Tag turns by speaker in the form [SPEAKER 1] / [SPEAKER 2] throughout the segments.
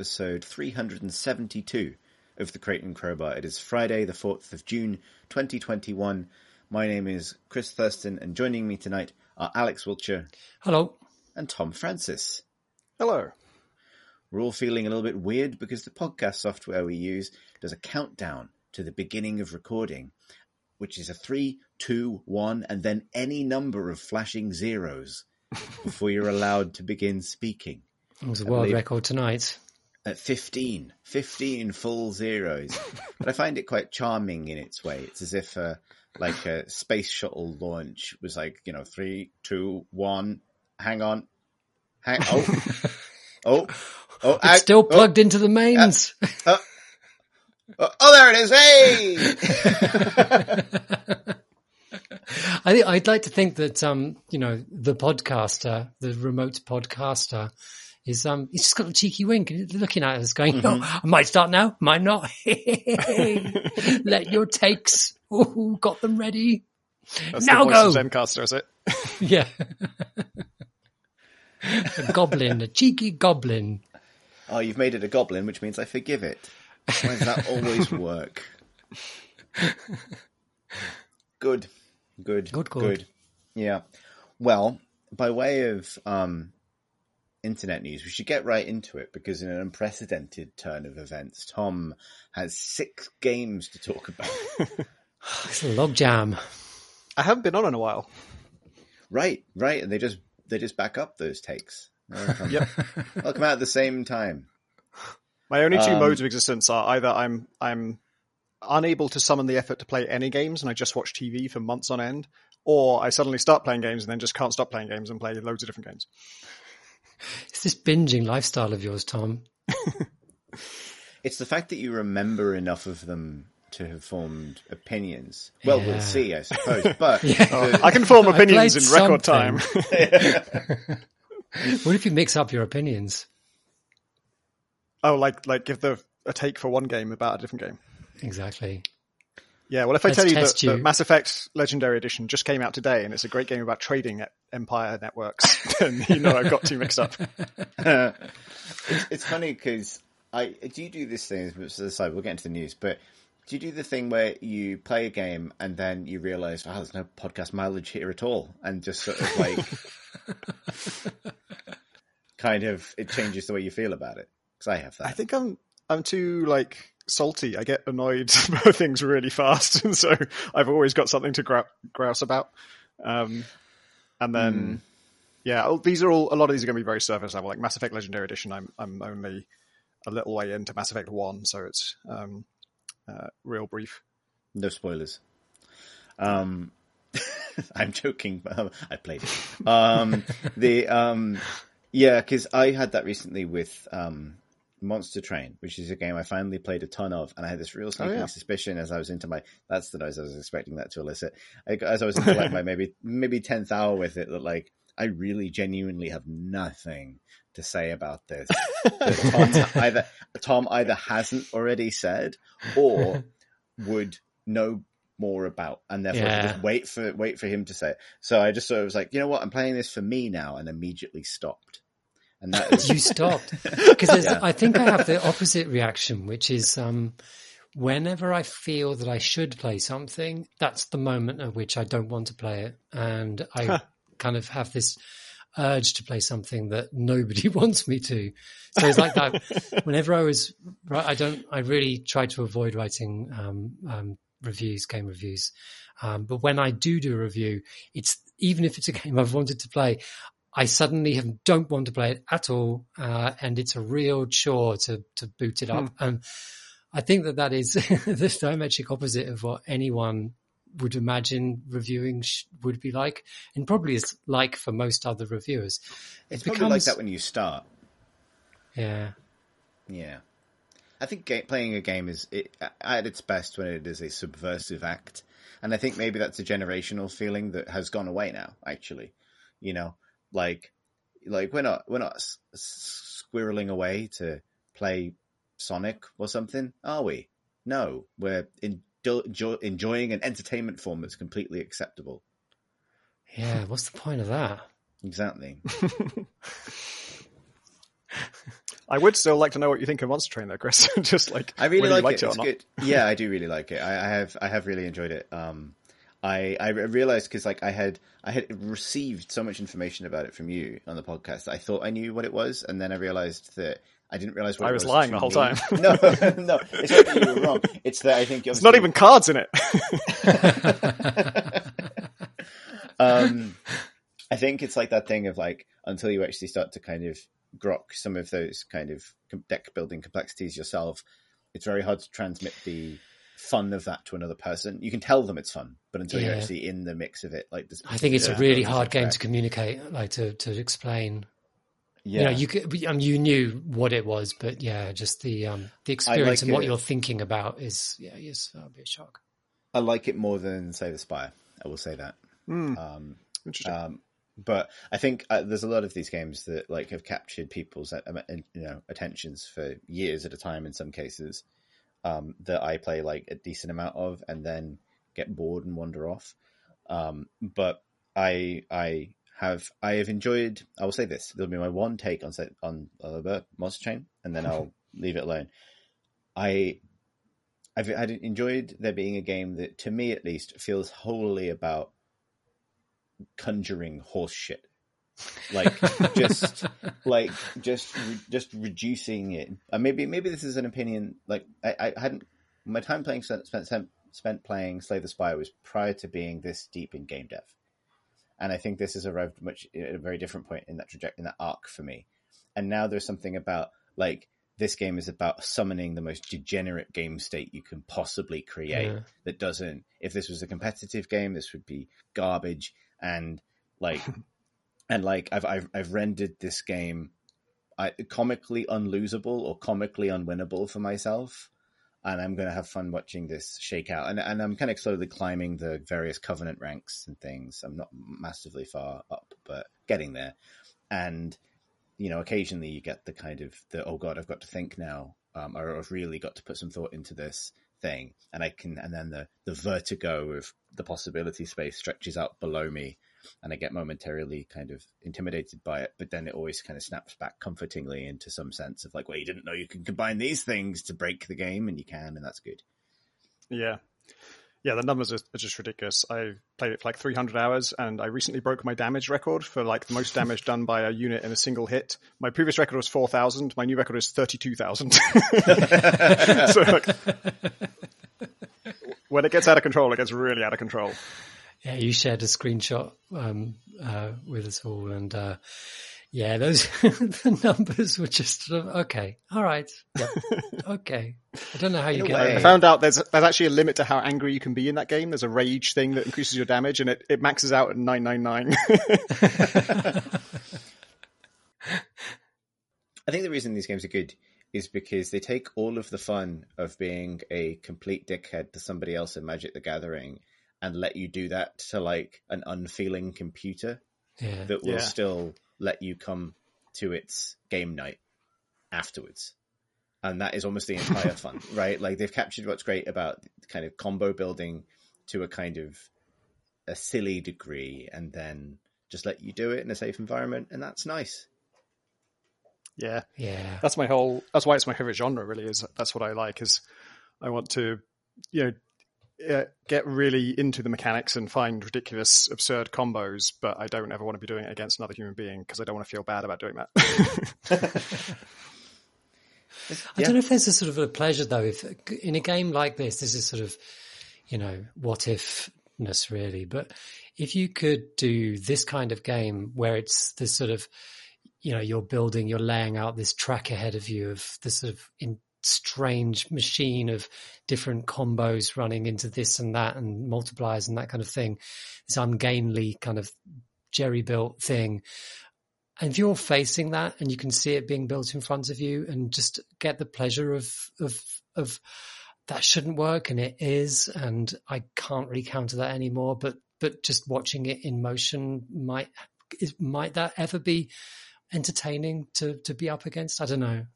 [SPEAKER 1] episode 372 of the Crate and Crowbar. It is Friday, the 4th of June, 2021. My name is Chris Thurston and joining me tonight are Alex Wiltshire
[SPEAKER 2] Hello.
[SPEAKER 1] and Tom Francis.
[SPEAKER 3] Hello.
[SPEAKER 1] We're all feeling a little bit weird because the podcast software we use does a countdown to the beginning of recording, which is a three, two, one, and then any number of flashing zeros before you're allowed to begin speaking.
[SPEAKER 2] It was a world
[SPEAKER 1] believe-
[SPEAKER 2] record tonight.
[SPEAKER 1] At 15, 15 full zeros. but I find it quite charming in its way. It's as if a, like a space shuttle launch was like, you know, three, two, one, hang on. Hang, oh, oh, oh,
[SPEAKER 2] It's still
[SPEAKER 1] oh,
[SPEAKER 2] plugged into the mains.
[SPEAKER 1] Oh, oh, there it is! Hey!
[SPEAKER 2] I think I'd like to think that um, you know, the podcaster, the remote podcaster, is um, he's just got a cheeky wink and he's looking at us, going,
[SPEAKER 1] Mm-hmm.
[SPEAKER 2] "Oh, I might start now, might not. Let your takes. Ooh, got them ready.
[SPEAKER 3] That's
[SPEAKER 2] Now
[SPEAKER 3] the voice
[SPEAKER 2] go.
[SPEAKER 3] of Zencastr, is it?
[SPEAKER 2] Yeah. a goblin, a cheeky goblin.
[SPEAKER 1] oh, you've made it a goblin, which means I forgive it. Why does that always work? Good, good,
[SPEAKER 2] Good, good.
[SPEAKER 1] Yeah. Well, by way of um, internet news, we should get right into it because in an unprecedented turn of events, Tom has six games to talk about.
[SPEAKER 2] It's a log jam.
[SPEAKER 3] I haven't been on in a while.
[SPEAKER 1] right, right, and they just they just back up those takes.
[SPEAKER 3] Yep.
[SPEAKER 1] they'll come out at the same time.
[SPEAKER 3] My only two
[SPEAKER 1] Um,
[SPEAKER 3] modes of existence are either I'm I'm unable to summon the effort to play any games and I just watch TV for months on end, or I suddenly start playing games and then just can't stop playing games and play loads of different games.
[SPEAKER 2] It's this binging lifestyle of yours, Tom.
[SPEAKER 1] It's the fact that you remember enough of them to have formed opinions. Well,
[SPEAKER 2] Yeah.
[SPEAKER 1] we'll see, I suppose. But
[SPEAKER 3] Oh, I can form opinions in record
[SPEAKER 2] something.
[SPEAKER 3] time.
[SPEAKER 2] What if you mix up your opinions?
[SPEAKER 3] oh, like like give the a take for one game about a different game.
[SPEAKER 2] Exactly.
[SPEAKER 3] Yeah, well, if I
[SPEAKER 2] Let's
[SPEAKER 3] tell you that,
[SPEAKER 2] test you.
[SPEAKER 3] that Mass Effect Legendary Edition just came out today and it's a great game about trading at Empire Networks, then you know I've got too mixed up.
[SPEAKER 1] it's, it's funny because I do you do this thing. Aside, we'll get into the news, but do you do the thing where you play a game and then you realize, oh, there's no podcast mileage here at all, and just sort of like, kind of, it changes the way you feel about it. Because I have that.
[SPEAKER 3] I think I'm I'm too like salty. I get annoyed about things really fast, and so I've always got something to grou- grouse about. Um, and then, yeah, oh, these are all a lot of these are going to be very surface level. Like Mass Effect Legendary Edition, I'm I'm only a little way into Mass Effect One, so it's um, uh, real brief.
[SPEAKER 1] No spoilers. Um, I'm joking, but I played it. Um, the um, yeah, because I had that recently with um, Monster Train, which is a game I finally played a ton of, and I had this real oh, sneaking
[SPEAKER 3] yeah.
[SPEAKER 1] suspicion as I was into my. That's the noise I was expecting that to elicit. I, as I was into like my maybe maybe tenth hour with it, that like I really genuinely have nothing to say about this. Tom either Tom either hasn't already said or would know more about, and therefore
[SPEAKER 2] Yeah.
[SPEAKER 1] just wait for wait for him to say it. So I just sort of was like, you know what, I'm playing this for me now, and immediately stopped. And that is
[SPEAKER 2] You stopped because
[SPEAKER 1] Yeah.
[SPEAKER 2] I think I have the opposite reaction, which is um, whenever I feel that I should play something, that's the moment at which I don't want to play it, and I kind of have this urge to play something that nobody wants me to. So it's like that. Whenever I was, right, I don't. I really try to avoid writing um, um, reviews, game reviews. Um, but when I do do a review, it's even if it's a game I've wanted to play, I suddenly have, don't want to play it at all, uh, and it's a real chore to to boot it up. And I think that that is the diametric opposite of what anyone would imagine reviewing sh- would be like, and probably is like for most other reviewers.
[SPEAKER 1] it's
[SPEAKER 2] It
[SPEAKER 1] probably like that when you start.
[SPEAKER 2] Yeah,
[SPEAKER 1] Yeah, I think playing a game is it, at its best when it is a subversive act, and I think maybe that's a generational feeling that has gone away now. Actually, you know, like like we're not we're not s- s- squirreling away to play Sonic or something, are we? No, we're in, enjoy, enjoying an entertainment form that's completely acceptable.
[SPEAKER 2] yeah. What's the point of that?
[SPEAKER 1] Exactly.
[SPEAKER 3] I would still like to know what you think of Monster Train, though, Chris. Just like
[SPEAKER 1] I really
[SPEAKER 3] whether
[SPEAKER 1] like
[SPEAKER 3] you
[SPEAKER 1] it.
[SPEAKER 3] liked
[SPEAKER 1] It's
[SPEAKER 3] or not.
[SPEAKER 1] good. Yeah, I do really like it. I, I have I have really enjoyed it. Um, I I realized because like I had I had received so much information about it from you on the podcast I thought I knew what it was, and then I realized that. I didn't realize what
[SPEAKER 3] I
[SPEAKER 1] it
[SPEAKER 3] was
[SPEAKER 1] was
[SPEAKER 3] lying the whole
[SPEAKER 1] me.
[SPEAKER 3] time.
[SPEAKER 1] No, no, it's not that you were wrong. It's that I think
[SPEAKER 3] It's not even cards in it.
[SPEAKER 1] um, I think it's like that thing of like until you actually start to kind of grok some of those kind of deck building complexities yourself, it's very hard to transmit the fun of that to another person. You can tell them it's fun, but until you're actually in the mix of it, like this,
[SPEAKER 2] I think it's
[SPEAKER 3] Yeah.
[SPEAKER 2] a really hard game to communicate, like to to explain.
[SPEAKER 1] yeah,
[SPEAKER 2] You know, you could, um, you knew what it was, but yeah, just the um the experience
[SPEAKER 1] like
[SPEAKER 2] and what
[SPEAKER 1] it.
[SPEAKER 2] you're thinking about is yeah, yes, that'll be a shock.
[SPEAKER 1] I like it more than Slay the Spire. I will say that.
[SPEAKER 3] Hmm,
[SPEAKER 1] Um,
[SPEAKER 3] interesting.
[SPEAKER 1] Um, but I think uh, there's a lot of these games that like have captured people's uh, um, you know attentions for years at a time in some cases um, that I play like a decent amount of and then get bored and wander off. Um, but I I have I have enjoyed. I will say this: there'll be my one take on on uh, Monster Train, and then I'll leave it alone. I I've I'd enjoyed there being a game that, to me at least, feels wholly about conjuring horse shit. Like just like just re- just reducing it. Uh, maybe maybe this is an opinion. Like I, I hadn't my time playing spent spent spent playing Slay the Spire was prior to being this deep in game dev, and I think this has arrived much at a very different point in that trajectory in that arc for me. And now there's something about like this game is about summoning the most degenerate game state you can possibly create
[SPEAKER 2] Yeah.
[SPEAKER 1] that doesn't if this was a competitive game this would be garbage and like and like I've I've, I've rendered this game I, comically unlosable or comically unwinnable for myself. And I'm going to have fun watching this shake out. And and I'm kind of slowly climbing the various covenant ranks and things. I'm not massively far up but getting there. And you know, occasionally you get the kind of the oh god, I've got to think now, um, or I've really got to put some thought into this thing, and I can, and then the the vertigo of the possibility space stretches out below me, and I get momentarily kind of intimidated by it, but then it always kind of snaps back comfortingly into some sense of like, well, you didn't know you can combine these things to break the game, and you can, and that's good.
[SPEAKER 3] Yeah. Yeah, the numbers are, just ridiculous. I played it for like 300 hours, and I recently broke my damage record for like the most damage done by a unit in a single hit. My previous record was 4,000. My new record is 32,000. so like, when it gets out of control, it gets really out of control.
[SPEAKER 2] Yeah, you shared a screenshot um, uh, with us all, and uh, yeah, those the numbers were just sort of okay. All right, yeah, okay. I don't know how you get
[SPEAKER 1] way.
[SPEAKER 3] I found out there's there's actually a limit to how angry you can be in that game. There's a rage thing that increases your damage, and it, it maxes out at 999.
[SPEAKER 1] I think the reason these games are good is because they take all of the fun of being a complete dickhead to somebody else in Magic the Gathering and let you do that to like an unfeeling computer
[SPEAKER 2] Yeah,
[SPEAKER 1] that will
[SPEAKER 3] Yeah.
[SPEAKER 1] still let you come to its game night afterwards. And that is almost the entire fun, right? Like they've captured what's great about kind of combo building to a kind of a silly degree and then just let you do it in a safe environment. And that's nice.
[SPEAKER 3] yeah.
[SPEAKER 2] yeah,
[SPEAKER 3] that's my whole that's why it's my favorite genre really is that's what i like is i want to you know uh, get really into the mechanics and find ridiculous absurd combos but i don't ever want to be doing it against another human being because i don't want to feel bad about doing that
[SPEAKER 2] I don't know if there's a sort of a pleasure though. If in a game like this, this is sort of, you know, what ifness really. But if you could do this kind of game where it's this sort of, you know, you're building, you're laying out this track ahead of you of this sort of in, strange machine of different combos running into this and that and multipliers and that kind of thing, this ungainly kind of jerry built thing. And if you're facing that and you can see it being built in front of you and just get the pleasure of, of, of that shouldn't work and it is, and I can't really counter that anymore, but, but just watching it in motion might, might that ever be entertaining to, to be up against? I don't know.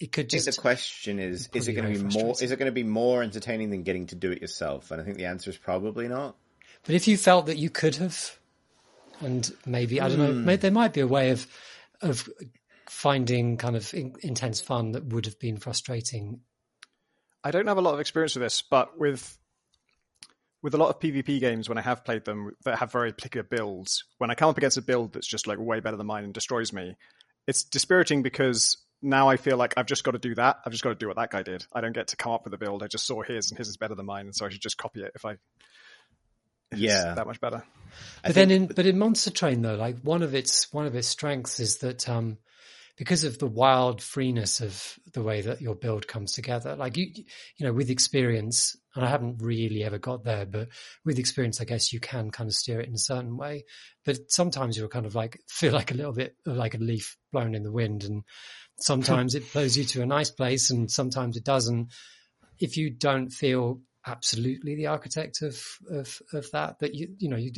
[SPEAKER 2] It could
[SPEAKER 1] I think
[SPEAKER 2] just,
[SPEAKER 1] the question is: Is it going to be more? Is it going to be more entertaining than getting to do it yourself? And I think the answer is probably not.
[SPEAKER 2] but if you felt that you could have, and maybe, I don't know, hmm. maybe there might be a way of, of finding kind of in, intense fun that would have been frustrating?
[SPEAKER 3] I don't have a lot of experience with this, but with with a lot of PvP games, when I have played them that have very particular builds, when I come up against a build that's just like way better than mine and destroys me, it's dispiriting because now I feel like I've just got to do that. I've just got to do what that guy did. I don't get to come up with a build. I just saw his and his is better than mine, and so I should just copy it if I. If
[SPEAKER 1] Yeah.
[SPEAKER 3] that much better.
[SPEAKER 1] I
[SPEAKER 2] But then, in but in Monster Train though, like one of its one of its strengths is that um, because of the wild freeness of the way that your build comes together, like you you know with experience, and I haven't really ever got there, but with experience, I guess you can kind of steer it in a certain way. But sometimes you'll kind of like feel like a little bit like a leaf blown in the wind, and sometimes it blows you to a nice place, and sometimes it doesn't. If you don't feel absolutely the architect of of of that, that you you know you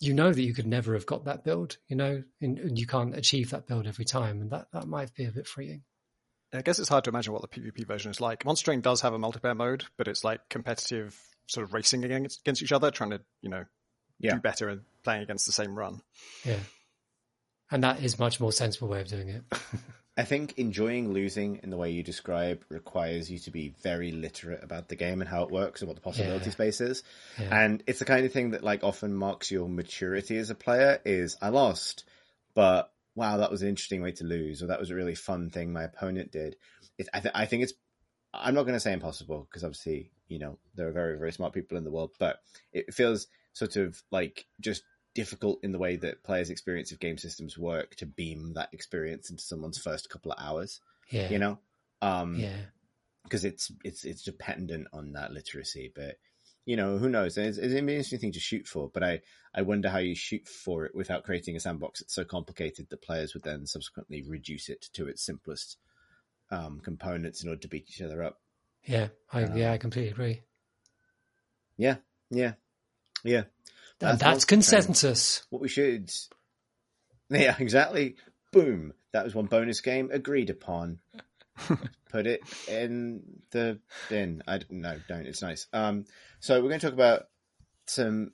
[SPEAKER 2] you know that you could never have got that build, you know, and, and you can't achieve that build every time, and that that might be a bit freeing.
[SPEAKER 3] I guess it's hard to imagine what the PvP version is like. Monster Train does have a multiplayer mode, but it's like competitive sort of racing against, against each other, trying to, you know,
[SPEAKER 1] Yeah.
[SPEAKER 3] do better and playing against the same run.
[SPEAKER 2] Yeah, and that is much more sensible way of doing it.
[SPEAKER 1] I think enjoying losing in the way you describe requires you to be very literate about the game and how it works and what the possibility
[SPEAKER 2] Yeah.
[SPEAKER 1] space is.
[SPEAKER 2] Yeah.
[SPEAKER 1] And it's the kind of thing that like often marks your maturity as a player is I lost, but wow, that was an interesting way to lose, or that was a really fun thing my opponent did. It, I, th- I think it's I'm not going to say impossible because obviously you know there are very very smart people in the world, but it feels sort of like just difficult in the way that players' experience of game systems work to beam that experience into someone's first couple of hours.
[SPEAKER 2] Yeah,
[SPEAKER 1] You know, um,
[SPEAKER 2] yeah,
[SPEAKER 1] because it's it's it's dependent on that literacy. But you know, who knows? It's, it's an interesting thing to shoot for. But I I wonder how you shoot for it without creating a sandbox that's so complicated that players would then subsequently reduce it to its simplest um, components in order to beat each other up.
[SPEAKER 2] yeah. I
[SPEAKER 1] Um,
[SPEAKER 2] yeah, I completely agree.
[SPEAKER 1] Yeah, yeah, yeah.
[SPEAKER 2] And
[SPEAKER 1] That's
[SPEAKER 2] that's consensus.
[SPEAKER 1] What we should, yeah, exactly. Boom. That was one bonus game agreed upon. Put it in the bin. I don't- no, don't. It's nice. Um, so we're going to talk about some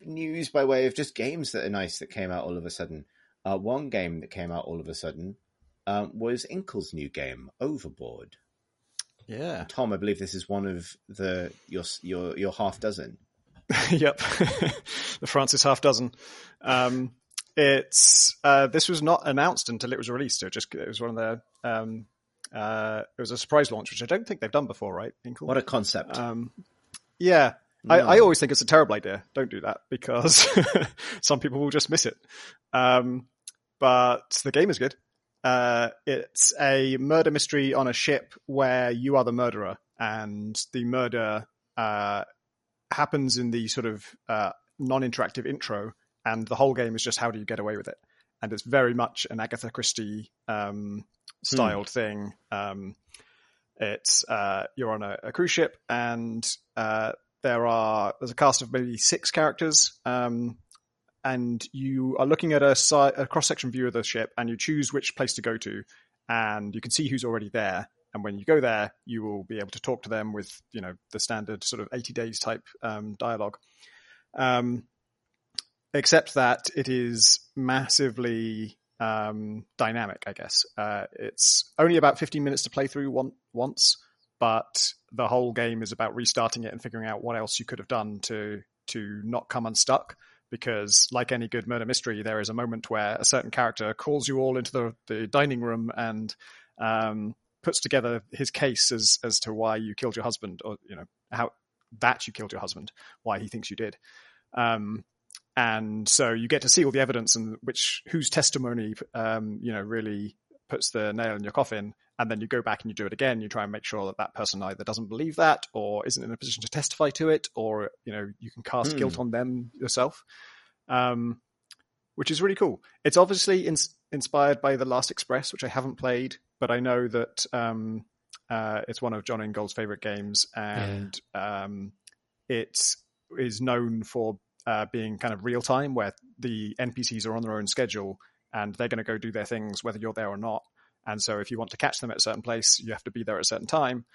[SPEAKER 1] news by way of just games that are nice that came out all of a sudden. Uh, one game that came out all of a sudden um, was Inkle's new game, Overboard.
[SPEAKER 3] Yeah.
[SPEAKER 1] Tom, I believe this is one of the your your your half dozen.
[SPEAKER 3] yep, the Francis half dozen. Um, it's uh, this was not announced until it was released. It just it was one of their um, uh, it was a surprise launch, which I don't think they've done before, right?
[SPEAKER 1] What a concept!
[SPEAKER 3] um, yeah, I, I always think it's a terrible idea. Don't do that because some people will just miss it. Um, but the game is good. Uh, it's a murder mystery on a ship where you are the murderer, and the murder uh, happens in the sort of uh, non-interactive intro, and the whole game is just how do you get away with it. And it's very much an Agatha Christie um, styled thing. Um, it's uh, you're on a, a cruise ship, and uh, there are there's a cast of maybe six characters, um, and you are looking at a, si- a cross section view of the ship, and you choose which place to go to, and you can see who's already there. And when you go there, you will be able to talk to them with you know the standard sort of 80 days type um, dialogue. Um, except that it is massively um, dynamic, I guess. Uh, it's only about 15 minutes to play through one, once, but the whole game is about restarting it and figuring out what else you could have done to to not come unstuck. Because, like any good murder mystery, there is a moment where a certain character calls you all into the, the dining room and um, puts together his case as as to why you killed your husband, or you know how that you killed your husband, why he thinks you did. Um, and so you get to see all the evidence and which whose testimony um, you know really puts the nail in your coffin and then you go back and you do it again you try and make sure that that person either doesn't believe that or isn't in a position to testify to it or you know you can cast
[SPEAKER 1] Hmm.
[SPEAKER 3] guilt on them yourself um, which is really cool it's obviously ins- inspired by the last express which i haven't played but i know that um, uh, it's one of Jon Ingold's favorite games and um, it is known for uh, being kind of real time, where the NPCs are on their own schedule and they're going to go do their things whether you're there or not. And so, if you want to catch them at a certain place, you have to be there at a certain time,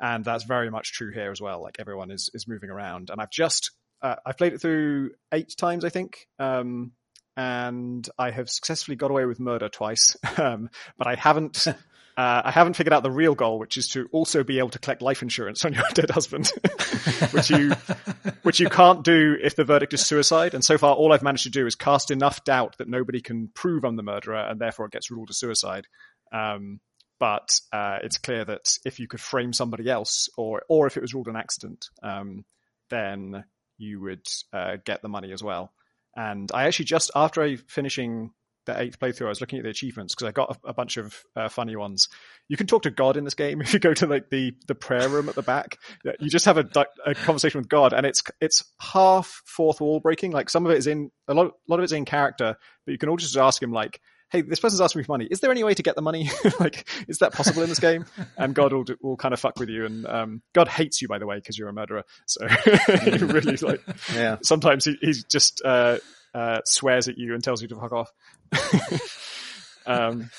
[SPEAKER 3] and that's very much true here as well. Like everyone is is moving around, and I've just uh, I've played it through eight times, I think. Um, and I have successfully got away with murder twice, um, but I haven't. Uh, I haven't figured out the real goal, which is to also be able to collect life insurance on your dead husband, which you which you can't do if the verdict is suicide. And so far, all I've managed to do is cast enough doubt that nobody can prove I'm the murderer, and therefore it gets ruled a suicide. Um, but uh, it's clear that if you could frame somebody else, or or if it was ruled an accident, um, then you would uh, get the money as well. And I actually just after I finishing the eighth playthrough, I was looking at the achievements because I got a, a bunch of uh, funny ones. You can talk to God in this game if you go to like the the prayer room at the back. You just have a, a conversation with God, and it's it's half fourth wall breaking. Like some of it is in a lot, a lot of it's in character, but you can also just ask him like, "Hey, this person's asking me for money. Is there any way to get the money? like, is that possible in this game?" And God will will kind of fuck with you. And um, God hates you, by the way, because you're a murderer. So really, like,
[SPEAKER 1] Yeah.
[SPEAKER 3] sometimes he, he's just uh, uh, swears at you and tells you to fuck off. um,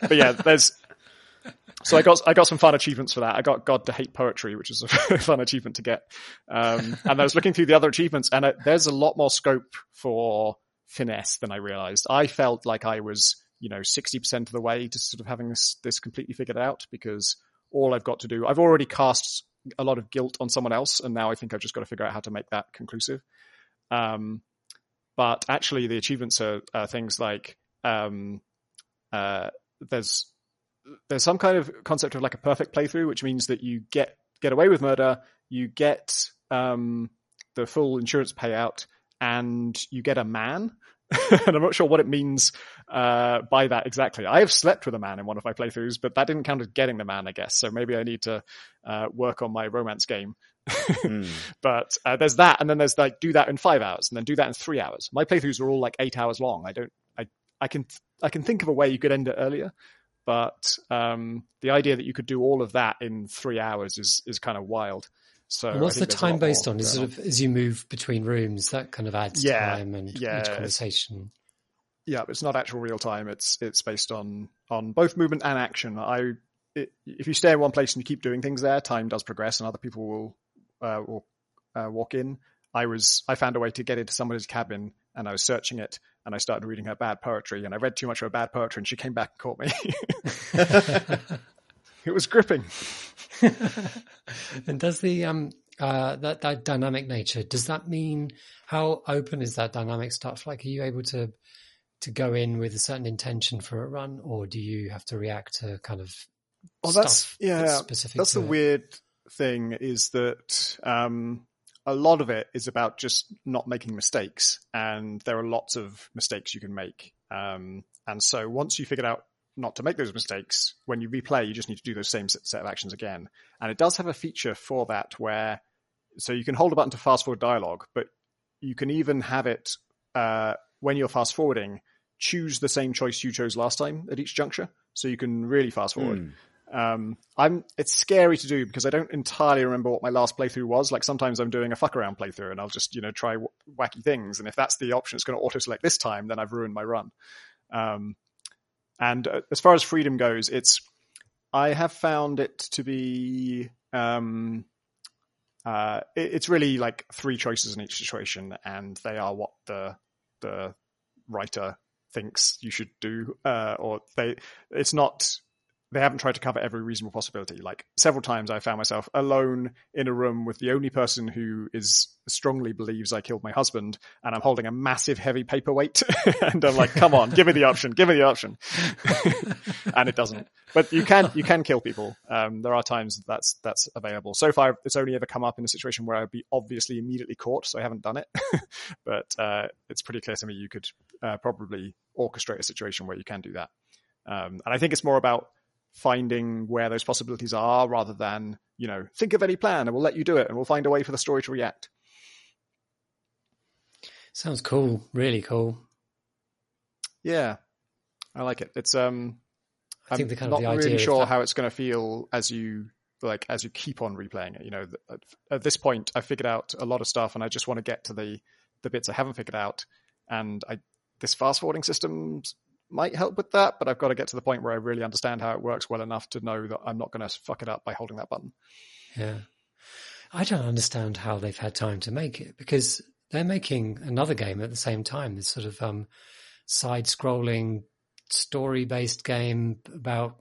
[SPEAKER 3] but yeah, there's. So I got I got some fun achievements for that. I got God to hate poetry, which is a fun achievement to get. Um, and I was looking through the other achievements, and it, there's a lot more scope for finesse than I realized. I felt like I was, you know, sixty percent of the way to sort of having this this completely figured out because all I've got to do, I've already cast a lot of guilt on someone else, and now I think I've just got to figure out how to make that conclusive. Um, but actually, the achievements are, are things like um, uh, there's there's some kind of concept of like a perfect playthrough, which means that you get get away with murder, you get um, the full insurance payout, and you get a man. and I'm not sure what it means uh, by that exactly. I have slept with a man in one of my playthroughs, but that didn't count as getting the man, I guess. So maybe I need to uh, work on my romance game.
[SPEAKER 1] Mm.
[SPEAKER 3] But uh, there's that, and then there's like do that in five hours, and then do that in three hours. My playthroughs are all like eight hours long. I don't, I, I can, I can think of a way you could end it earlier, but um, the idea that you could do all of that in three hours is is kind of wild. So
[SPEAKER 2] And what's the
[SPEAKER 3] think there's a
[SPEAKER 2] time based on? Is sort of as you move between rooms that kind of adds
[SPEAKER 3] Yeah,
[SPEAKER 2] time and
[SPEAKER 3] yeah,
[SPEAKER 2] conversation.
[SPEAKER 3] yeah, it's not actual real time. It's it's based on on both movement and action. I it, if you stay in one place and you keep doing things there, time does progress, and other people will uh, will uh, walk in. I was I found a way to get into somebody's cabin, and I was searching it, and I started reading her bad poetry, and I read too much of her bad poetry, and she came back and caught me. it was gripping.
[SPEAKER 2] and does the um uh that that dynamic nature does that mean how open is that dynamic stuff? Like, are you able to to go in with a certain intention for a run, or do you have to react to kind of
[SPEAKER 3] Well, that's yeah.
[SPEAKER 2] that's specific?
[SPEAKER 3] That's the
[SPEAKER 2] it?
[SPEAKER 3] weird thing is that um, a lot of it is about just not making mistakes, and there are lots of mistakes you can make. Um, and so once you figured out not to make those mistakes, when you replay, you just need to do those same set of actions again. And it does have a feature for that where so you can hold a button to fast forward dialogue, but you can even have it uh, when you're fast forwarding. Choose the same choice you chose last time at each juncture, so you can really fast forward.
[SPEAKER 1] Hmm.
[SPEAKER 3] Um, I'm. It's scary to do because I don't entirely remember what my last playthrough was. Like sometimes I'm doing a fuck around playthrough and I'll just you know try w- wacky things, and if that's the option, it's going to auto select this time. Then I've ruined my run. Um, and uh, as far as freedom goes, it's I have found it to be um, uh, it, it's really like three choices in each situation, and they are what the the writer thinks you should do, uh, or they. It's not they haven't tried to cover every reasonable possibility. Like several times, I found myself alone in a room with the only person who is strongly believes I killed my husband, and I'm holding a massive, heavy paperweight, and I'm like, "Come on, give me the option, give me the option," and it doesn't. But you can you can kill people. Um, there are times that's that's available. So far, it's only ever come up in a situation where I'd be obviously immediately caught, so I haven't done it. but uh, it's pretty clear to me you could uh, probably orchestrate a situation where you can do that. Um, and I think it's more about finding where those possibilities are rather than, you know, think of any plan and we'll let you do it and we'll find a way for the story to react.
[SPEAKER 2] Sounds cool. Really cool.
[SPEAKER 3] Yeah. I like it. It's um
[SPEAKER 2] I
[SPEAKER 3] I'm
[SPEAKER 2] think the kind
[SPEAKER 3] not
[SPEAKER 2] of the idea
[SPEAKER 3] really sure
[SPEAKER 2] that-
[SPEAKER 3] how it's going to feel as you like as you keep on replaying it. You know, at, at this point, I figured out a lot of stuff, and I just want to get to the the bits I haven't figured out. And I this fast forwarding system might help with that, but I've got to get to the point where I really understand how it works well enough to know that I'm not going to fuck it up by holding that button.
[SPEAKER 2] Yeah. I don't understand how they've had time to make it because they're making another game at the same time. This sort of um, side-scrolling, story-based game about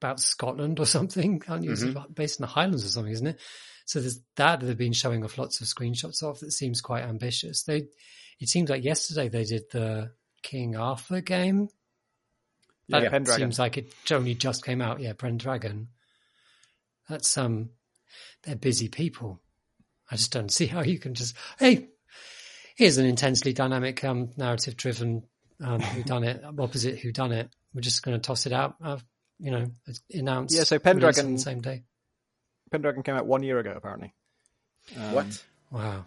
[SPEAKER 2] about Scotland or something. Aren't you?
[SPEAKER 1] Mhm.
[SPEAKER 2] It's based in the Highlands or something, isn't it? So there's that they've been showing off lots of screenshots of that seems quite ambitious. They, it seems like yesterday they did the King Arthur game. That
[SPEAKER 3] Yeah, Pendragon.
[SPEAKER 2] seems like it only just came out. Yeah, Pendragon. That's um, they're busy people. I just don't see how you can just hey, here's an intensely dynamic um narrative driven um who done it opposite who done it. We're just going to toss it out. Uh, you know, announce.
[SPEAKER 3] Yeah, so
[SPEAKER 2] release
[SPEAKER 3] Pendragon-
[SPEAKER 2] on the same day.
[SPEAKER 3] Pendragon came out one year ago, apparently. Um,
[SPEAKER 1] what?
[SPEAKER 2] Wow.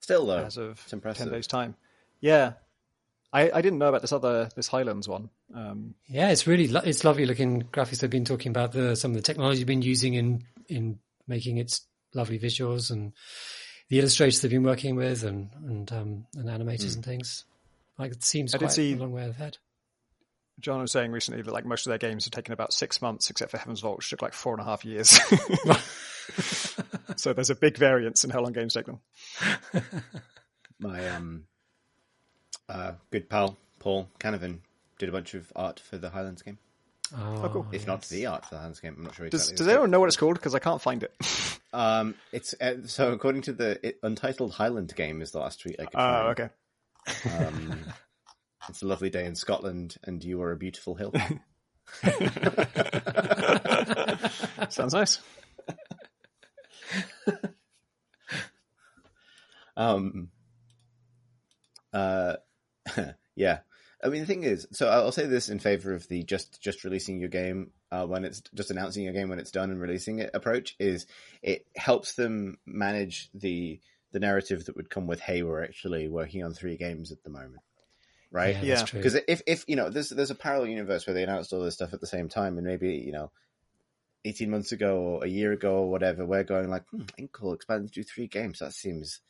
[SPEAKER 1] Still though,
[SPEAKER 3] As of
[SPEAKER 1] it's impressive.
[SPEAKER 3] ten days time. Yeah, I, I didn't know about this other this Highlands one. Um,
[SPEAKER 2] Yeah, it's really lo- it's lovely looking graphics. They've been talking about the some of the technology they've been using in in making its lovely visuals and the illustrators they've been working with and and um, and animators and things. Like it seems
[SPEAKER 3] I did
[SPEAKER 2] quite
[SPEAKER 3] see-
[SPEAKER 2] a long way ahead.
[SPEAKER 3] Jon was saying recently that like most of their games have taken about six months, except for Heaven's Vault, which took like four and a half years. so there's a big variance in how long games take them.
[SPEAKER 1] My um, uh, good pal Paul Canavan did a bunch of art for the Highlands game.
[SPEAKER 2] Oh,
[SPEAKER 3] cool.
[SPEAKER 1] If not the art for the Highlands game, I'm not sure
[SPEAKER 3] Does,
[SPEAKER 1] exactly.
[SPEAKER 3] does
[SPEAKER 1] the-
[SPEAKER 3] anyone know what it's called? Because I can't find it.
[SPEAKER 1] Um, it's uh, so according to the it, Untitled Highland game is the last tweet I could
[SPEAKER 3] Oh,
[SPEAKER 1] find.
[SPEAKER 3] okay.
[SPEAKER 1] Um, it's a lovely day in Scotland, and you are a beautiful hill.
[SPEAKER 3] Sounds nice.
[SPEAKER 1] Um, uh, yeah. I mean, the thing is, so I'll say this in favor of the just just releasing your game uh, when it's just announcing your game when it's done and releasing it approach is it helps them manage the the narrative that would come with hey we're actually working on three games at the moment, right?
[SPEAKER 2] Yeah,
[SPEAKER 3] Yeah.
[SPEAKER 1] Because if if you know there's there's a parallel universe where they announced all this stuff at the same time, and maybe you know. 18 months ago or a year ago or whatever, we're going like, hmm, I think cool, expand to three games. That seems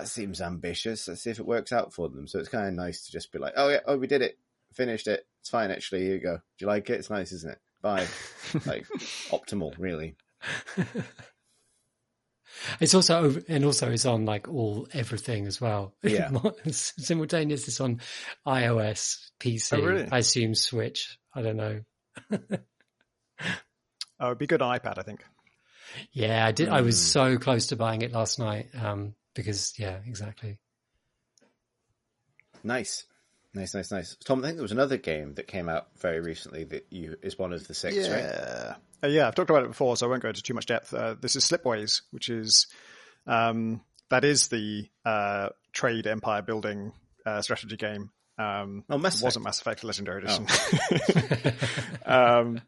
[SPEAKER 1] that seems ambitious. Let's see if it works out for them. So it's kind of nice to just be like, oh yeah, oh we did it, finished it. It's fine actually. Here you go. Do you like it? It's nice, isn't it? Bye. like optimal, really.
[SPEAKER 2] It's also over, and also it's on like all everything as well.
[SPEAKER 1] Yeah.
[SPEAKER 2] Simultaneous. It's on iOS, PC.
[SPEAKER 3] Oh, really?
[SPEAKER 2] I assume Switch. I don't know.
[SPEAKER 3] Oh, it'd be good on iPad, I think.
[SPEAKER 2] Yeah, I did. I was
[SPEAKER 1] Mm.
[SPEAKER 2] so close to buying it last night. Um, because yeah, exactly.
[SPEAKER 1] Nice. Nice, nice, nice. Tom, I think there was another game that came out very recently that you is one of the six, right?
[SPEAKER 3] Yeah. Uh, yeah, I've talked about it before, so I won't go into too much depth. Uh, this is Slipways, which is um, that is the uh, trade empire building uh, strategy game. Um,
[SPEAKER 1] Oh, Mass
[SPEAKER 3] it wasn't Mass Effect Legendary Edition. um,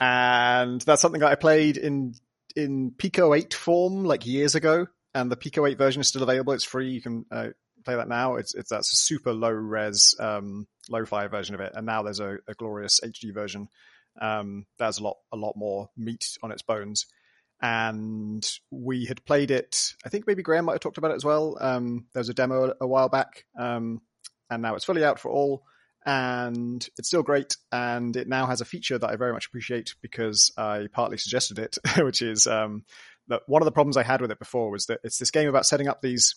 [SPEAKER 3] and that's something that I played in in Pico 8 form like years ago, and the Pico 8 version is still available. It's free. You can uh, play that now. It's it's that's a super low res, um, low-fi version of it, and now there's a, a glorious HD version um, that has a lot a lot more meat on its bones. And we had played it. I think maybe Graham might have talked about it as well. Um, there was a demo a, a while back, um, and now it's fully out for all. And it's still great, and it now has a feature that I very much appreciate because I partly suggested it, which is um, that one of the problems I had with it before was that it's this game about setting up these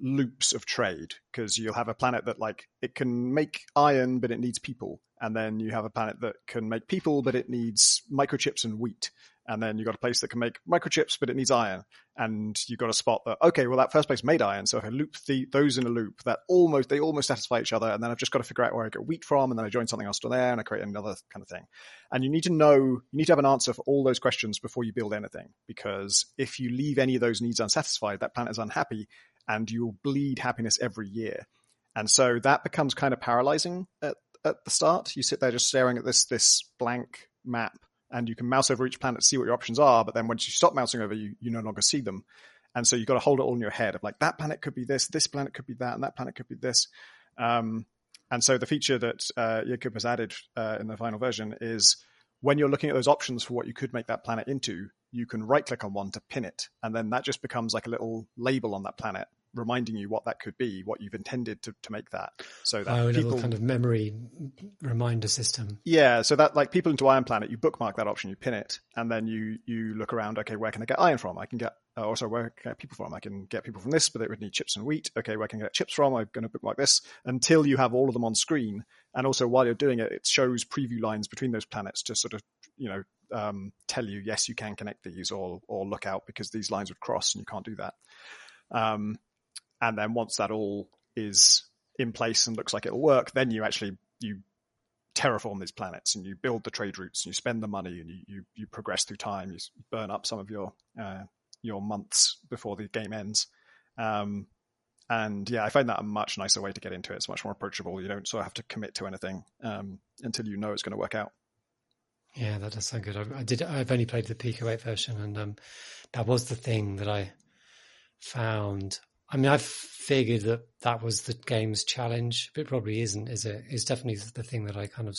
[SPEAKER 3] loops of trade because you'll have a planet that like it can make iron but it needs people. And then you have a planet that can make people but it needs microchips and wheat and then you've got a place that can make microchips but it needs iron and you've got a spot that okay well that first place made iron so if i loop the, those in a loop that almost they almost satisfy each other and then i've just got to figure out where i get wheat from and then i join something else to there and i create another kind of thing and you need to know you need to have an answer for all those questions before you build anything because if you leave any of those needs unsatisfied that planet is unhappy and you will bleed happiness every year. And so that becomes kind of paralyzing at, at the start. You sit there just staring at this this blank map and you can mouse over each planet to see what your options are, but then once you stop mousing over, you, you no longer see them. And so you've got to hold it all in your head of like that planet could be this, this planet could be that, and that planet could be this. Um, and so the feature that uh, Jakub has added uh, in the final version is when you're looking at those options for what you could make that planet into, you can right click on one to pin it. And then that just becomes like a little label on that planet reminding you what that could be, what you've intended to, to make that. So that
[SPEAKER 2] oh, a
[SPEAKER 3] people,
[SPEAKER 2] little kind of memory reminder system.
[SPEAKER 3] yeah, so that like people into Iron Planet, you bookmark that option, you pin it, and then you you look around. Okay, where can I get iron from? I can get uh, also where can I get people from? I can get people from this, but it would need chips and wheat. Okay, where can I get chips from? I'm going to bookmark this until you have all of them on screen. And also while you're doing it, it shows preview lines between those planets to sort of you know um, tell you yes you can connect these or or look out because these lines would cross and you can't do that. Um, and then once that all is in place and looks like it'll work, then you actually you terraform these planets and you build the trade routes and you spend the money and you you, you progress through time. You burn up some of your uh, your months before the game ends. Um, and yeah, I find that a much nicer way to get into it. It's much more approachable. You don't sort of have to commit to anything um, until you know it's going to work out.
[SPEAKER 2] Yeah, that does sound good. I, I, did. I've only played the Pico 8 version, and um, that was the thing that I found. I mean, I figured that that was the game's challenge, but it probably isn't, is it? It's definitely the thing that I kind of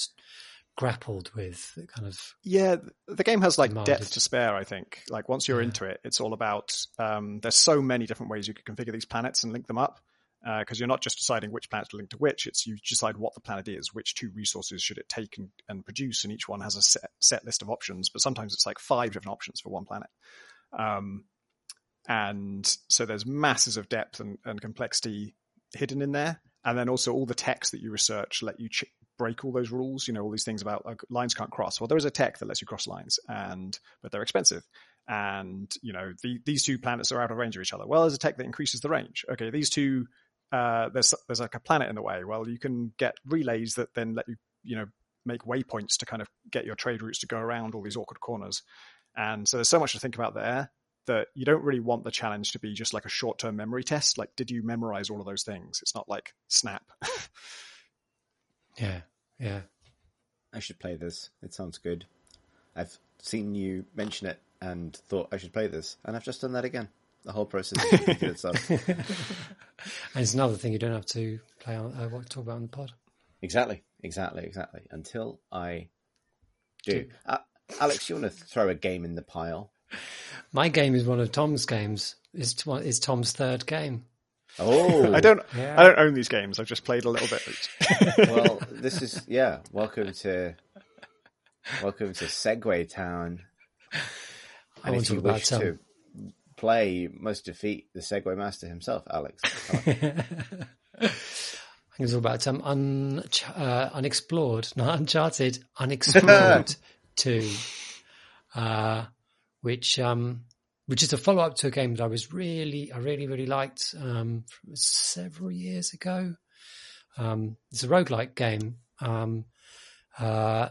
[SPEAKER 2] grappled with. Kind of.
[SPEAKER 3] Yeah, the game has like
[SPEAKER 2] demanded.
[SPEAKER 3] depth to spare. I think. Like once you're
[SPEAKER 2] Yeah.
[SPEAKER 3] into it, it's all about. Um, there's so many different ways you could configure these planets and link them up. Because you're not just deciding which planet to link to which, it's you decide what the planet is, which two resources should it take and, and produce, and each one has a set, set list of options. But sometimes it's like five different options for one planet. Um, and so there's masses of depth and, and complexity hidden in there. And then also all the techs that you research let you ch- break all those rules. You know, all these things about like, lines can't cross. Well, there is a tech that lets you cross lines, and but they're expensive. And you know, the, these two planets are out of range of each other. Well, there's a tech that increases the range. Okay, these two, uh, there's there's like a planet in the way. Well, you can get relays that then let you, you know, make waypoints to kind of get your trade routes to go around all these awkward corners. And so there's so much to think about there that you don't really want the challenge to be just like a short term memory test. Like, did you memorize all of those things? It's not like Snap.
[SPEAKER 2] Yeah, yeah.
[SPEAKER 1] I should play this. It sounds good. I've seen you mention it and thought I should play this, and I've just done that again. The whole process repeated itself.
[SPEAKER 2] And it's another thing you don't have to play on, uh, what- talk about on the pod.
[SPEAKER 1] Exactly, exactly, exactly. Until I do. Uh, Alex, you want to throw a game in the pile?
[SPEAKER 2] My game is one of Tom's games. Is is Tom's third game.
[SPEAKER 1] Oh,
[SPEAKER 3] I don't.
[SPEAKER 2] Yeah.
[SPEAKER 3] I don't own these games. I've just played a little bit.
[SPEAKER 1] Well, this is yeah. Welcome to welcome to Segue Town.
[SPEAKER 2] I
[SPEAKER 1] And
[SPEAKER 2] want
[SPEAKER 1] if
[SPEAKER 2] to
[SPEAKER 1] you
[SPEAKER 2] talk about
[SPEAKER 1] wish to play, you must defeat the Segue Master himself, Alex.
[SPEAKER 2] I think it's all about some un, uh, unexplored, not uncharted, unexplored two, uh, which um, which is a follow up to a game that I was really, I really, really liked um, several years ago. Um, it's a roguelike game, um, uh,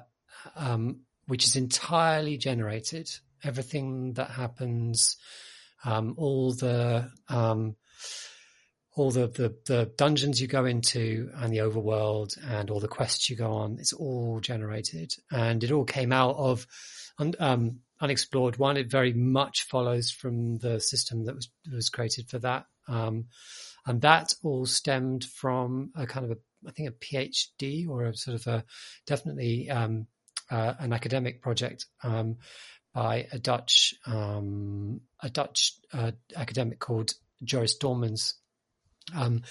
[SPEAKER 2] um, which is entirely generated. Everything that happens, um, all the um, all the, the the dungeons you go into and the overworld and all the quests you go on, it's all generated, and it all came out of unexplored one. It very much follows from the system that was was created for that, um, and that all stemmed from a kind of a I think a PhD or a sort of a definitely um, uh, an academic project um, by a Dutch um, a Dutch uh, academic called Joris Dormans. Um,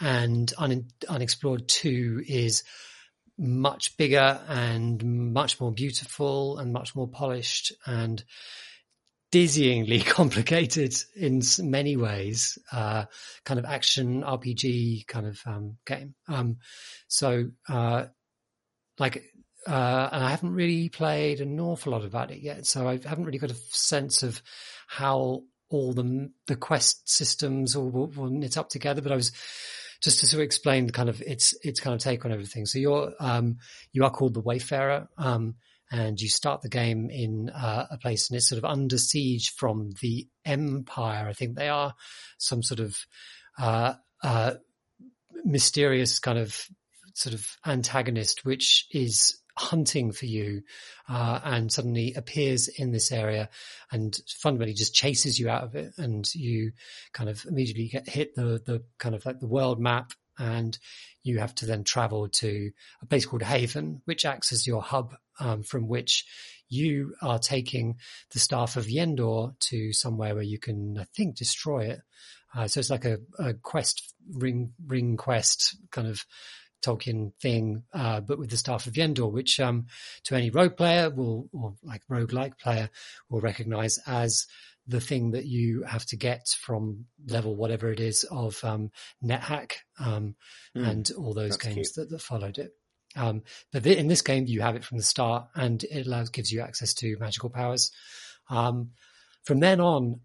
[SPEAKER 2] and Un- Unexplored 2 is much bigger and much more beautiful and much more polished and dizzyingly complicated in many ways, uh, kind of action RPG kind of um, game. Um, so, uh, like, uh, and I haven't really played an awful lot about it yet, so I haven't really got a sense of how all the the quest systems all will, will knit up together. But I was just to sort of explain kind of its its kind of take on everything. So you're um, you are called the Wayfarer, um, and you start the game in uh, a place, and it's sort of under siege from the Empire. I think they are some sort of uh, uh, mysterious kind of sort of antagonist, which is hunting for you uh, and suddenly appears in this area and fundamentally just chases you out of it. And you kind of immediately get hit the the kind of like the world map and you have to then travel to a place called Haven which acts as your hub um, from which you are taking the staff of Yendor to somewhere where you can I think destroy it. Uh, so it's like a, a, quest ring ring quest kind of Tolkien thing, uh, but with the staff of Yendor, which um, to any rogue player will or like rogue like player will recognize as the thing that you have to get from level whatever it is of um, NetHack um, mm, and all those games that, that, followed it. Um, but in this game, you have it from the start, and it allows gives you access to magical powers. Um, from then on,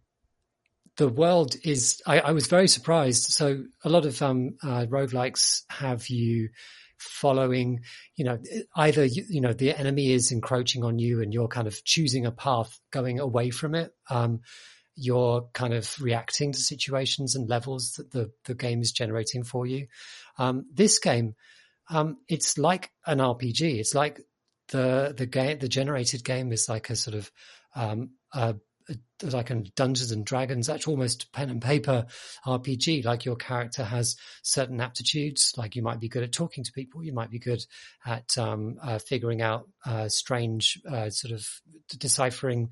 [SPEAKER 2] the world is. I, I, was very surprised. So a lot of um, uh, roguelikes have you following, you know, either, you, you, know, the enemy is encroaching on you and you're kind of choosing a path going away from it. Um, you're kind of reacting to situations and levels that the, the game is generating for you. Um, this game, um, it's like an RPG. It's like the, the game, the generated game is like a sort of, um, a like a Dungeons and Dragons, that's almost pen and paper RPG. Like your character has certain aptitudes, like you might be good at talking to people, you might be good at um, uh, figuring out uh, strange uh, sort of deciphering,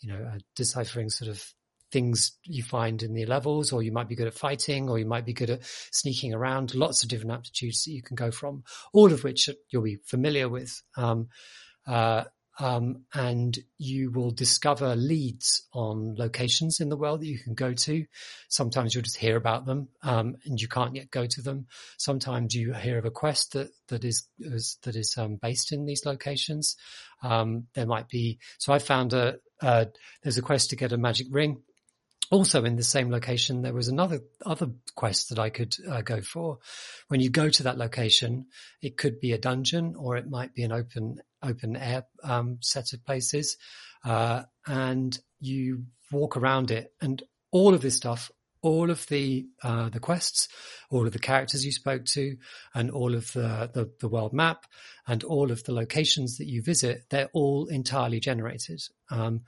[SPEAKER 2] you know, uh, deciphering sort of things you find in the levels, or you might be good at fighting, or you might be good at sneaking around. Lots of different aptitudes that you can go from, all of which you'll be familiar with. Um, uh, um, and you will discover leads on locations in the world that you can go to. Sometimes you'll just hear about them, um, and you can't yet go to them. Sometimes you hear of a quest that that is, is that is um, based in these locations. Um, there might be. So I found a, a there's a quest to get a magic ring also in the same location, there was another other quest that I could uh, go for. When you go to that location, it could be a dungeon or it might be an open open air um, set of places, uh, and you walk around it, and all of this stuff, all of the uh, the quests, all of the characters you spoke to, and all of the, the, the world map, and all of the locations that you visit, they're all entirely generated. Um,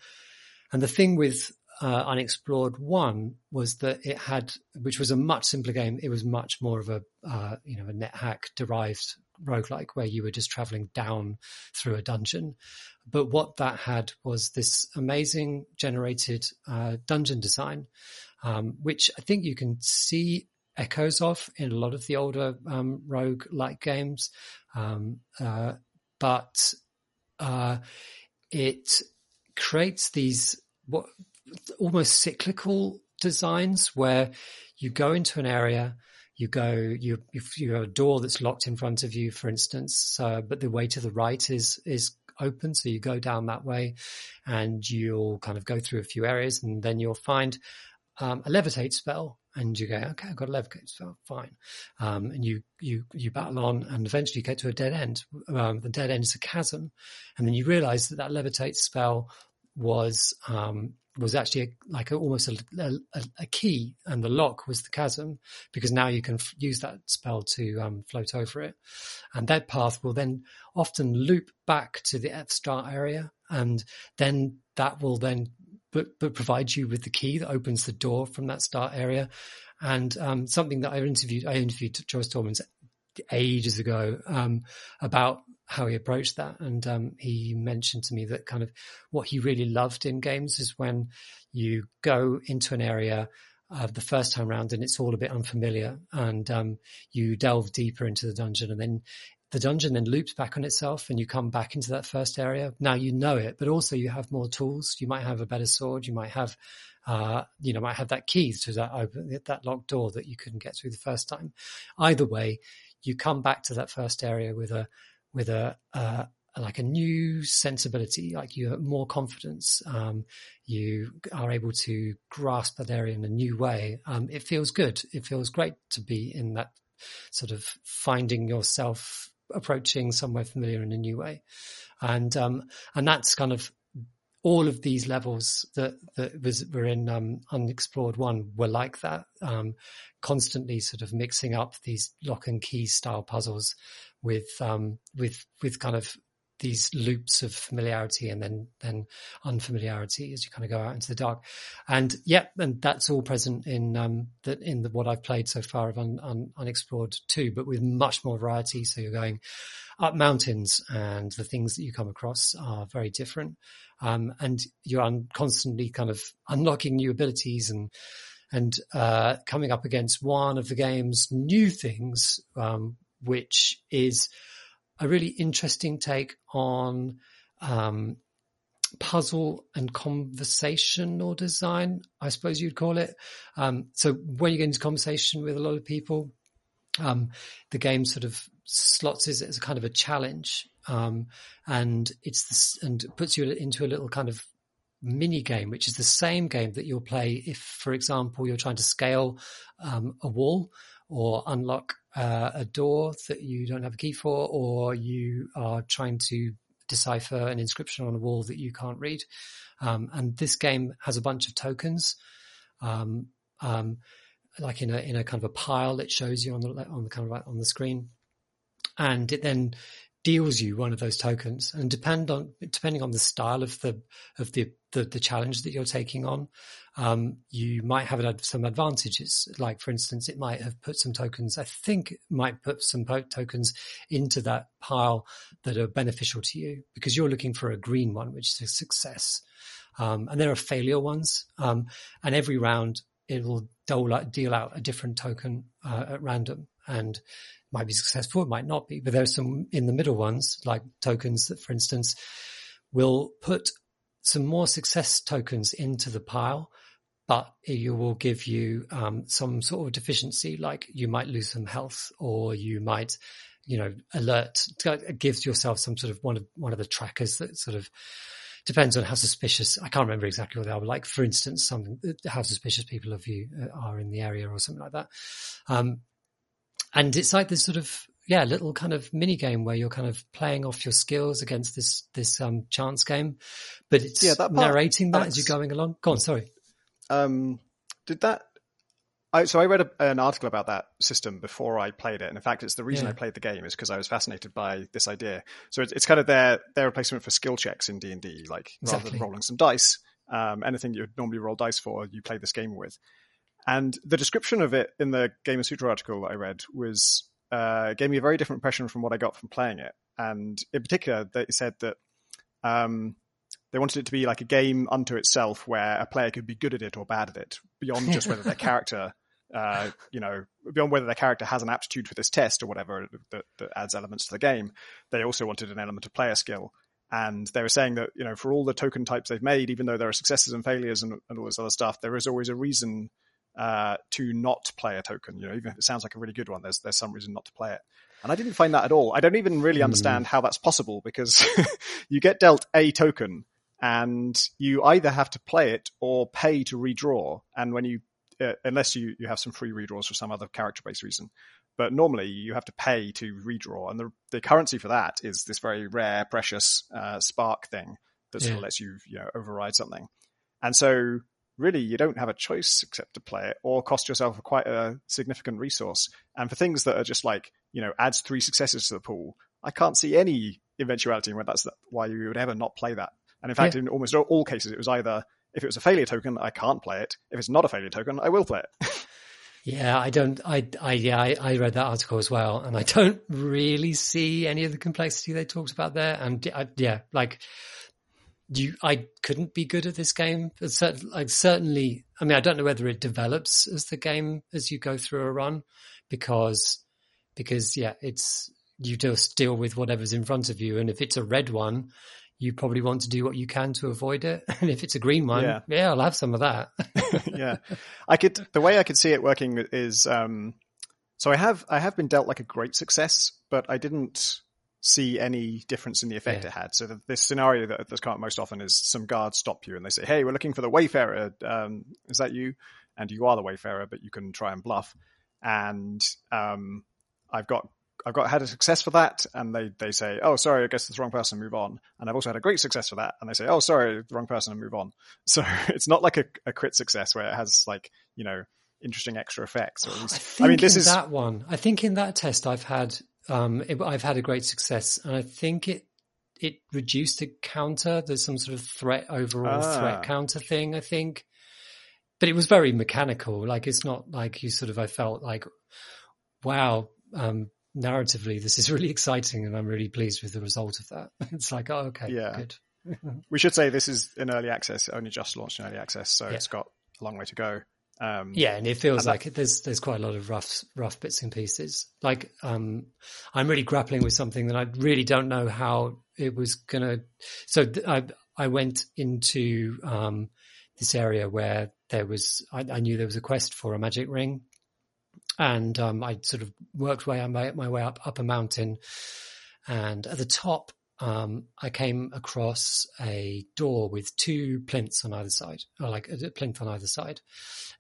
[SPEAKER 2] and the thing with uh, Unexplored One was that it had, which was a much simpler game. It was much more of a, uh, you know, a NetHack derived roguelike where you were just traveling down through a dungeon. But what that had was this amazing generated uh, dungeon design, um, which I think you can see echoes of in a lot of the older um, rogue-like games. Um, uh, but uh, it creates these what almost cyclical designs where you go into an area, you go, you, you have a door that's locked in front of you, for instance, uh, but the way to the right is, is open. So you go down that way and you'll kind of go through a few areas and then you'll find um, a levitate spell and you go, okay, I've got a levitate spell, fine. Um, and you, you, you battle on and eventually you get to a dead end. Um, the dead end is a chasm. And then you realize that that levitate spell was, um, was actually a, like a, almost a, a, key, and the lock was the chasm because now you can f- use that spell to um, float over it, and that path will then often loop back to the F star area, and then that will then but, but provide you with the key that opens the door from that star area. And um, something that I interviewed, I interviewed Joris Dormans ages ago um, about how he approached that. And um, he mentioned to me that kind of what he really loved in games is when you go into an area uh, the first time around and it's all a bit unfamiliar and um, you delve deeper into the dungeon and then the dungeon then loops back on itself and you come back into that first area. Now you know it, but also you have more tools. You might have a better sword. You might have, uh, you know, might have that key to that open, that locked door that you couldn't get through the first time. Either way, you come back to that first area with a with a uh, like a new sensibility, like you have more confidence. Um, you are able to grasp that area in a new way. Um, it feels good. It feels great to be in that sort of finding yourself approaching somewhere familiar in a new way. And, um, and that's kind of all of these levels that, that was, were in um, Unexplored One were like that, um, constantly sort of mixing up these lock and key style puzzles with um, with with kind of these loops of familiarity and then then unfamiliarity as you kind of go out into the dark. And yeah, and that's all present in um that in the, what I've played so far of un, un, Unexplored 2, but with much more variety. So you're going up mountains and the things that you come across are very different. Um, and you're constantly kind of unlocking new abilities and and uh, coming up against one of the game's new things, um, which is a really interesting take on um, puzzle and conversational design, I suppose you'd call it. Um, so when you get into conversation with a lot of people, um, the game sort of slots is as a kind of a challenge, um, and it's and puts you into a little kind of mini game, which is the same game that you'll play if, for example, you're trying to scale um, a wall or unlock uh, a door that you don't have a key for, or you are trying to decipher an inscription on a wall that you can't read. Um, and this game has a bunch of tokens, um, um, like in a in a kind of a pile. It shows you on the on the kind of on the screen, and it then deals you one of those tokens. And depend on depending on the style of the of the the, the challenge that you're taking on um, you might have some advantages. Like for instance it might have put some tokens i think might put some tokens into that pile that are beneficial to you because you're looking for a green one which is a success. Um, and there are failure ones. Um, and every round it will deal out a different token uh, at random and might be successful, it might not be, but there's some in the middle ones, like tokens that, for instance, will put some more success tokens into the pile, but it will give you um, some sort of deficiency, like you might lose some health or you might, you know, alert, gives yourself some sort of one of, one of the trackers that sort of, depends on how suspicious. I can't remember exactly what they are. Like, for instance, something how suspicious people of you uh, are in the area or something like that. Um, and it's like this sort of yeah little kind of mini game where you're kind of playing off your skills against this this um, chance game, but it's yeah, that part, narrating that Alex, as you're going along. Go on, sorry.
[SPEAKER 3] Um, did that? I, so I read a, an article about that system before I played it, and in fact, it's the reason yeah. I played the game is because I was fascinated by this idea. So it's, it's kind of their their replacement for skill checks in D and D, like exactly. rather than rolling some dice. Um, anything you would normally roll dice for, you play this game with. And the description of it in the Gamasutra article that I read was uh, gave me a very different impression from what I got from playing it. And in particular, they said that um, they wanted it to be like a game unto itself, where a player could be good at it or bad at it, beyond just whether their character, uh, you know, beyond whether their character has an aptitude for this test or whatever that, that adds elements to the game. They also wanted an element of player skill. And they were saying that, you know, for all the token types they've made, even though there are successes and failures and, and all this other stuff, there is always a reason uh, to not play a token. You know, even if it sounds like a really good one, there's there's some reason not to play it. And I didn't find that at all. I don't even really hmm. understand mm. how that's possible because you get dealt a token and you either have to play it or pay to redraw. And when you, uh, unless you, you have some free redraws for some other character based reason, but normally you have to pay to redraw. And the, the currency for that is this very rare, precious uh, spark thing that sort yeah. of lets you, you know, override something. And so really you don't have a choice except to play it or cost yourself quite a significant resource. And for things that are just like, you know, adds three successes to the pool, I can't see any eventuality in where that's why you would ever not play that. And in fact, yeah. in almost all cases, it was either if it was a failure token, I can't play it. If it's not a failure token, I will play it.
[SPEAKER 2] yeah, I don't. I, I, yeah, I, I, read that article as well, and I don't really see any of the complexity they talked about there. And I, yeah, like you, I couldn't be good at this game. like certainly, I mean, I don't know whether it develops as the game as you go through a run, because because yeah, it's you just deal with whatever's in front of you, and if it's a red one, you probably want to do what you can to avoid it. And if it's a green one, yeah, yeah I'll have some of that.
[SPEAKER 3] yeah, I could. The way I could see it working is, um, so I have I have been dealt like a great success, but I didn't see any difference in the effect yeah. it had. So the, this scenario that, that's come up most often is some guards stop you and they say, "Hey, we're looking for the Wayfarer. Um, is that you?" And you are the Wayfarer, but you can try and bluff. And um, I've got I've got had a success for that, and they they say, "Oh, sorry, I guess it's the wrong person. Move on." And I've also had a great success for that, and they say, "Oh, sorry, the wrong person, and move on." So it's not like a, a crit success where it has like you know interesting extra effects. Or at
[SPEAKER 2] least, I, I mean, this is that one. I think in that test I've had um, it, I've had a great success, and I think it it reduced the counter. There's some sort of threat overall ah. threat counter thing. I think, but it was very mechanical. Like it's not like you sort of. I felt like, wow, um, narratively, this is really exciting, and I'm really pleased with the result of that. it's like, oh, okay, yeah. good.
[SPEAKER 3] we should say this is in early access, only just launched in early access, so yeah. it's got a long way to go. Um,
[SPEAKER 2] Yeah, and it feels
[SPEAKER 3] And that-
[SPEAKER 2] like there's there's quite a lot of rough rough bits and pieces. Like um, I'm really grappling with something that I really don't know how it was gonna. So th- I I went into um, this area where there was I, I knew there was a quest for a magic ring, and um, I sort of worked my my way up up a mountain, and at the top. Um, I came across a door with two plinths on either side, or like a plinth on either side.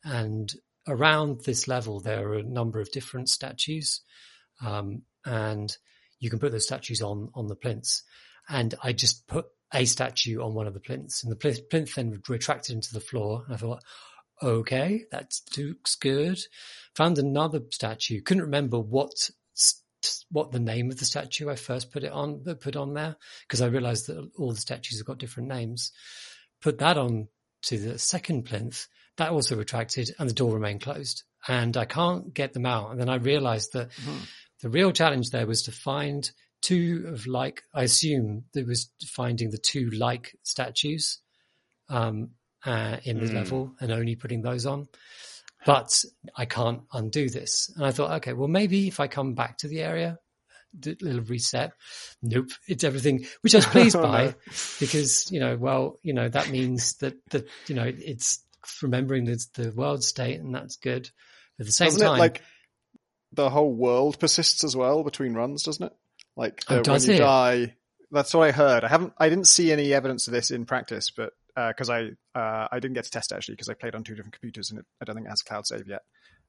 [SPEAKER 2] And around this level there are a number of different statues. Um, and you can put those statues on on the plinths. And i just put a statue on one of the plinths. And the plinth, plinth then retracted into the floor. And i thought okay that looks good. Found another statue. Couldn't remember what what the name of the statue i first put it on put on there because i realized that all the statues have got different names. Put that on to the second plinth. That also retracted and the door remained closed. And I can't get them out. And then I realized that
[SPEAKER 3] Mhm.
[SPEAKER 2] the real challenge there was to find two of like, I assume there was finding the two like statues, um, uh, in the
[SPEAKER 1] Mm.
[SPEAKER 2] level and only putting those on. But I can't undo this. And I thought, okay, well, maybe if I come back to the area, a little reset. Nope. It's everything, which I was pleased
[SPEAKER 3] Oh,
[SPEAKER 2] by
[SPEAKER 3] no.
[SPEAKER 2] because you know well you know that means that that you know it's remembering the the world state and that's good at the same
[SPEAKER 3] doesn't
[SPEAKER 2] time
[SPEAKER 3] it like the whole world persists as well between runs, doesn't it? Like
[SPEAKER 2] Oh, does
[SPEAKER 3] when you
[SPEAKER 2] it?
[SPEAKER 3] die, that's what I heard. I haven't, I didn't see any evidence of this in practice, but because I uh, I didn't get to test it actually because I played on two different computers and it, I don't think it has cloud save yet.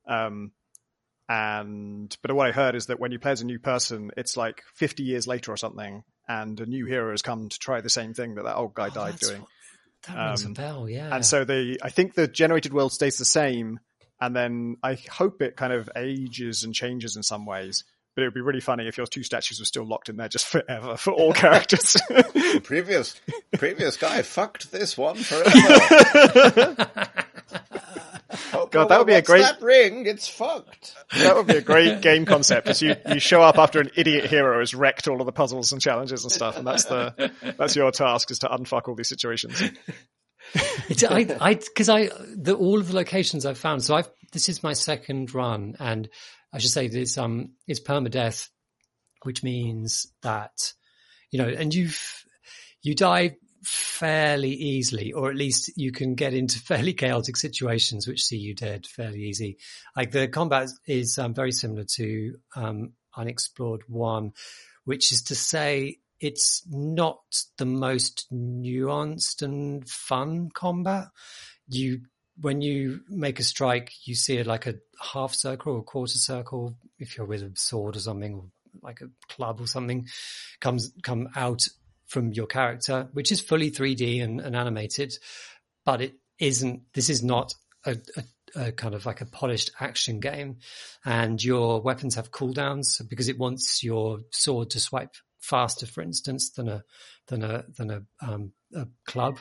[SPEAKER 3] Um, and but what I heard is that when you play as a new person, it's like 50 years later or something, and a new hero has come to try the same thing that that old guy
[SPEAKER 2] Oh,
[SPEAKER 3] died doing.
[SPEAKER 2] that rings
[SPEAKER 3] Um,
[SPEAKER 2] a bell yeah
[SPEAKER 3] And so the I think the generated world stays the same, and then I hope it kind of ages and changes in some ways. But it would be really funny if your two statues were still locked in there just forever for all characters.
[SPEAKER 1] previous previous guy fucked this one forever. Oh,
[SPEAKER 3] God, that would be a great-
[SPEAKER 1] that ring. It's fucked.
[SPEAKER 3] that would be a great game concept. Is you, you show up after an idiot hero has wrecked all of the puzzles and challenges and stuff, and that's the that's your task is to unfuck all these situations.
[SPEAKER 2] It's, I, I, because I, the, all of the locations I've found. So I've, this is my second run, and I should say this, um, it's permadeath, which means that, you know, and you've, you die fairly easily, or at least you can get into fairly chaotic situations, which see you dead fairly easy. Like the combat is um, very similar to um, Unexplored One, which is to say it's not the most nuanced and fun combat. You when you make a strike, you see it like a half circle or a quarter circle. If you're with a sword or something, or like a club or something, comes come out from your character, which is fully 3D and, and animated, but it isn't. This is not a, a, a kind of like a polished action game, and your weapons have cooldowns because it wants your sword to swipe faster, for instance, than a than a than a, um, a club.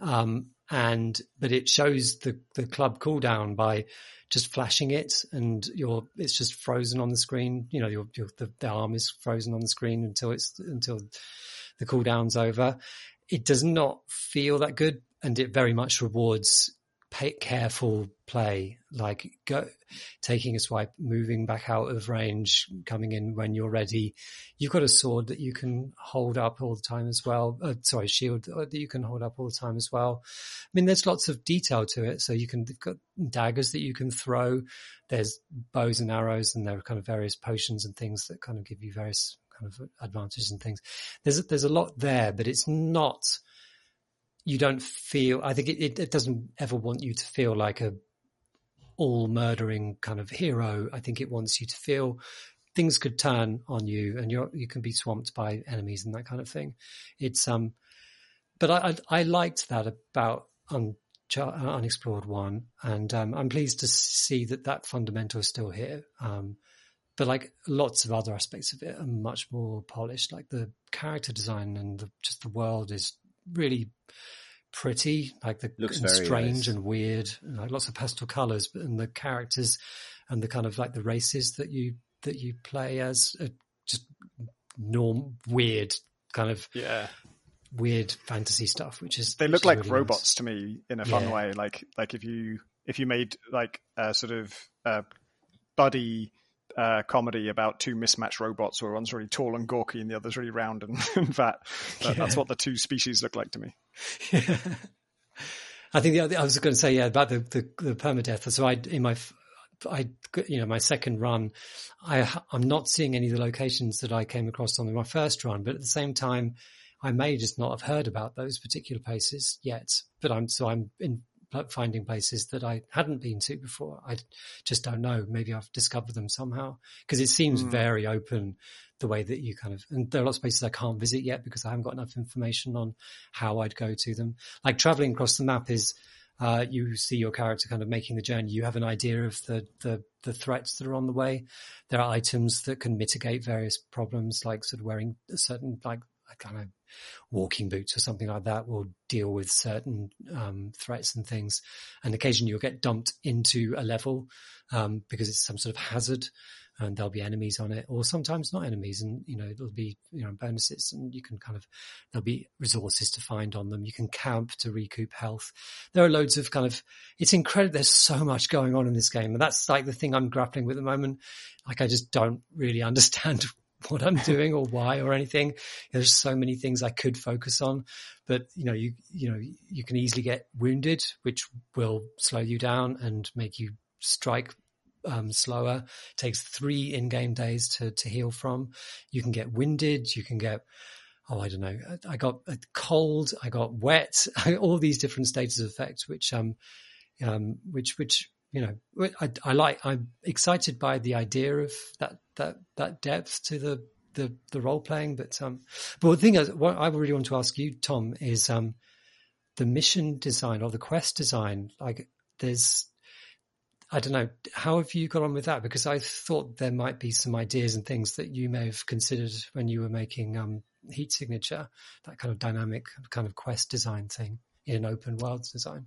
[SPEAKER 2] Um, and but it shows the the club cooldown by just flashing it, and your it's just frozen on the screen. You know, your, your the, the arm is frozen on the screen until it's until the cooldown's over. It does not feel that good, and it very much rewards pay, careful play, like go taking a swipe, moving back out of range, coming in when you're ready. You've got a sword that you can hold up all the time as well. Uh, sorry, shield that you can hold up all the time as well. I mean, there's lots of detail to it. So you can got daggers that you can throw. There's bows and arrows, and there are kind of various potions and things that kind of give you various kind of advantages and things. There's there's a lot there, but it's not. You don't feel. I think it, it, doesn't ever want you to feel like a all murdering kind of hero. I think it wants you to feel things could turn on you and you're, you can be swamped by enemies and that kind of thing. It's, um, but I, I, I liked that about Un, Unexplored One. And, um, I'm pleased to see that that fundamental is still here. Um, but like lots of other aspects of it are much more polished. Like the character design and the, just the world is really pretty, like the
[SPEAKER 1] Looks
[SPEAKER 2] and strange
[SPEAKER 1] nice.
[SPEAKER 2] and weird, and like lots of pastel colors, but and the characters and the kind of like the races that you that you play as are just norm weird kind of
[SPEAKER 3] Yeah,
[SPEAKER 2] weird fantasy stuff, which is
[SPEAKER 3] they look like
[SPEAKER 2] really
[SPEAKER 3] robots
[SPEAKER 2] nice.
[SPEAKER 3] to me in a fun
[SPEAKER 2] Yeah.
[SPEAKER 3] way. Like like if you if you made like a sort of uh, buddy uh, comedy about two mismatched robots, where one's really tall and gawky and the other's really round and, and fat. That, yeah. That's what the two species look like to me. Yeah.
[SPEAKER 2] I think the other, I was going to say yeah about the the, the permadeath. So I in my I you know my second run, I I'm not seeing any of the locations that I came across on my first run, but at the same time, I may just not have heard about those particular places yet. But I'm so I'm in finding places that I hadn't been to before. I just don't know. Maybe I've discovered them somehow because it seems mm. very open the way that you kind of, and there are lots of places I can't visit yet because I haven't got enough information on how I'd go to them. Like traveling across the map is, uh, you see your character kind of making the journey. You have an idea of the, the, the threats that are on the way. There are items that can mitigate various problems, like sort of wearing a certain, like, kind of walking boots or something like that will deal with certain um, threats and things. And occasionally you'll get dumped into a level um, because it's some sort of hazard and there'll be enemies on it or sometimes not enemies. And you know there'll be you know bonuses and you can kind of there'll be resources to find on them. You can camp to recoup health. There are loads of kind of it's incredible. There's so much going on in this game. And that's like the thing i'm grappling with at the moment. Like i just don't really understand what I'm doing or why or anything. There's so many things I could focus on, but you know, you, you know, you can easily get wounded, which will slow you down and make you strike um, slower. It takes three in-game days to, to heal from. You can get winded. You can get, oh, I don't know. I got cold. I got wet. all these different stages of effect, which, um, um, which, which you know, I, I, like, I'm excited by the idea of that, that, that depth to the, the, the role playing. But, um, but the thing is, what I really want to ask you, Tom, is, um, the mission design or the quest design. Like there's, I don't know, how have you got on with that? Because I thought there might be some ideas and things that you may have considered when you were making, um, heat signature, that kind of dynamic kind of quest design thing in an open world design.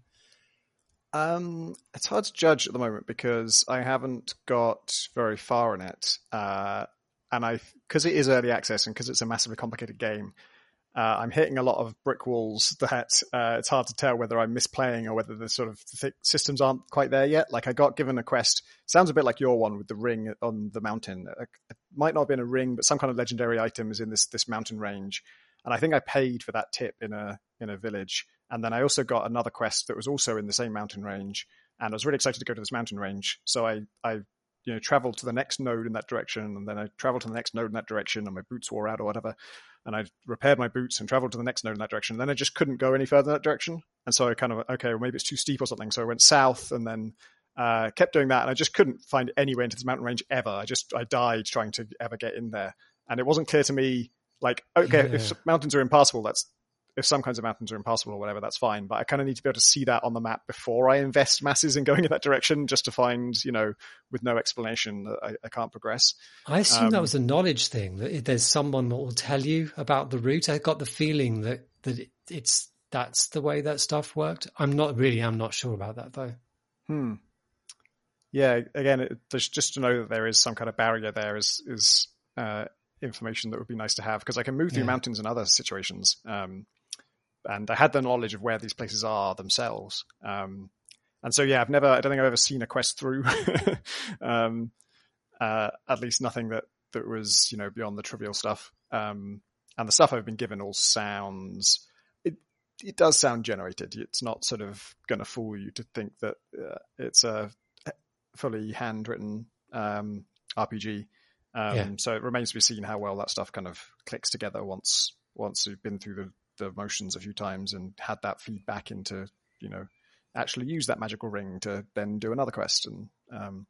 [SPEAKER 3] Um, it's hard to judge at the moment because I haven't got very far in it, uh, and I because it is early access and because it's a massively complicated game. Uh, I'm hitting a lot of brick walls that uh, it's hard to tell whether I'm misplaying or whether the sort of systems aren't quite there yet. Like I got given a quest, sounds a bit like your one with the ring on the mountain. It might not have been a ring, but some kind of legendary item is in this this mountain range, and I think I paid for that tip in a in a village. And then I also got another quest that was also in the same mountain range, and I was really excited to go to this mountain range. So I I you know traveled to the next node in that direction, and then I traveled to the next node in that direction, and my boots wore out or whatever. And I repaired my boots and traveled to the next node in that direction. And then I just couldn't go any further in that direction, and so I kind of okay, well maybe it's too steep or something. So I went south, and then uh, kept doing that, and I just couldn't find any way into this mountain range ever. I just I died trying to ever get in there, and it wasn't clear to me like, okay, yeah. if mountains are impassable, that's if some kinds of mountains are impassable or whatever, that's fine. But I kind of need to be able to see that on the map before I invest masses in going in that direction, just to find, you know, with no explanation that I, I can't progress.
[SPEAKER 2] I assume um, that was a knowledge thing. That there's someone that will tell you about the route. I got the feeling that that it's that's the way that stuff worked. I'm not really. I'm not sure about that though.
[SPEAKER 3] Hmm. Yeah. Again, it, just to know that there is some kind of barrier there is is uh, information that would be nice to have because I can move through yeah. mountains in other situations. Um, and I had the knowledge of where these places are themselves. Um, and so, yeah, I've never, I don't think I've ever seen a quest through. um, uh, at least nothing that, that was, you know, beyond the trivial stuff. Um, and the stuff I've been given all sounds, it, it does sound generated. It's not sort of going to fool you to think that uh, it's a fully handwritten, um, RPG. Um, yeah. So it remains to be seen how well that stuff kind of clicks together once once you've been through the, the motions a few times and had that feedback into you know actually use that magical ring to then do another quest and um,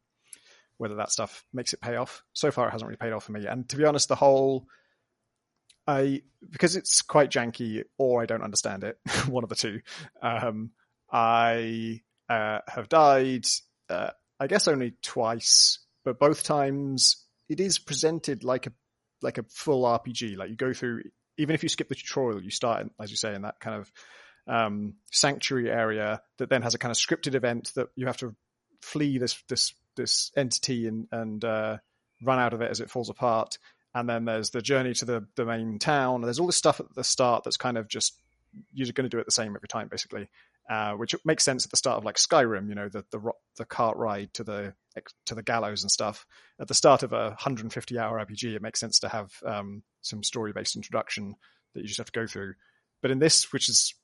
[SPEAKER 3] whether that stuff makes it pay off. So far, it hasn't really paid off for me. And to be honest, the whole I because it's quite janky or I don't understand it, one of the two. Um, I uh, have died, uh, I guess only twice, but both times it is presented like a like a full RPG. Like you go through, even if you skip the tutorial, you start, as you say, in that kind of um, sanctuary area that then has a kind of scripted event that you have to flee this this this entity and and uh, run out of it as it falls apart. And then there's the journey to the the main town. There's all this stuff at the start that's kind of just you're going to do it the same every time, basically. Uh, which makes sense at the start of like Skyrim. You know, the the the cart ride to the to the gallows and stuff. At the start of a 150 hour RPG, it makes sense to have um, some story based introduction that you just have to go through. But in this, which is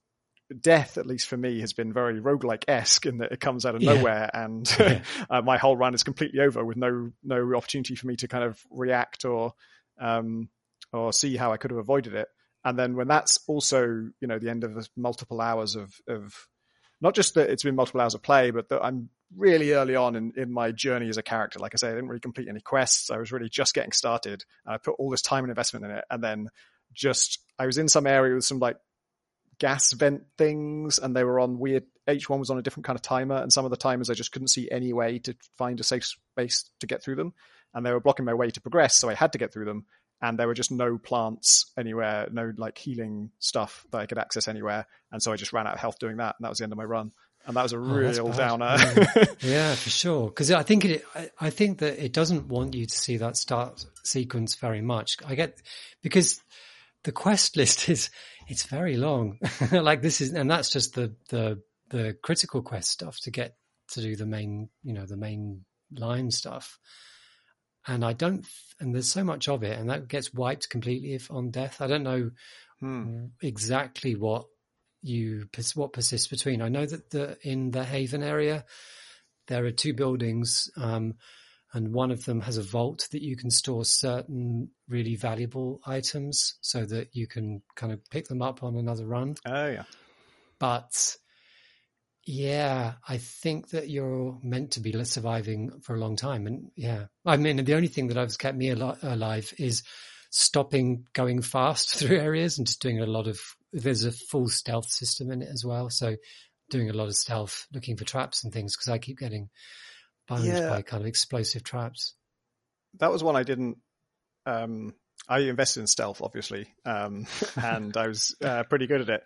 [SPEAKER 3] death, at least for me, has been very roguelike esque in that it comes out of
[SPEAKER 2] Yeah.
[SPEAKER 3] nowhere and
[SPEAKER 2] Yeah.
[SPEAKER 3] uh, my whole run is completely over with no no opportunity for me to kind of react or um, or see how I could have avoided it. And then when that's also you know the end of multiple hours of of not just that it's been multiple hours of play, but that I'm really early on in, in my journey as a character. Like I say, I didn't really complete any quests. I was really just getting started. I put all this time and investment in it, and then just I was in some area with some like gas vent things, and they were on weird. Each one was on a different kind of timer, and some of the timers I just couldn't see any way to find a safe space to get through them, and they were blocking my way to progress. So I had to get through them, and there were just no plants anywhere, no like healing stuff that I could access anywhere, and so I just ran out of health doing that, and that was the end of my run. And that was a
[SPEAKER 2] Oh,
[SPEAKER 3] real downer.
[SPEAKER 2] Yeah. Yeah, for sure. Because I think it, I, I think that it doesn't want you to see that start sequence very much. I get because the quest list is it's very long. like this is, and that's just the the the critical quest stuff to get to do the main, you know, the main line stuff. And I don't, and there's so much of it, and that gets wiped completely if on death. I don't know
[SPEAKER 3] Hmm.
[SPEAKER 2] exactly what you what persists between. I know that the in the Haven area there are two buildings, um, and one of them has a vault that you can store certain really valuable items, so that you can kind of pick them up on another run.
[SPEAKER 3] Oh yeah.
[SPEAKER 2] But yeah, I think that you're meant to be surviving for a long time, and yeah, I mean the only thing that has kept me al- alive is stopping going fast through areas and just doing a lot of. There's a full stealth system in it as well, so doing a lot of stealth, looking for traps and things because I keep getting boned
[SPEAKER 3] Yeah.
[SPEAKER 2] by kind of explosive traps.
[SPEAKER 3] that was one I didn't. Um, I invested in stealth, obviously, um, and I was uh, pretty good at it,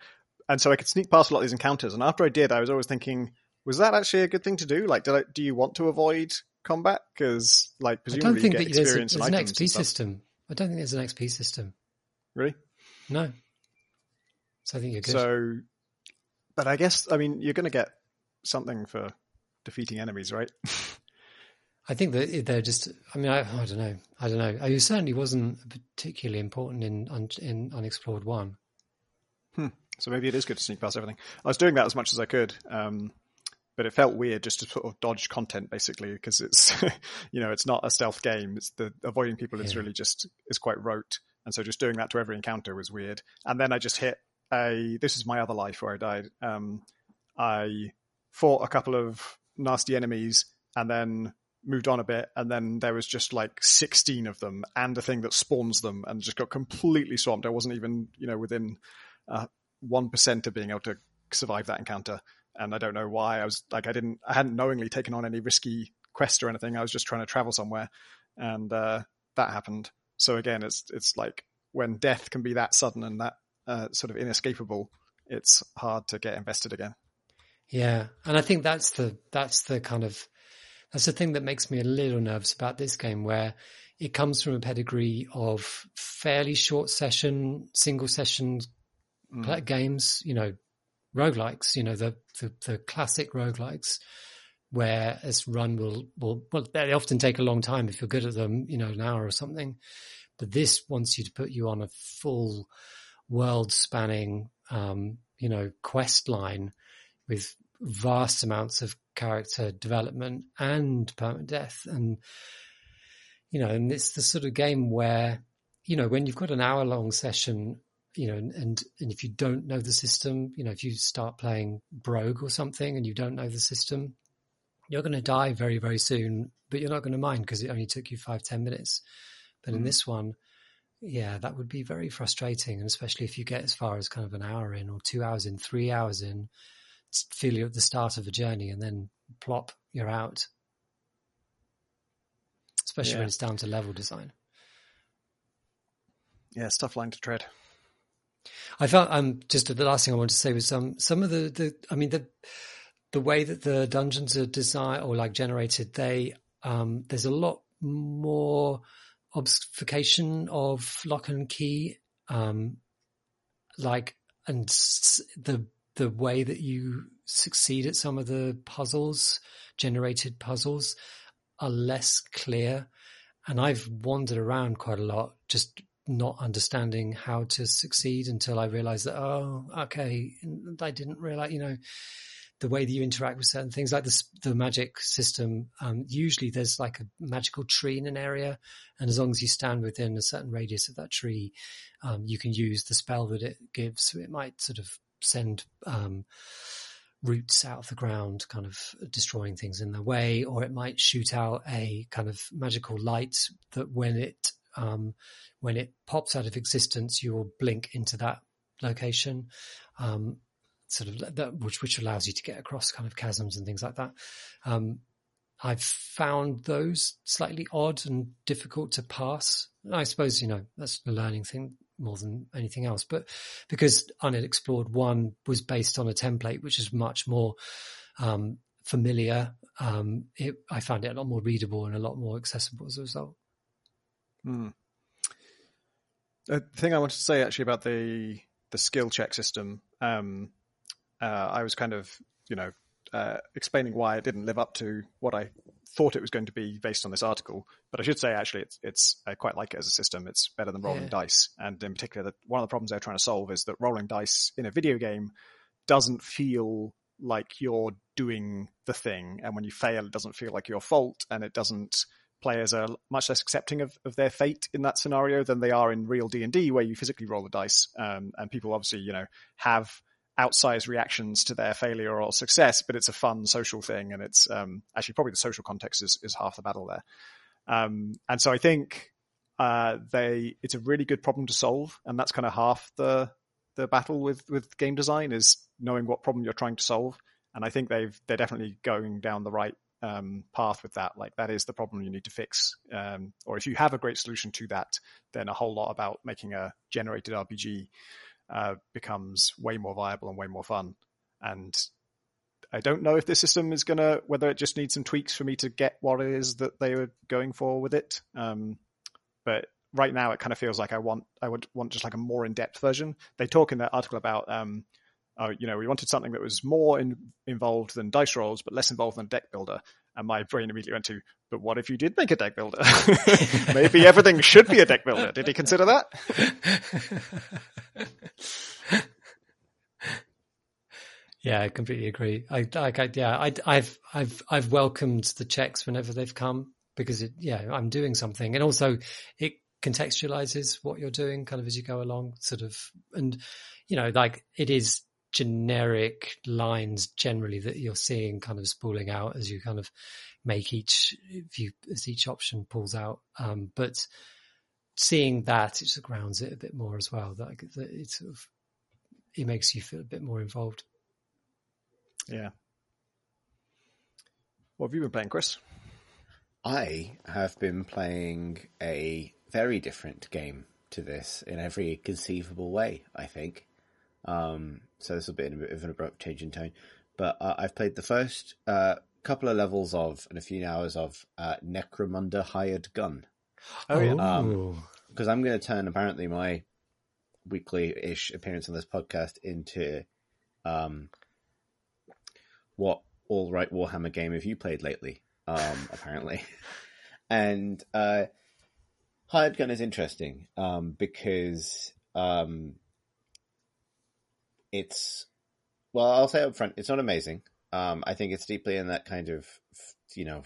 [SPEAKER 3] and so I could sneak past a lot of these encounters. And after I did, I was always thinking, was that actually a good thing to do? Like, did I, do you want to avoid combat? Because, like,
[SPEAKER 2] I
[SPEAKER 3] presumably
[SPEAKER 2] don't think
[SPEAKER 3] you
[SPEAKER 2] that
[SPEAKER 3] get
[SPEAKER 2] there's, a,
[SPEAKER 3] experience
[SPEAKER 2] there's an XP system. I don't think there's an XP system.
[SPEAKER 3] Really?
[SPEAKER 2] No. So I think you're good.
[SPEAKER 3] So, but I guess I mean you're going to get something for defeating enemies, right?
[SPEAKER 2] I think that they're just. I mean, I, I don't know. I don't know. It certainly wasn't particularly important in in Unexplored One.
[SPEAKER 3] So maybe it is good to sneak past everything. I was doing that as much as I could, um, but it felt weird just to sort of dodge content basically because it's, you know, it's not a stealth game. It's the avoiding people is really just is quite rote, and so just doing that to every encounter was weird. And then I just hit a. This is my other life where I died. Um, I fought a couple of nasty enemies and then moved on a bit and then there was just like 16 of them and a thing that spawns them and just got completely swamped i wasn't even you know within uh, 1% of being able to survive that encounter. And i don't know why. I was like i didn't i hadn't knowingly taken on any risky quest or anything. I was just trying to travel somewhere. And uh, that happened. So again it's it's like when death can be that sudden and that uh, sort of inescapable it's hard to get invested again.
[SPEAKER 2] Yeah, and I think that's the that's the kind of that's the thing that makes me a little nervous about this game, where it comes from a pedigree of fairly short session, single session
[SPEAKER 3] Mm.
[SPEAKER 2] pla- games. You know, roguelikes. You know, the the, the classic roguelikes, where this run will will well they often take a long time if you're good at them. You know, an hour or something. But this wants you to put you on a full world spanning, um, you know, quest line with vast amounts of character development and permanent death. And, you know, and it's the sort of game where, you know, when you've got an hour long session, you know, and, and, and if you don't know the system, you know, if you start playing Brogue or something and you don't know the system, you're going to die very, very soon, but you're not going to mind because it only took you five, ten minutes. But in
[SPEAKER 3] Mhm.
[SPEAKER 2] this one, yeah, that would be very frustrating. And especially if you get as far as kind of an hour in or two hours in, three hours in, feel you're at the start of a journey and then plop, you're out. Especially
[SPEAKER 3] Yeah.
[SPEAKER 2] when it's down to level design.
[SPEAKER 3] yeah it's tough line to tread
[SPEAKER 2] I felt um just the last thing I wanted to say was um some of the the I mean the the way that the dungeons are designed or like generated they um there's a lot more obfuscation of lock and key um like and the the way that you succeed at some of the puzzles, generated puzzles, are less clear. And I've wandered around quite a lot, just not understanding how to succeed until I realized that, oh, okay, I didn't realize, you know, the way that you interact with certain things, like the, the magic system. Um, usually there's like a magical tree in an area. And as long as you stand within a certain radius of that tree, um, you can use the spell that it gives. So it might sort of send, um, roots out of the ground, kind of destroying things in their way, or it might shoot out a kind of magical light that when it um, when it pops out of existence, you will blink into that location, um, sort of that, which which allows you to get across kind of chasms and things like that. Um, I've found those slightly odd and difficult to pass. I suppose you know that's the learning thing more than anything else. But because Unexplored One was based on a template which is much more um, familiar, um, it, I found it a lot more readable and a lot more accessible as a result.
[SPEAKER 3] Hmm. The thing I wanted to say actually about the the skill check system, um, uh, I was kind of you know uh, explaining why it didn't live up to what I thought it was going to be based on this article. But I should say, actually, it's, it's I quite like it as a system. It's better than rolling yeah. dice. And in particular, that one of the problems they're trying to solve is that rolling dice in a video game doesn't feel like you're doing the thing. And when you fail, it doesn't feel like your fault. And it doesn't, players are much less accepting of, of their fate in that scenario than they are in real D&D where you physically roll the dice. Um, and people obviously, you know, have outsized reactions to their failure or success, but it's a fun social thing, and it's um, actually probably the social context is, is half the battle there. Um, and so I think uh, they it's a really good problem to solve, and that's kind of half the the battle with with game design is knowing what problem you're trying to solve. And I think they've they're definitely going down the right um, path with that. Like that is the problem you need to fix. Um, or if you have a great solution to that, then a whole lot about making a generated RPG uh, becomes way more viable and way more fun. And I don't know if this system is gonna whether it just needs some tweaks for me to get what it is that they were going for with it. Um, but right now, it kind of feels like I want I would want just like a more in depth version. They talk in that article about um, uh, you know, we wanted something that was more in, involved than dice rolls, but less involved than deck builder. And my brain immediately went to, but what if you did make a deck builder? Maybe everything should be a deck builder. Did he consider that?
[SPEAKER 2] yeah, I completely agree. I, I, yeah, I, I've, I've, I've welcomed the checks whenever they've come because it, yeah, I'm doing something, and also it contextualizes what you're doing kind of as you go along, sort of, and you know, like it is generic lines generally that you're seeing kind of spooling out as you kind of make each view as each option pulls out. Um, but seeing that, it just grounds it a bit more as well. That, that it sort of it makes you feel a bit more involved.
[SPEAKER 3] Yeah. What have you been playing, Chris?
[SPEAKER 1] I have been playing a very different game to this in every conceivable way. I think. Um, so this will be a bit of an abrupt change in tone. But uh, I've played the first uh, couple of levels of and a few hours of uh, Necromunda Hired Gun.
[SPEAKER 3] Oh, yeah.
[SPEAKER 1] Because um, I'm going to turn apparently my weekly-ish appearance on this podcast into um, what all right Warhammer game have you played lately? Um, apparently, and uh, Hired Gun is interesting um, because um, it's well, I'll say up front, it's not amazing. Um, I think it's deeply in that kind of you know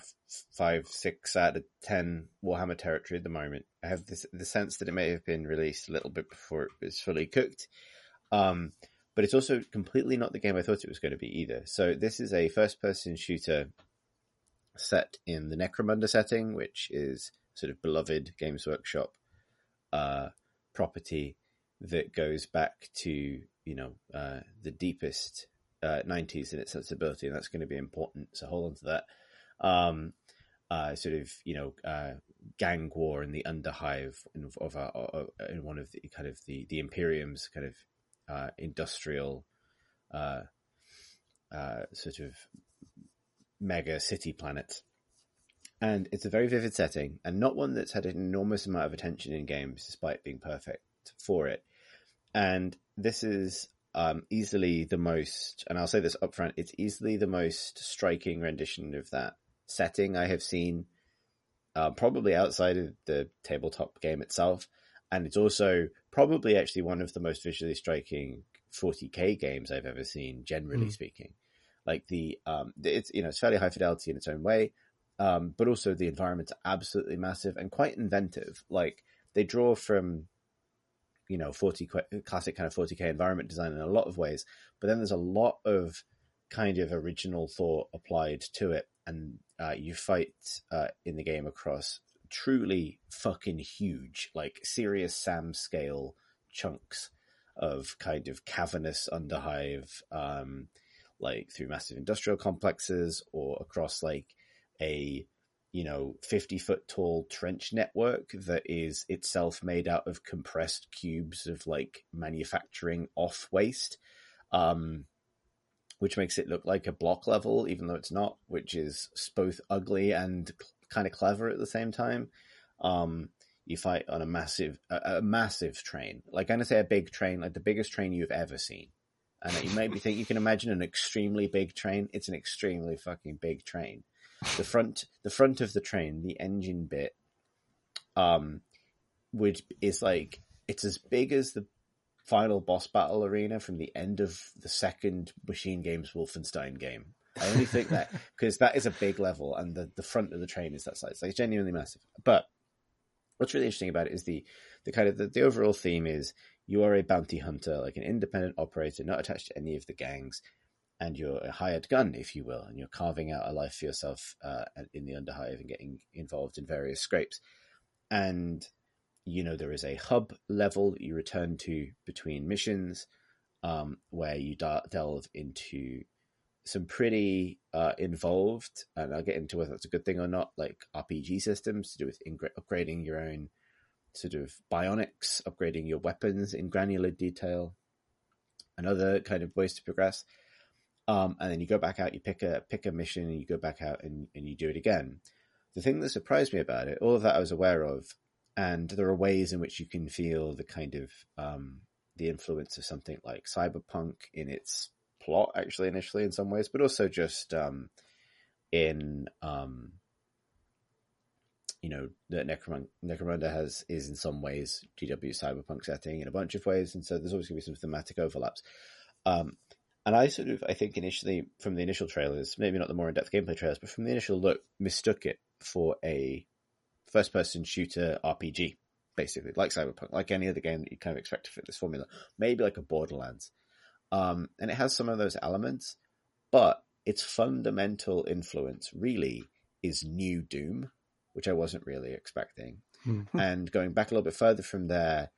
[SPEAKER 1] five, six out of ten Warhammer territory at the moment. I have this the sense that it may have been released a little bit before it was fully cooked. Um, but it's also completely not the game I thought it was going to be either. So this is a first-person shooter set in the Necromunda setting, which is sort of beloved Games Workshop uh, property that goes back to you know uh, the deepest uh, 90s in its sensibility, and that's going to be important. So hold on to that. Um, uh, sort of you know uh, gang war in the underhive in, of uh, in one of the kind of the the Imperium's kind of uh, industrial sort of mega city planet. And it's a very vivid setting, and not one that's had an enormous amount of attention in games, despite being perfect for it. And this is um, easily the most, and I'll say this up front, it's easily the most striking rendition of that setting I have seen, uh, probably outside of the tabletop game itself. And it's also probably actually one of the most visually striking 40k games I've ever seen, generally mm. speaking. Like the, um, it's, you know, it's fairly high fidelity in its own way. Um, but also the environment's are absolutely massive and quite inventive. Like they draw from, you know, 40 classic kind of 40k environment design in a lot of ways, but then there's a lot of kind of original thought applied to it. And uh, you fight uh, in the game across truly fucking huge, like serious Sam scale chunks of kind of cavernous underhive, um, like through massive industrial complexes or across like a you know 50 foot tall trench network that is itself made out of compressed cubes of like manufacturing off waste um which makes it look like a block level even though it's not which is both ugly and kind of clever at the same time. Um you fight on a massive a, a massive train. Like i'm gonna say a big train like the biggest train you've ever seen. And you maybe think you can imagine an extremely big train. It's an extremely fucking big train the front the front of the train, the engine bit, um, would is like it's as big as the final boss battle arena from the end of the second Machine Games Wolfenstein game. I only think that because that is a big level, and the, the front of the train is that size. Like it's genuinely massive. But what's really interesting about it is the the kind of the, the overall theme is you are a bounty hunter, like an independent operator, not attached to any of the gangs and you're a hired gun, if you will, and you're carving out a life for yourself uh, in the underhive and getting involved in various scrapes. And you know there is a hub level that you return to between missions, um, where you delve into some pretty uh, involved, and I'll get into whether that's a good thing or not, like RPG systems to do with upgrading your own sort of bionics, upgrading your weapons in granular detail, and other kind of ways to progress um, and then you go back out, you pick a pick a mission, and you go back out and, and you do it again. The thing that surprised me about it, all of that I was aware of, and there are ways in which you can feel the kind of um, the influence of something like cyberpunk in its plot, actually initially in some ways, but also just um, in um, you know that Necromunda has is in some ways GW cyberpunk setting in a bunch of ways, and so there's always going to be some thematic overlaps. Um, and I sort of, I think initially from the initial trailers, maybe not the more in-depth gameplay trailers, but from the initial look, mistook it for a first-person shooter RPG, basically, like Cyberpunk, like any other game that you kind of expect to fit this formula. Maybe like a Borderlands. Um, and it has some of those elements, but its fundamental influence really is New Doom, which I wasn't really expecting. Mm-hmm. And going back a little bit further from there,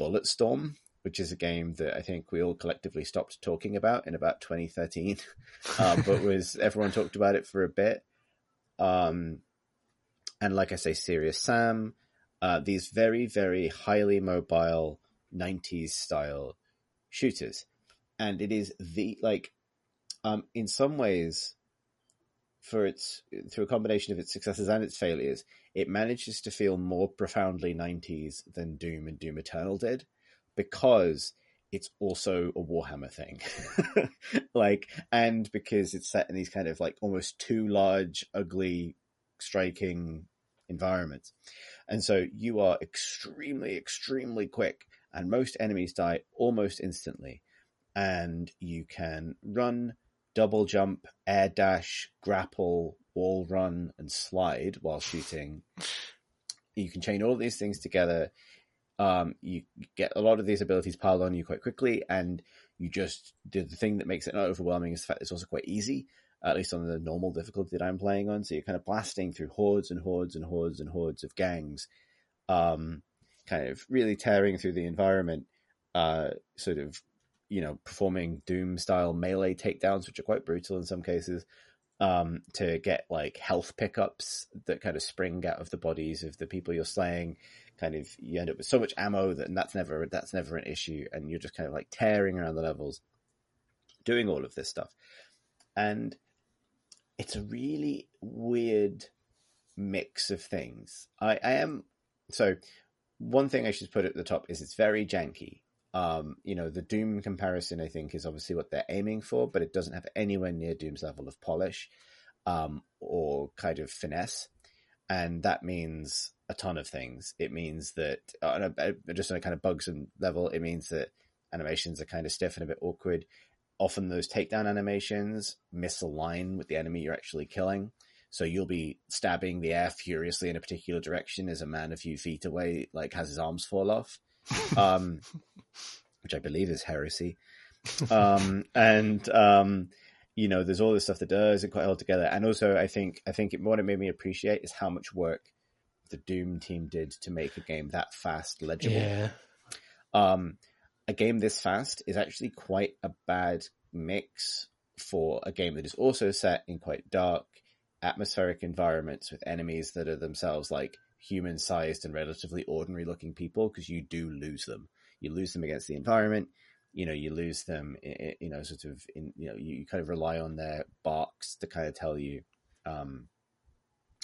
[SPEAKER 1] Bulletstorm, which is a game that I think we all collectively stopped talking about in about 2013, uh, but was everyone talked about it for a bit. Um, and like I say, Serious Sam, uh, these very very highly mobile 90s style shooters, and it is the like um, in some ways for its through a combination of its successes and its failures, it manages to feel more profoundly 90s than Doom and Doom Eternal did because it's also a Warhammer thing. like, and because it's set in these kind of like almost too large, ugly, striking environments. And so you are extremely, extremely quick, and most enemies die almost instantly. And you can run, double jump, air dash, grapple, wall run, and slide while shooting. You can chain all these things together um, you get a lot of these abilities piled on you quite quickly, and you just the thing that makes it not overwhelming is the fact it's also quite easy, at least on the normal difficulty that I'm playing on. So you're kind of blasting through hordes and hordes and hordes and hordes of gangs, um, kind of really tearing through the environment, uh, sort of, you know, performing Doom style melee takedowns, which are quite brutal in some cases. Um, to get like health pickups that kind of spring out of the bodies of the people you're slaying, kind of you end up with so much ammo that and that's never that's never an issue, and you're just kind of like tearing around the levels, doing all of this stuff, and it's a really weird mix of things. I, I am so one thing I should put at the top is it's very janky. um, you know, the Doom comparison, I think, is obviously what they're aiming for, but it doesn't have anywhere near Doom's level of polish um, or kind of finesse. And that means a ton of things. It means that, uh, just on a kind of bugs and level, it means that animations are kind of stiff and a bit awkward. Often those takedown animations misalign with the enemy you're actually killing. So you'll be stabbing the air furiously in a particular direction as a man a few feet away, like, has his arms fall off um, which I believe is heresy. Um, and um, you know, there's all this stuff that doesn't quite hold together. And also, I think I think it, what it made me appreciate is how much work the Doom team did to make a game that fast legible.
[SPEAKER 2] Yeah.
[SPEAKER 1] Um, a game this fast is actually quite a bad mix for a game that is also set in quite dark, atmospheric environments with enemies that are themselves like human sized and relatively ordinary looking people because you do lose them. You lose them against the environment. You know, you lose them, you know, sort of in, you know, you kind of rely on their barks to kind of tell you, um,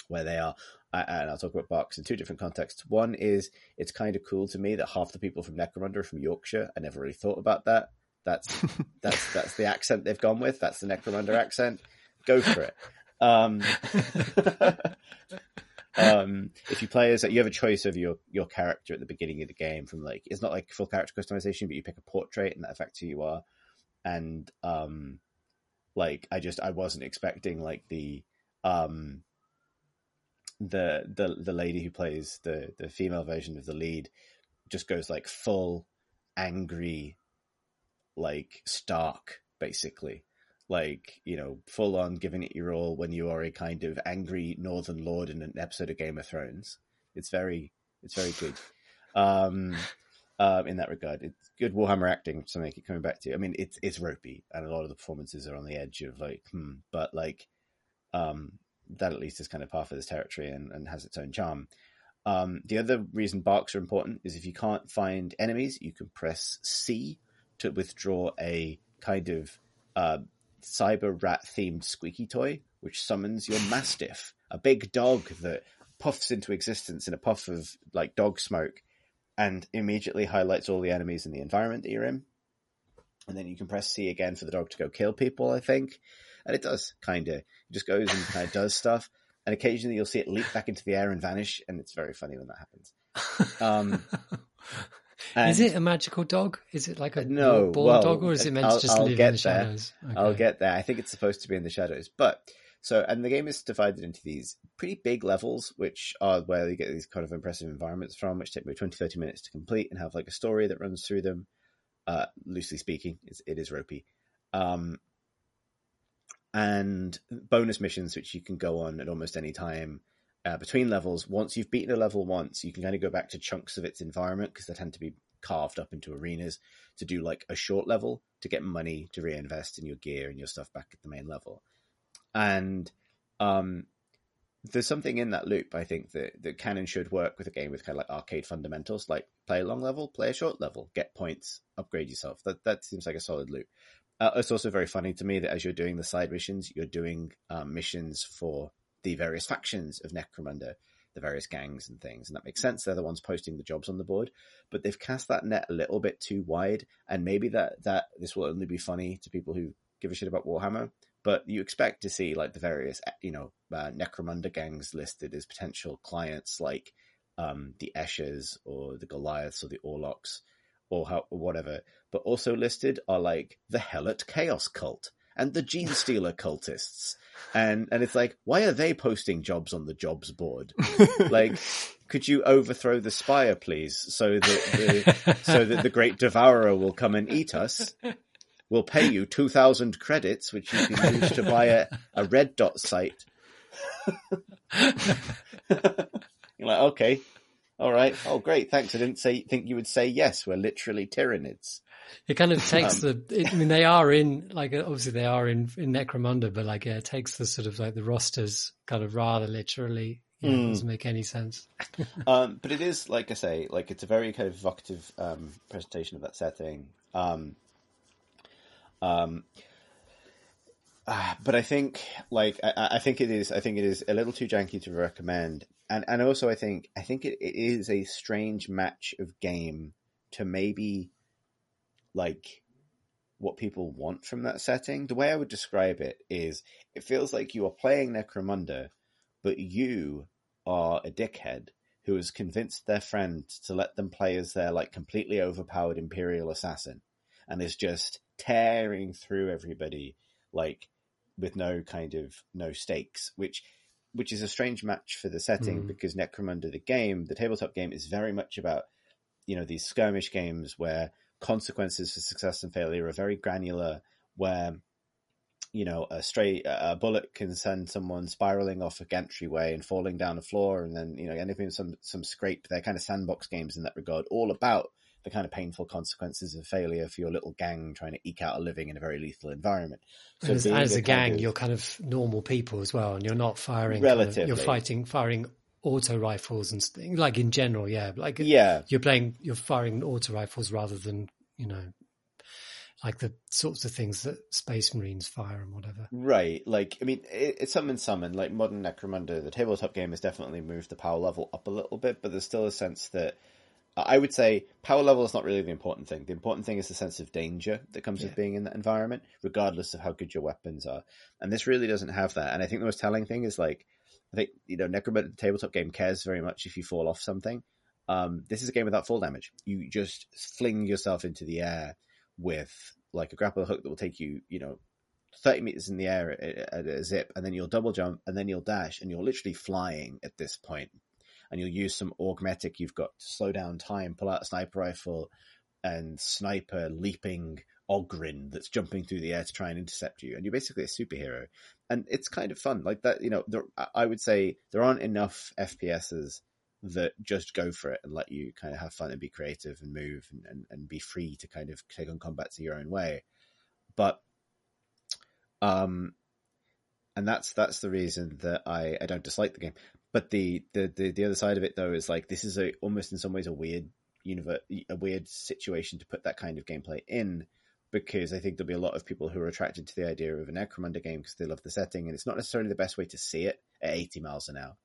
[SPEAKER 1] where they are. And I'll talk about barks in two different contexts. One is it's kind of cool to me that half the people from Necromunda are from Yorkshire. I never really thought about that. That's that's that's the accent they've gone with. That's the Necromunda accent. Go for it. Um, um, if you play as you have a choice of your your character at the beginning of the game from like it's not like full character customization, but you pick a portrait and that affects who you are. And um, like I just I wasn't expecting like the um the the the lady who plays the the female version of the lead just goes like full angry like stark basically like you know full on giving it your all when you are a kind of angry northern lord in an episode of game of thrones. It's very it's very good. Um um in that regard it's good warhammer acting to make it coming back to i mean it's it's ropey and a lot of the performances are on the edge of like hmm but like um that at least is kind of part of this territory and, and has its own charm. Um the other reason barks are important is if you can't find enemies you can press c to withdraw a kind of uh, cyber rat themed squeaky toy, which summons your mastiff, a big dog that puffs into existence in a puff of like dog smoke and immediately highlights all the enemies in the environment that you're in. And then you can press C again for the dog to go kill people, I think. And it does, kind of. It just goes and kind of does stuff. And occasionally you'll see it leap back into the air and vanish, and it's very funny when that happens. Um,
[SPEAKER 2] and is it a magical dog? Is it like a
[SPEAKER 1] no,
[SPEAKER 2] born
[SPEAKER 1] well,
[SPEAKER 2] dog, or is it meant
[SPEAKER 1] I'll,
[SPEAKER 2] to just
[SPEAKER 1] I'll
[SPEAKER 2] live
[SPEAKER 1] get
[SPEAKER 2] in the
[SPEAKER 1] there.
[SPEAKER 2] shadows? Okay.
[SPEAKER 1] I'll get there. I think it's supposed to be in the shadows, but so and the game is divided into these pretty big levels, which are where you get these kind of impressive environments from, which take me 20, 30 minutes to complete and have like a story that runs through them. Uh, loosely speaking, it's, it is ropey. Um, and bonus missions, which you can go on at almost any time uh, between levels. Once you've beaten a level once, you can kind of go back to chunks of its environment because they tend to be carved up into arenas to do like a short level to get money to reinvest in your gear and your stuff back at the main level. And um, there's something in that loop, I think, that, that can and should work with a game with kind of like arcade fundamentals, like play a long level, play a short level, get points, upgrade yourself. That that seems like a solid loop. Uh, it's also very funny to me that as you're doing the side missions, you're doing um, missions for the various factions of Necromunda, the various gangs and things, and that makes sense. They're the ones posting the jobs on the board, but they've cast that net a little bit too wide, and maybe that that this will only be funny to people who give a shit about Warhammer. But you expect to see like the various, you know, uh, Necromunda gangs listed as potential clients, like um, the Eschers or the Goliaths or the Orlocks or, how, or whatever. But also listed are like the Helot Chaos Cult and the Genestealer cultists. And and it's like, why are they posting jobs on the jobs board? like, could you overthrow the spire, please, so that the so that the great devourer will come and eat us? We'll pay you two thousand credits, which you can use to buy a, a red dot site. You're like, okay, all right, oh great, thanks. I didn't say think you would say yes. We're literally Tyranids.
[SPEAKER 2] It kind of takes
[SPEAKER 1] Um,
[SPEAKER 2] the. It, I mean, they are in like obviously they are in in Necromunda, but like yeah, it takes the sort of like the rosters kind of rather literally. Yeah,
[SPEAKER 1] Hmm.
[SPEAKER 2] It doesn't make any sense.
[SPEAKER 1] um, but it is like I say, like it's a very kind of evocative um, presentation of that setting. Um, um, ah, but I think, like, I, I think it is. I think it is a little too janky to recommend, and and also I think I think it, it is a strange match of game to maybe like what people want from that setting. The way I would describe it is it feels like you are playing Necromunda, but you are a dickhead who has convinced their friend to let them play as their like completely overpowered Imperial assassin and is just tearing through everybody like with no kind of no stakes, which which is a strange match for the setting
[SPEAKER 2] Mm.
[SPEAKER 1] because Necromunda the game, the tabletop game is very much about you know these skirmish games where consequences for success and failure are very granular where you know a straight a bullet can send someone spiraling off a entryway and falling down the floor and then you know anything some some scrape they're kind of sandbox games in that regard all about the kind of painful consequences of failure for your little gang trying to eke out a living in a very lethal environment
[SPEAKER 2] And as, as a gang,
[SPEAKER 1] of-
[SPEAKER 2] you're kind of normal people as well, and you're not firing. kind of-
[SPEAKER 1] Relatively.
[SPEAKER 2] you're fighting, firing auto rifles and st- like in general, yeah. Like uh,
[SPEAKER 1] yeah
[SPEAKER 2] you're playing, you're firing auto rifles rather than you know, like the sorts of things that Space Marines fire and whatever.
[SPEAKER 1] Right, like I mean, it, it's some and some, and like modern Necromunda, the tabletop game has definitely moved the power level up a little bit, but there's still a sense that I would say power level is not really the important thing. The important thing is the sense of danger that comes
[SPEAKER 2] Yeah.
[SPEAKER 1] with being in that environment, regardless of how good your weapons are. And this really doesn't have that. And I think the most telling thing is like, I think you know, Necromunda the tabletop game cares very much if you fall off something. Um, this is a game without fall damage. You just fling yourself into the air with like a grapple hook that will take you, you know, 30 meters in the air at, at a zip, and then you'll double jump, and then you'll dash, and you're literally flying at this point. And you'll use some augmetic you've got to slow down time, pull out a sniper rifle, and sniper leaping Ogryn that's jumping through the air to try and intercept you. And you're basically a superhero. And it's kind of fun. Like that, you know, there, I- would say there aren't enough FPSs that just go for it and let you kind of have fun and be creative and move and, and, and be free to kind of take on combat to your own way. But um and that's that's the reason that I, I don't dislike the game. But the, the, the, the other side of it though is like this is a almost in some ways a weird universe a weird situation to put that kind of gameplay in because I think there'll be a lot of people who are attracted to the idea of an Necromunda game because they love the setting and it's not necessarily the best way to see it at 80 miles an hour.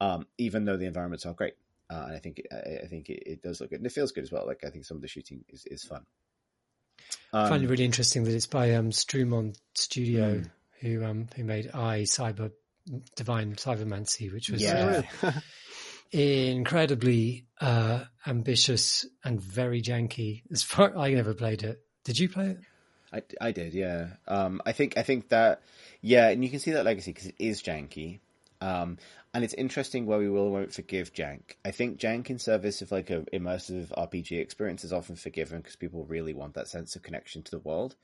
[SPEAKER 1] Um, even though the environments are great. Uh, and I think I, I think it, it does look good and it feels good as well. Like I think some of the shooting is, is fun.
[SPEAKER 2] I find it
[SPEAKER 1] Um,
[SPEAKER 2] really interesting that it's by um, Streum On Studio,
[SPEAKER 1] Mm.
[SPEAKER 2] who um, who made I Cyber Divine Cybermancy, which was
[SPEAKER 1] Yeah.
[SPEAKER 2] uh, incredibly uh, ambitious and very janky. As far I never played it. Did you play it?
[SPEAKER 1] I, I did, yeah. Um, I think I think that, yeah, and you can see that legacy because it is janky, um, and it's interesting where we will won't forgive jank. I think jank in service of like a immersive RPG experience is often forgiven because people really want that sense of connection to the world.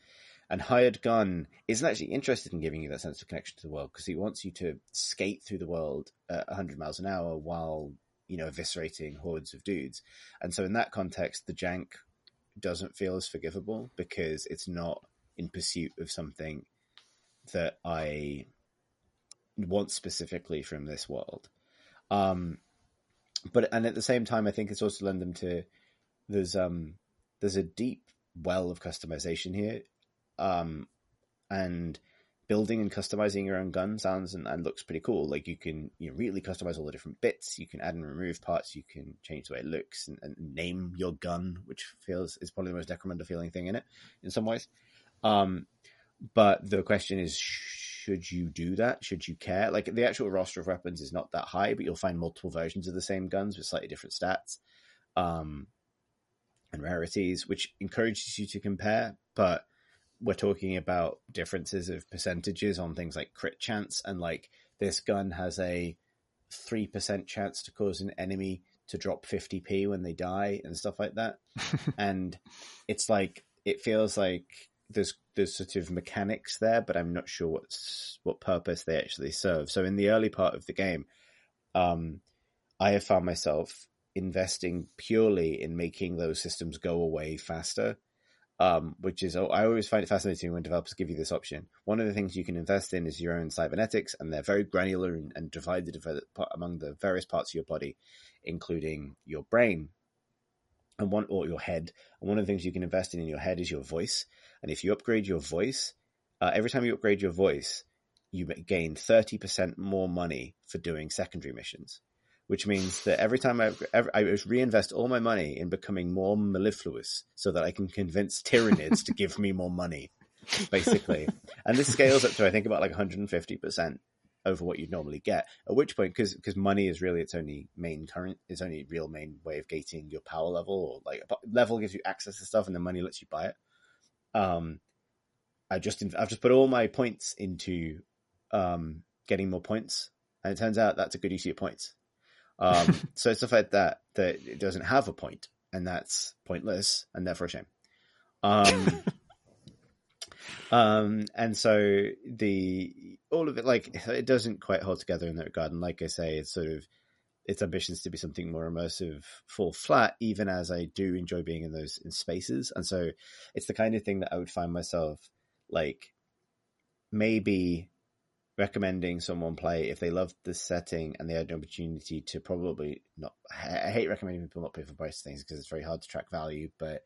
[SPEAKER 1] And Hired Gun isn't actually interested in giving you that sense of connection to the world because he wants you to skate through the world at 100 miles an hour while you know eviscerating hordes of dudes. And so in that context, the jank doesn't feel as forgivable because it's not in pursuit of something that I want specifically from this world. Um, but and at the same time, I think it's also lend them to there's um there's a deep well of customization here, um, and building and customizing your own gun sounds and, and looks pretty cool. Like you can you know, really customize all the different bits. You can add and remove parts. You can change the way it looks and, and name your gun, which feels is probably the most Necromunda feeling thing in it in some ways. Um, but the question is, should you do that? Should you care? Like the actual roster of weapons is not that high, but you'll find multiple versions of the same guns with slightly different stats. Um, and rarities, which encourages you to compare, but we're talking about differences of percentages on things like crit chance and like this gun has a 3% chance to cause an enemy to drop 50p when they die and stuff like that. And it's like it feels like there's there's sort of mechanics there but i'm not sure what's what purpose they actually serve. So in the early part of the game um i have found myself investing purely in making those systems go away faster um, which is I always find it fascinating when developers give you this option. One of the things you can invest in is your own cybernetics, and they're very granular and, and divided among the various parts of your body, including your brain and one or your head. And one of the things you can invest in in your head is your voice. And if you upgrade your voice, uh, every time you upgrade your voice, you gain thirty percent more money for doing secondary missions. Which means that every time I, every, I reinvest all my money in becoming more mellifluous so that I can convince Tyranids to give me more money, basically. And this scales up to, I think, about like 150% over what you'd normally get. At which point, because because money is really its only main current, its only real main way of gating your power level, or like level gives you access to stuff, and the money lets you buy it. Um, I just I've just put all my points into um getting more points, and it turns out that's a good use of your points. Um, so it's the fact that that it doesn't have a point, and that's pointless, and therefore a shame. Um, um, and so the all of it, like it doesn't quite hold together in that regard. And like I say, it's sort of its ambitions to be something more immersive fall flat, even as I do enjoy being in those in spaces. And so it's the kind of thing that I would find myself like maybe recommending someone play if they loved the setting and they had an opportunity to probably not. I hate recommending people not pay for price things because it's very hard to track value, but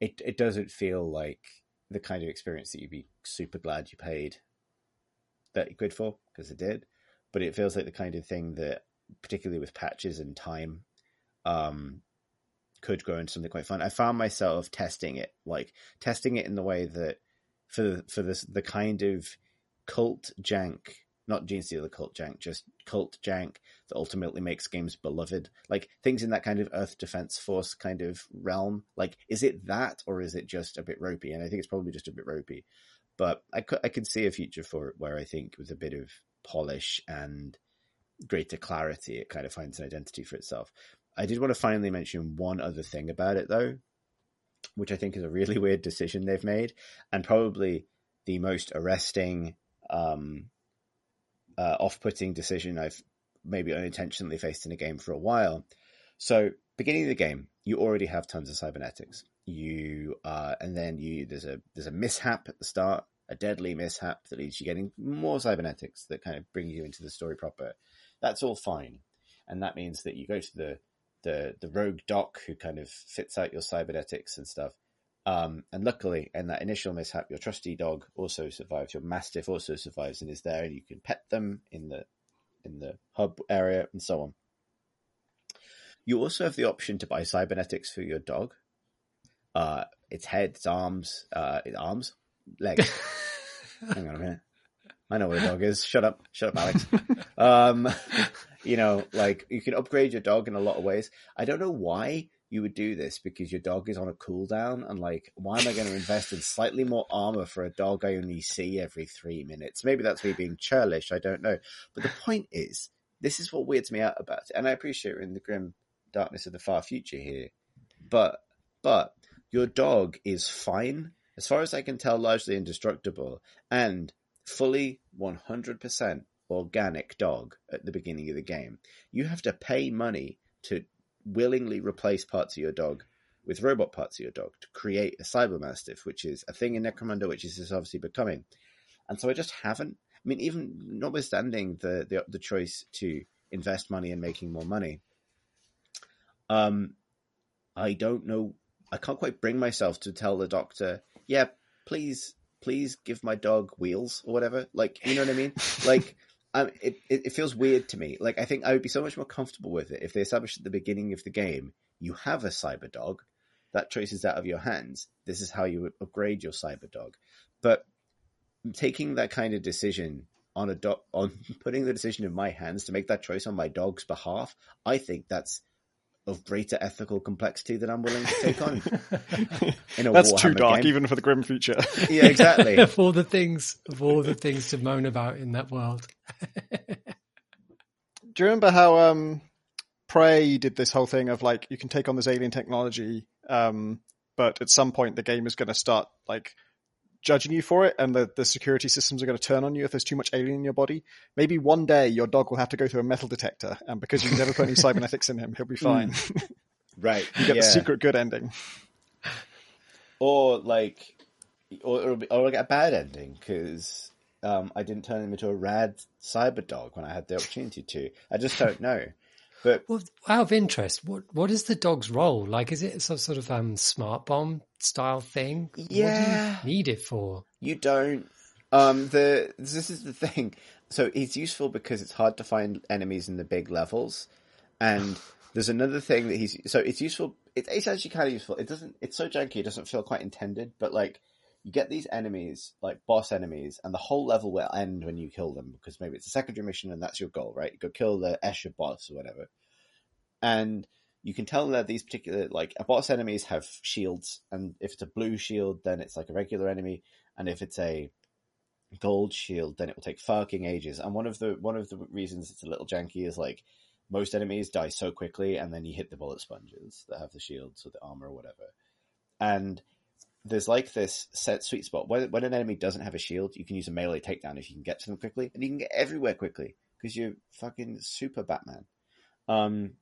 [SPEAKER 1] it it doesn't feel like the kind of experience that you'd be super glad you paid thirty quid for because it did. But it feels like the kind of thing that, particularly with patches and time, um, could grow into something quite fun. I found myself testing it, like testing it in the way that for the, for this the kind of cult jank, not Genestealer cult jank, just cult jank that ultimately makes games beloved. Like things in that kind of Earth Defense Force kind of realm. Like, is it that or is it just a bit ropey? And I think it's probably just a bit ropey. But I could I could see a future for it where I think with a bit of polish and greater clarity, it kind of finds an identity for itself. I did want to finally mention one other thing about it though, which I think is a really weird decision they've made, and probably the most arresting um, uh, off-putting decision I've maybe unintentionally faced in a game for a while. So, beginning of the game, you already have tons of cybernetics. You uh, and then you there's a there's a mishap at the start, a deadly mishap that leads you getting more cybernetics that kind of bring you into the story proper. That's all fine, and that means that you go to the the the rogue doc who kind of fits out your cybernetics and stuff. Um, and luckily, in that initial mishap, your trusty dog also survives. Your mastiff also survives and is there, and you can pet them in the in the hub area and so on. You also have the option to buy cybernetics for your dog. Uh, its head, its arms, uh, its arms, legs. Hang on a minute. I know what a dog is. Shut up. Shut up, Alex. um, you know, like you can upgrade your dog in a lot of ways. I don't know why you would do this because your dog is on a cooldown and like why am I going to invest in slightly more armor for a dog I only see every three minutes? Maybe that's me being churlish, I don't know. But the point is, this is what weirds me out about it. And I appreciate we're in the grim darkness of the far future here. But but your dog is fine, as far as I can tell, largely indestructible, and fully one hundred percent organic dog at the beginning of the game. You have to pay money to willingly replace parts of your dog with robot parts of your dog to create a cyber mastiff, which is a thing in Necromunda, which is obviously becoming. And so I just haven't. I mean, even notwithstanding the the, the choice to invest money in making more money, um, I don't know. I can't quite bring myself to tell the doctor, "Yeah, please, please give my dog wheels or whatever." Like, you know what I mean? Like, it, it, it feels weird to me. Like I think I would be so much more comfortable with it if they established at the beginning of the game you have a cyber dog. That choice is out of your hands. This is how you would upgrade your cyber dog. But taking that kind of decision on a dog, on putting the decision in my hands to make that choice on my dog's behalf, I think that's of greater ethical complexity than I'm willing to take on.
[SPEAKER 3] In a That's Warhammer too dark, game. even for the grim future.
[SPEAKER 1] yeah, exactly.
[SPEAKER 2] of all the things, of all the things to moan about in that world.
[SPEAKER 3] Do you remember how um, Prey did this whole thing of like you can take on this alien technology, um, but at some point the game is going to start like judging you for it and the, the security systems are going to turn on you if there's too much alien in your body. Maybe one day your dog will have to go through a metal detector and because you've never put any cybernetics in him, he'll be fine. Mm.
[SPEAKER 1] Right.
[SPEAKER 3] you get yeah. the secret good ending.
[SPEAKER 1] Or like, or, or, or get a bad ending because um, I didn't turn him into a rad cyber dog when I had the opportunity to. I just don't know. But
[SPEAKER 2] well, out of interest, what what is the dog's role? Like, is it some sort of um, smart bomb style thing?
[SPEAKER 1] Yeah,
[SPEAKER 2] do you need it for?
[SPEAKER 1] You don't. Um, the this is the thing. So it's useful because it's hard to find enemies in the big levels, And there's another thing that he's so it's useful. It, it's actually kind of useful. It doesn't. It's so janky. It doesn't feel quite intended. But like you get these enemies, like boss enemies, and the whole level will end when you kill them because maybe it's a secondary mission and that's your goal, right? You go kill the Escher boss or whatever, and you can tell that these particular like a boss enemies have shields, and if it's a blue shield, then it's like a regular enemy, and if it's a gold shield, then it will take fucking ages. And one of the one of the reasons it's a little janky is like most enemies die so quickly, and then you hit the bullet sponges that have the shields or the armor or whatever. And there's like this set sweet spot when, when an enemy doesn't have a shield, you can use a melee takedown if you can get to them quickly, and you can get everywhere quickly because you're fucking super Batman. Um,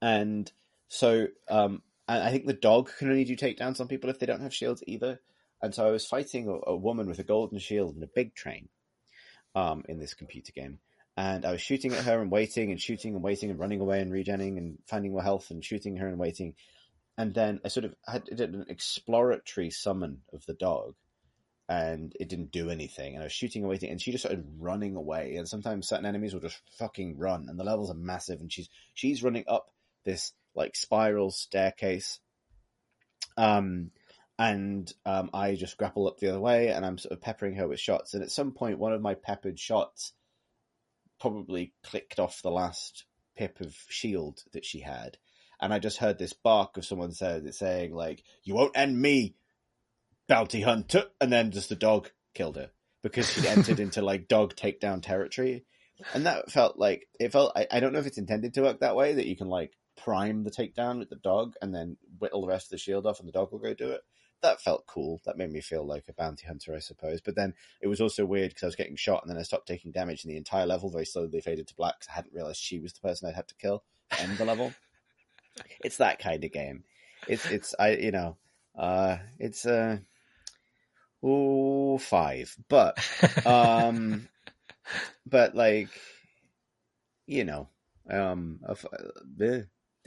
[SPEAKER 1] and so um, and I think the dog can only do takedowns on people if they don't have shields either. And so I was fighting a, a woman with a golden shield and a big train um, in this computer game. And I was shooting at her and waiting and shooting and waiting and running away and regenning and finding more health and shooting her and waiting. And then I sort of had did an exploratory summon of the dog and it didn't do anything. And I was shooting away, and she just started running away. And sometimes certain enemies will just fucking run and the levels are massive and she's she's running up this like spiral staircase. Um and um, I just grapple up the other way, and I'm sort of peppering her with shots. And at some point, one of my peppered shots probably clicked off the last pip of shield that she had, and I just heard this bark of someone said saying like, "You won't end me, bounty hunter," and then just the dog killed her because she'd entered into like dog takedown territory, and that felt like it felt. I, I don't know if it's intended to work that way that you can like prime the takedown with the dog and then whittle the rest of the shield off, and the dog will go do it that felt cool. That made me feel like a bounty hunter, I suppose. But then it was also weird because I was getting shot and then I stopped taking damage and the entire level very slowly faded to black because I hadn't realized she was the person I'd had to kill to end the level. It's that kind of game. It's, it's, I, you know, uh, it's, uh, oh, five, but, um, but like, you know, um, uh,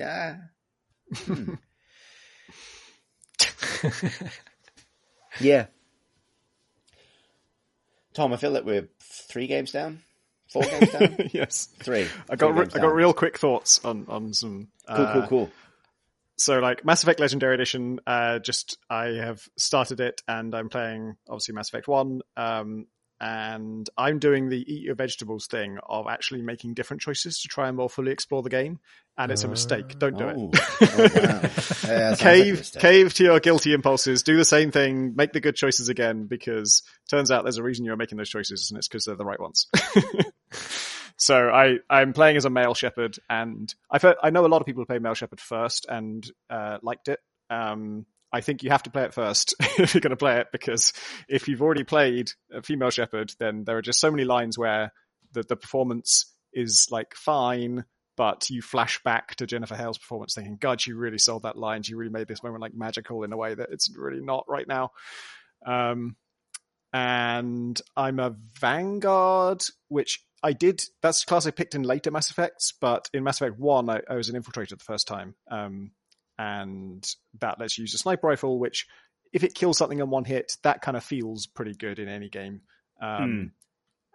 [SPEAKER 1] uh, hmm. yeah. Tom, I feel like we're three games down, four games down.
[SPEAKER 3] yes,
[SPEAKER 1] three.
[SPEAKER 3] I got re- I got real quick thoughts on on some.
[SPEAKER 1] Cool,
[SPEAKER 3] uh,
[SPEAKER 1] cool, cool.
[SPEAKER 3] So, like Mass Effect Legendary Edition, uh, just I have started it and I'm playing obviously Mass Effect One. Um, and I'm doing the eat your vegetables thing of actually making different choices to try and more fully explore the game, and it's a mistake. Don't do
[SPEAKER 1] Oh.
[SPEAKER 3] it.
[SPEAKER 1] Oh, wow. Yeah, sounds like
[SPEAKER 3] cave cave to your guilty impulses do the same thing make the good choices again because turns out there's a reason you're making those choices and it's because they're the right ones so i i'm playing as a male Shepard and i've heard, i know a lot of people who play male Shepard first and uh, liked it um I think you have to play it first if you're going to play it because if you've already played a female Shepard, then there are just so many lines where the, the performance is like fine, but you flash back to Jennifer Hale's performance thinking, God, she really sold that line. She really made this moment like magical in a way that it's really not right now. Um, and I'm a Vanguard, which I did. That's the class I picked in later Mass Effects, but in Mass Effect 1, I, I was an infiltrator the first time. Um, and that lets you use a sniper rifle, which if it kills something in one hit, that kind of feels pretty good in any game. Um,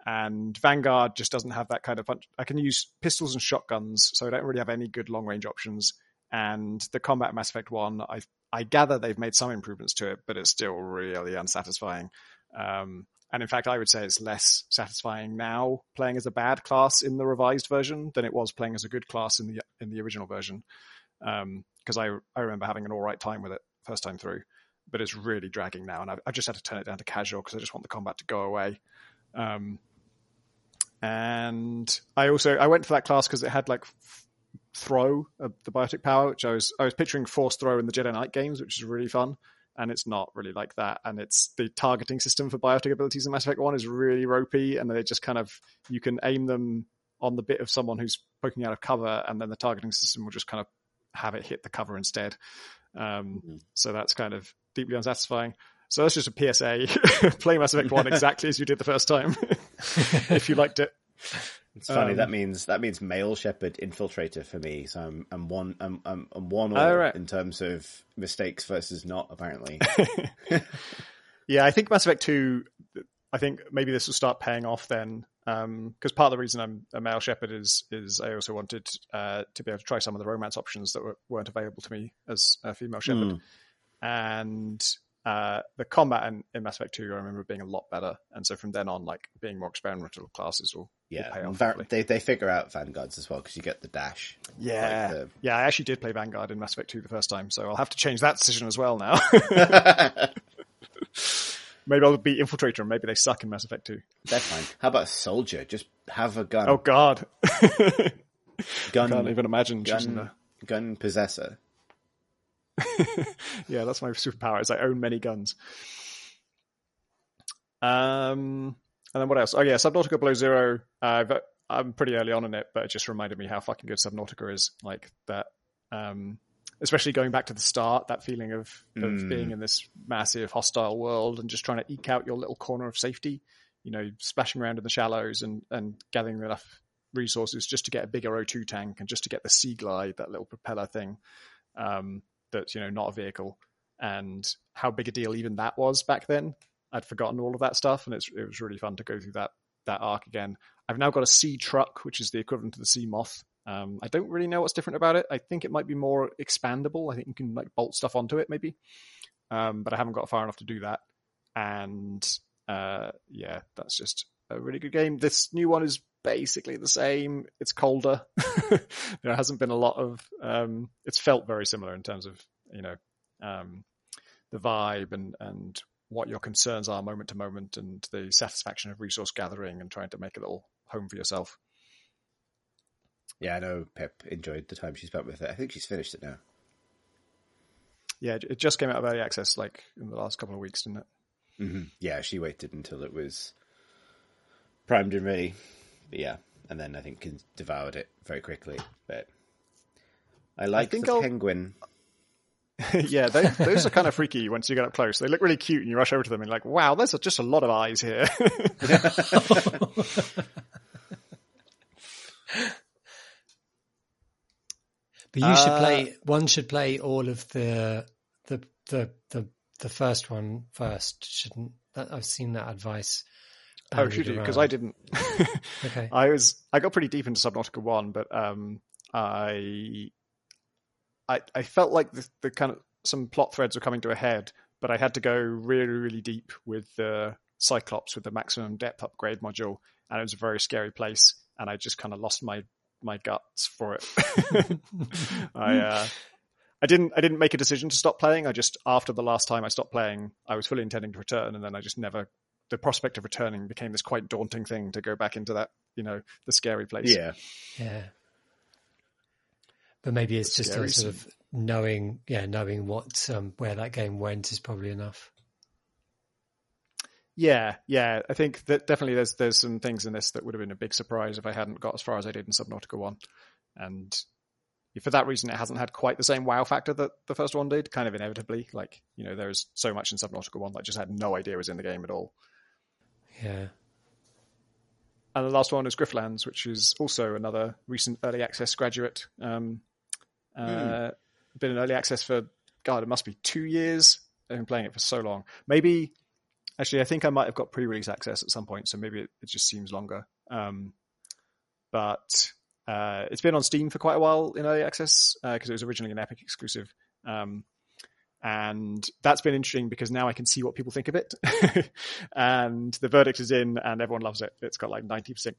[SPEAKER 3] And Vanguard just doesn't have that kind of. I can use pistols and shotguns, so I don't really have any good long range options. And the combat Mass Effect One, I I gather they've made some improvements to it, but it's still really unsatisfying. Um, and in fact, I would say it's less satisfying now playing as a bad class in the revised version than it was playing as a good class in the in the original version. Because I I remember having an all right time with it first time through, but it's really dragging now, and I've, I've just had to turn it down to casual because I just want the combat to go away. Um, and I also I went for that class because it had like throw uh, the biotic power, which I was I was picturing force throw in the Jedi Knight games, which is really fun. And it's not really like that. And it's the targeting system for biotic abilities in Mass Effect One is really ropey, and they just kind of you can aim them on the bit of someone who's poking out of cover, and then the targeting system will just kind of have it hit the cover instead. Um,
[SPEAKER 1] Mhm.
[SPEAKER 3] So that's kind of deeply unsatisfying. So that's just a PSA. Play Mass Effect One exactly as you did the first time, if you liked it.
[SPEAKER 1] It's funny.
[SPEAKER 3] Um,
[SPEAKER 1] that means that means male Shepard infiltrator for me. So I'm I'm one I'm I'm, I'm one
[SPEAKER 3] Oh,
[SPEAKER 1] all
[SPEAKER 3] right.
[SPEAKER 1] in terms of mistakes versus not. Apparently,
[SPEAKER 3] yeah, I think Mass Effect Two. I think maybe this will start paying off then. because um, part of the reason I'm a male Shepard is is I also wanted uh, to be able to try some of the romance options that were, not available to me as a female Shepard, mm. and uh, the combat in, in, Mass Effect Two I remember being a lot better, and so from then on, like being more experimental classes will
[SPEAKER 1] yeah
[SPEAKER 3] will
[SPEAKER 1] Va- they they figure out vanguards as well because you get the dash.
[SPEAKER 3] Yeah, like the... yeah. I actually did play Vanguard in Mass Effect Two the first time, so I'll have to change that decision as well now. Maybe I'll be infiltrator, and maybe they suck in Mass Effect 2.
[SPEAKER 1] They're fine. How about a soldier? Just have a gun.
[SPEAKER 3] Oh God,
[SPEAKER 1] gun.
[SPEAKER 3] I can't even imagine
[SPEAKER 1] gun, the... gun possessor.
[SPEAKER 3] yeah, that's my superpower. Is I own many guns. Um, and then what else? Oh yeah, Subnautica Below Zero. Uh, I'm pretty early on in it, but it just reminded me how fucking good Subnautica is. Like that. Um, especially going back to the start, that feeling of, of mm. being in this massive hostile world and just trying to eke out your little corner of safety, you know, splashing around in the shallows and, and gathering enough resources just to get a bigger O2 tank and just to get the Sea Glide, that little propeller thing, um, that's, you know, not a vehicle. And how big a deal even that was back then. I'd forgotten all of that stuff, and it was really fun to go through that that arc again. I've now got a sea truck, which is the equivalent to the Seamoth, um, I don't really know what's different about it. I think it might be more expandable. I think you can like bolt stuff onto it, maybe. Um, but I haven't got far enough to do that. And uh, yeah, that's just a really good game. This new one is basically the same. It's colder. there hasn't been a lot of. Um, it's felt very similar in terms of you know um, the vibe and and what your concerns are moment to moment and the satisfaction of resource gathering and trying to make a little home for yourself.
[SPEAKER 1] Yeah, I know Pip enjoyed the time she spent with it. I think she's finished it now.
[SPEAKER 3] Yeah, it just came out of early access like in the last couple of weeks, didn't it?
[SPEAKER 1] Mm-hmm. Yeah, she waited until it was primed and ready. But yeah, and then I think devoured it very quickly. But I like I the I'll... penguin.
[SPEAKER 3] yeah, they, those are kind of freaky once you get up close. They look really cute, and you rush over to them and you're like, wow, there's just a lot of eyes here.
[SPEAKER 2] But you should uh, play. One should play all of the the the the the first one first, shouldn't? That, I've seen that advice.
[SPEAKER 3] Oh, should you? Because I didn't.
[SPEAKER 2] okay.
[SPEAKER 3] I was I got pretty deep into Subnautica one, but um, I I I felt like the, the kind of some plot threads were coming to a head, but I had to go really really deep with the Cyclops with the maximum depth upgrade module, and it was a very scary place, and I just kind of lost my my guts for it. I uh, I didn't I didn't make a decision to stop playing. I just after the last time I stopped playing, I was fully intending to return, and then I just never. The prospect of returning became this quite daunting thing to go back into that you know the scary place.
[SPEAKER 1] Yeah,
[SPEAKER 2] yeah. But maybe it's just a sort of knowing, yeah, knowing what um, where that game went is probably enough.
[SPEAKER 3] Yeah, yeah. I think that definitely there's there's some things in this that would have been a big surprise if I hadn't got as far as I did in Subnautica One, and for that reason, it hasn't had quite the same wow factor that the first one did. Kind of inevitably, like you know, there's so much in Subnautica One that I just had no idea was in the game at all.
[SPEAKER 2] Yeah.
[SPEAKER 3] And the last one is Griftlands, which is also another recent early access graduate. Um, mm. Been in early access for God, it must be two years. I've been playing it for so long. Maybe Actually, I think I might have got pre-release access at some point, so maybe it, it just seems longer. Um, but uh, it's been on Steam for quite a while in early access because uh, it was originally an Epic exclusive. Um, and that's been interesting because now I can see what people think of it. and the verdict is in, and everyone loves it. It's got like 96%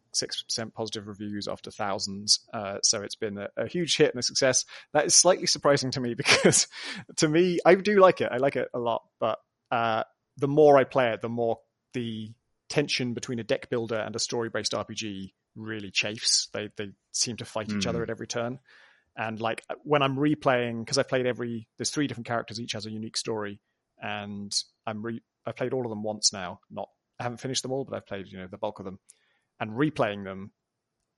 [SPEAKER 3] positive reviews after thousands. Uh, so it's been a, a, huge hit and a success. That is slightly surprising to me because to me, I do like it. I like it a lot, but uh, the more I play it, the more the tension between a deck builder and a story based RPG really chafes. They they seem to fight mm. each other hmm. at every turn. And like when I'm replaying, because I played every, there's three different characters, each has a unique story, and I'm re, I've played all of them once now. Not, I haven't finished them all, but I've played you know the bulk of them, and replaying them,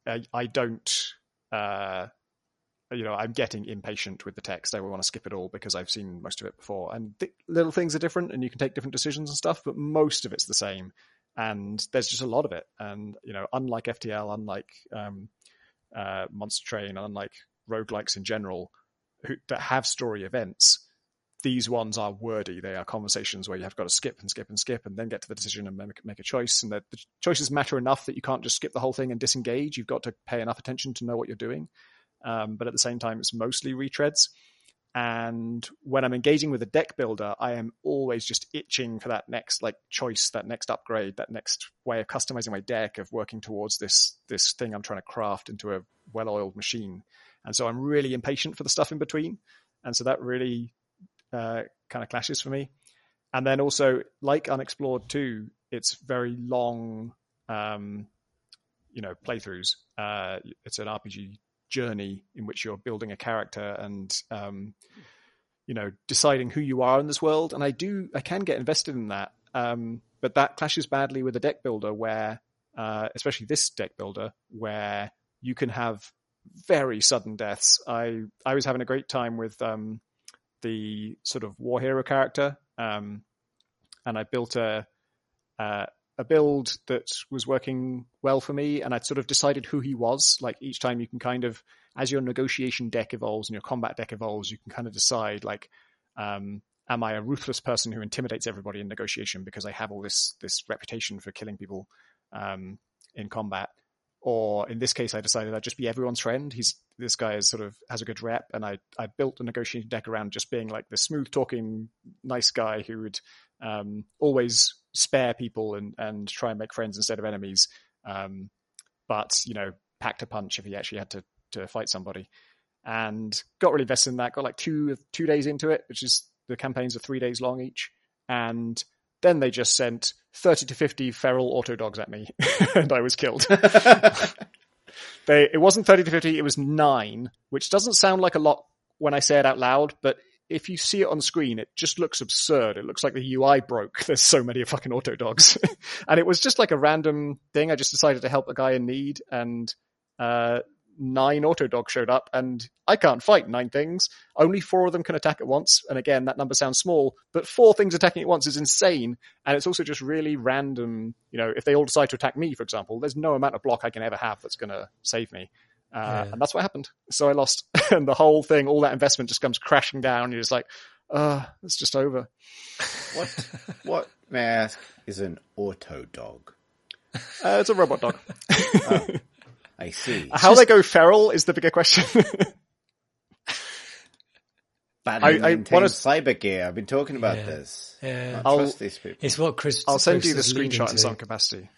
[SPEAKER 3] I, I don't uh, you know, I'm getting impatient with the text. I want to skip it all because I've seen most of it before. And th- little things are different, and you can take different decisions and stuff, but most of it's the same. And there's just a lot of it. And you know, unlike FTL, unlike um, uh, Monster Train, unlike roguelikes in general, who, that have story events, these ones are wordy. They are conversations where you have got to skip and skip and skip and then get to the decision and make, make a choice. And the, choices matter enough that you can't just skip the whole thing and disengage. You've got to pay enough attention to know what you're doing. Um, but at the same time, it's mostly retreads. And when I'm engaging with a deck builder, I am always just itching for that next like choice, that next upgrade, that next way of customizing my deck, of working towards this this thing I'm trying to craft into a well-oiled machine. And so I'm really impatient for the stuff in between. And so that really uh, kind of clashes for me. And then also, like Unexplored 2, it's very long, um, you know, playthroughs. Uh, it's an RPG journey in which you're building a character and, um, you know, deciding who you are in this world. And I do, I can get invested in that. Um, but that clashes badly with a deck builder where, uh, especially this deck builder, where you can have very sudden deaths. I, I was having a great time with, um, the sort of war hero character, um, and I built a uh, a build that was working well for me, and I'd sort of decided who he was. Like each time, you can kind of, as your negotiation deck evolves and your combat deck evolves, you can kind of decide like, um, am I a ruthless person who intimidates everybody in negotiation because I have all this this reputation for killing people um, in combat, or in this case, I decided I'd just be everyone's friend. He's this guy is sort of has a good rep, and I I built a negotiating deck around just being like the smooth talking, nice guy who would um, always spare people and and try and make friends instead of enemies. Um, but you know, packed a punch if he actually had to to fight somebody, and got really invested in that. Got like two two days into it, which is the campaigns are three days long each, and then they just sent 30 to 50 feral auto dogs at me and I was killed. they, it wasn't 30 to 50, it was nine, which doesn't sound like a lot when I say it out loud, but if you see it on screen, it just looks absurd. It looks like the UI broke. There's so many fucking auto dogs. and it was just like a random thing. I just decided to help a guy in need and, uh, nine auto dogs showed up and I can't fight nine things. Only four of them can attack at once. And again, that number sounds small, but four things attacking at once is insane. And it's also just really random. You know, if they all decide to attack me, for example, there's no amount of block I can ever have that's going to save me. Uh, yeah. And that's what happened. So I lost. and the whole thing, all that investment just comes crashing down. You're just like, uh, it's just over.
[SPEAKER 1] What, what, may I ask, is an auto dog?
[SPEAKER 3] Uh, it's a robot dog.
[SPEAKER 1] oh. I see.
[SPEAKER 3] How just... they go feral is the bigger question.
[SPEAKER 1] Badly I, I wanna... cyber gear. I've been talking about
[SPEAKER 2] yeah.
[SPEAKER 1] this.
[SPEAKER 2] Yeah.
[SPEAKER 1] I trust these people.
[SPEAKER 2] It's what Chris.
[SPEAKER 3] I'll send
[SPEAKER 2] Chris
[SPEAKER 3] you the screenshot in some capacity.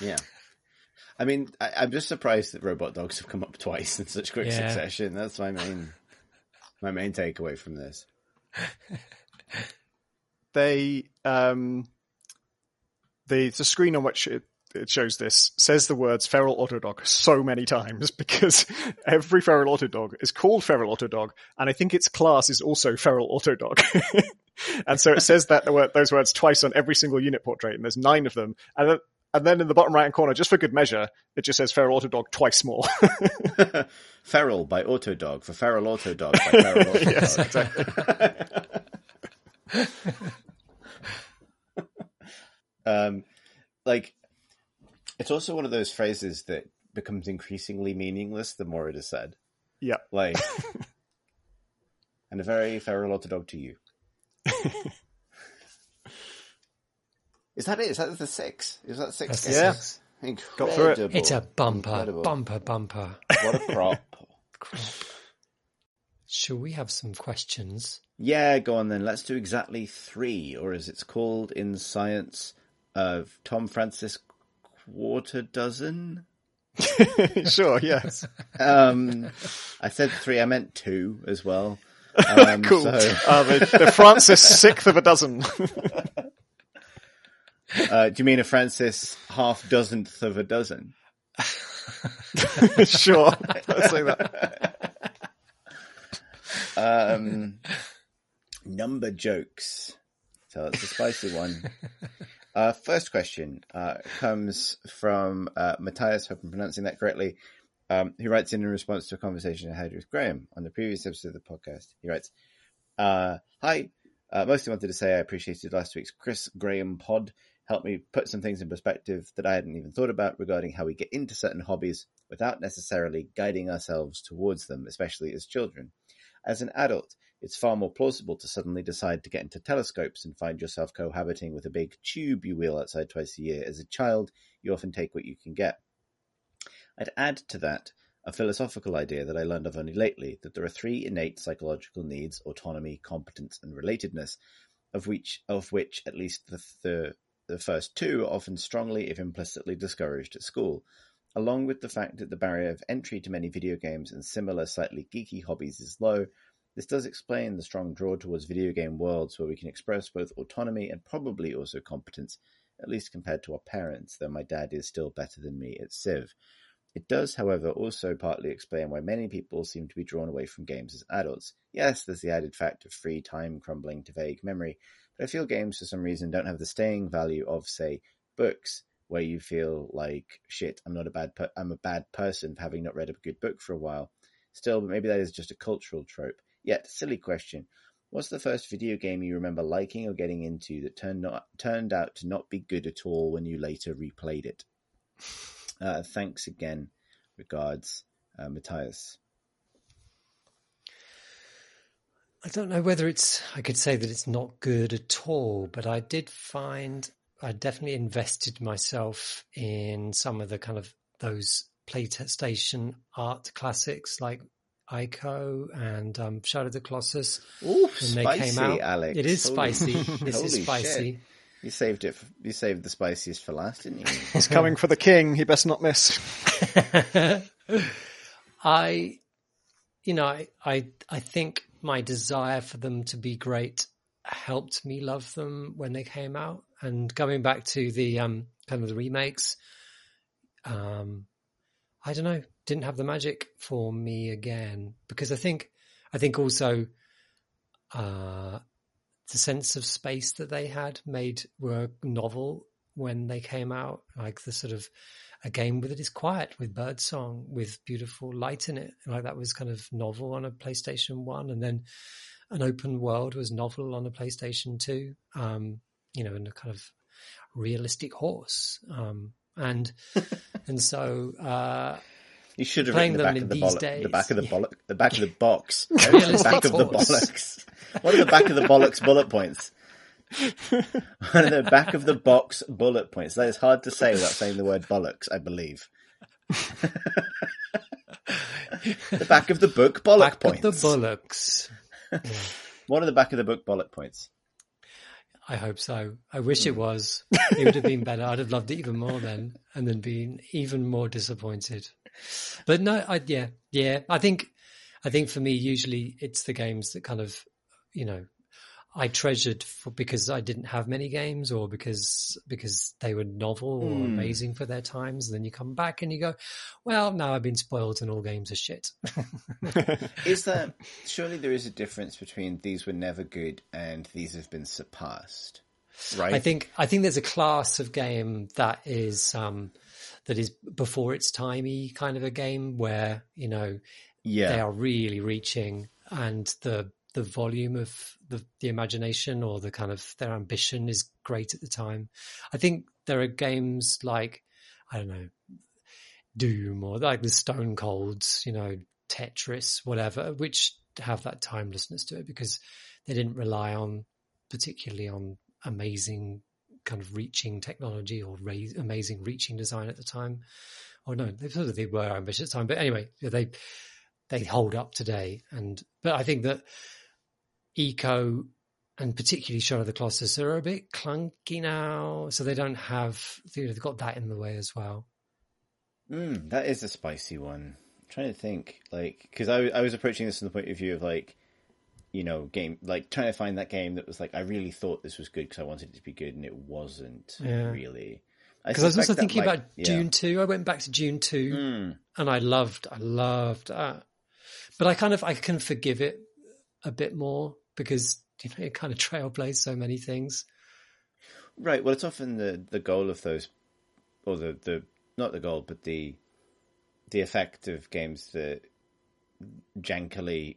[SPEAKER 1] Yeah. I mean, I, am just surprised that robot dogs have come up twice in such quick yeah. succession. That's my main, my main takeaway from this.
[SPEAKER 3] they, um, the the screen on which it it shows this says the words feral autodog so many times because every feral autodog is called feral autodog and i think its class is also feral autodog and so it says that those words twice on every single unit portrait and there's nine of them. And then, and then in the bottom right hand corner just for good measure it just says feral autodog twice more.
[SPEAKER 1] Feral by autodog for feral autodog by feral autodog
[SPEAKER 3] yes
[SPEAKER 1] exactly. Um like it's also one of those phrases that becomes increasingly meaningless the more it is said.
[SPEAKER 3] Yeah.
[SPEAKER 1] Like, and a very feral dog to you. is that it? Is that the six? Is that six?
[SPEAKER 2] That's yeah. Six.
[SPEAKER 3] Incredible. Got through it.
[SPEAKER 2] It's a bumper, Incredible. bumper, bumper.
[SPEAKER 1] What a crop.
[SPEAKER 2] crop. Should we have some questions?
[SPEAKER 1] Yeah, go on then. Let's do exactly three, or as it's called in science, of Tom Francis quarter dozen.
[SPEAKER 3] sure, yes.
[SPEAKER 1] Um, I said three. I meant two as well. Um,
[SPEAKER 3] cool.
[SPEAKER 1] So...
[SPEAKER 3] Uh, the, the, Francis sixth of a dozen.
[SPEAKER 1] uh, do you mean a Francis half dozenth of a dozen?
[SPEAKER 3] sure, let's say that.
[SPEAKER 1] Um, number jokes. So that's a spicy one. Uh, first question uh, comes from uh, Matthias, hope I'm pronouncing that correctly, um, who writes in in response to a conversation I had with Graham on the previous episode of the podcast. He writes, uh, Hi, uh, mostly wanted to say I appreciated last week's Chris Graham pod. Helped me put some things in perspective that I hadn't even thought about regarding how we get into certain hobbies without necessarily guiding ourselves towards them, especially as children. As an adult, It's far more plausible to suddenly decide to get into telescopes and find yourself cohabiting with a big tube you wheel outside twice a year. As a child, you often take what you can get. I'd add to that a philosophical idea that I learned of only lately that there are three innate psychological needs autonomy, competence, and relatedness, of which, of which at least the, the, the first two are often strongly, if implicitly, discouraged at school. Along with the fact that the barrier of entry to many video games and similar slightly geeky hobbies is low, this does explain the strong draw towards video game worlds where we can express both autonomy and probably also competence, at least compared to our parents, though my dad is still better than me at Civ. It does, however, also partly explain why many people seem to be drawn away from games as adults. Yes, there's the added fact of free time crumbling to vague memory, but I feel games for some reason don't have the staying value of, say, books, where you feel like shit. I'm not a bad. Per- I'm a bad person for having not read a good book for a while. Still, but maybe that is just a cultural trope. Yet, silly question. What's the first video game you remember liking or getting into that turned not, turned out to not be good at all when you later replayed it? Uh, thanks again. Regards, uh, Matthias.
[SPEAKER 2] I don't know whether it's, I could say that it's not good at all, but I did find I definitely invested myself in some of the kind of those PlayStation art classics like Ico and um, Shadow of the Colossus.
[SPEAKER 1] Ooh, spicy, they came out. Alex.
[SPEAKER 2] It is
[SPEAKER 1] Holy-
[SPEAKER 2] spicy. This is
[SPEAKER 1] Holy
[SPEAKER 2] spicy.
[SPEAKER 1] shit. You saved it. You saved the spiciest for last, didn't you?
[SPEAKER 3] He's coming for the king. He best not miss.
[SPEAKER 2] I, you know, I, I, I think my desire for them to be great helped me love them when they came out. And going back to the um, kind of the remakes, um, I don't know, didn't have the magic for me again because I think, I think also, uh, the sense of space that they had made were novel when they came out, like the sort of a game with it is quiet with birdsong with beautiful light in it. Like that was kind of novel on a PlayStation One, and then an open world was novel on a PlayStation Two. Um, you know, and a kind of realistic horse. Um, and and so uh,
[SPEAKER 1] You should have written the back
[SPEAKER 2] in
[SPEAKER 1] of the
[SPEAKER 2] these
[SPEAKER 1] bollock, the back of the bollock, the back of the box, the back of the bollocks. What are the back of the bollocks bullet points? What are the back of the box bullet points? That is hard to say without saying the word bollocks. I believe. the back of the book bollock
[SPEAKER 2] back
[SPEAKER 1] points.
[SPEAKER 2] of the bullocks.
[SPEAKER 1] What are the back of the book bollock points?
[SPEAKER 2] I hope so. I wish it was. It would have been better. I'd have loved it even more then, and then been even more disappointed. But no, I yeah, yeah. I think, I think for me, usually it's the games that kind of, you know, I treasured for because I didn't have many games, or because because they were novel or
[SPEAKER 1] Hmm.
[SPEAKER 2] amazing for their times. And then you come back and you go, well, now I've been spoiled and all games are shit.
[SPEAKER 1] Is that surely there is a difference between these were never good and these have been surpassed, right?
[SPEAKER 2] I think I think there's a class of game that is um that is before its timey kind of a game where you know
[SPEAKER 1] yeah,
[SPEAKER 2] they are really reaching and the the volume of the the imagination or the kind of their ambition is great at the time. I think there are games like I don't know Doom or like the Stone Colds, you know Tetris, whatever, which have that timelessness to it because they didn't rely on particularly on amazing kind of reaching technology or amazing reaching design at the time. Or no, they sort of they were ambitious at the time, but anyway, they they hold up today. And but I think that Ico and particularly Shadow of the Colossus are a bit clunky now, so they don't have you know, they've got that in the way as well.
[SPEAKER 1] Mm, that is a spicy one. I'm trying to think, like, because I, I was approaching this from the point of view of like, you know, game, like trying to find that game that was like, I really thought this was good because I wanted it to be good, and it wasn't
[SPEAKER 2] Yeah.
[SPEAKER 1] really.
[SPEAKER 2] Because I was also thinking
[SPEAKER 1] might-
[SPEAKER 2] about
[SPEAKER 1] yeah.
[SPEAKER 2] Dune two. I went back to Dune two.
[SPEAKER 1] Mm,
[SPEAKER 2] and I loved, I loved that. But I kind of, I can forgive it a bit more because you know it kind of trailblazed so many things.
[SPEAKER 1] right. Well, it's often the the goal of those, or the the not the goal, but the the effect of games that jankily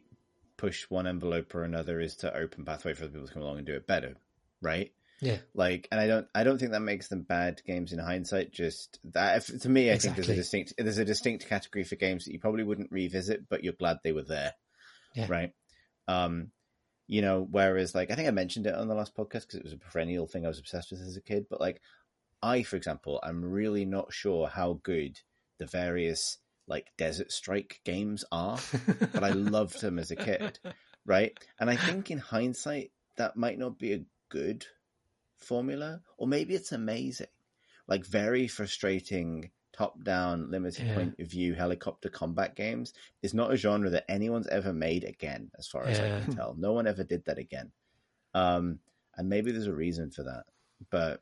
[SPEAKER 1] push one envelope or another is to open pathway for other people to come along and do it better, right?
[SPEAKER 2] Yeah,
[SPEAKER 1] like and i don't i don't think that makes them bad games in hindsight just that if, to me i think there's a distinct there's a distinct category for games that you probably wouldn't revisit but you're glad they were there
[SPEAKER 2] Yeah.
[SPEAKER 1] right um You know, whereas like I think I mentioned it on the last podcast because it was a perennial thing I was obsessed with as a kid. But like I, for example, I'm really not sure how good the various like Desert Strike games are, but I loved them as a kid, right? And I think in hindsight that might not be a good formula, or maybe it's amazing. Like very frustrating top-down, limited
[SPEAKER 2] Yeah.
[SPEAKER 1] point of view helicopter combat games is not a genre that anyone's ever made again, as far as I can tell. No one ever did that again, um, and maybe there's a reason for that, but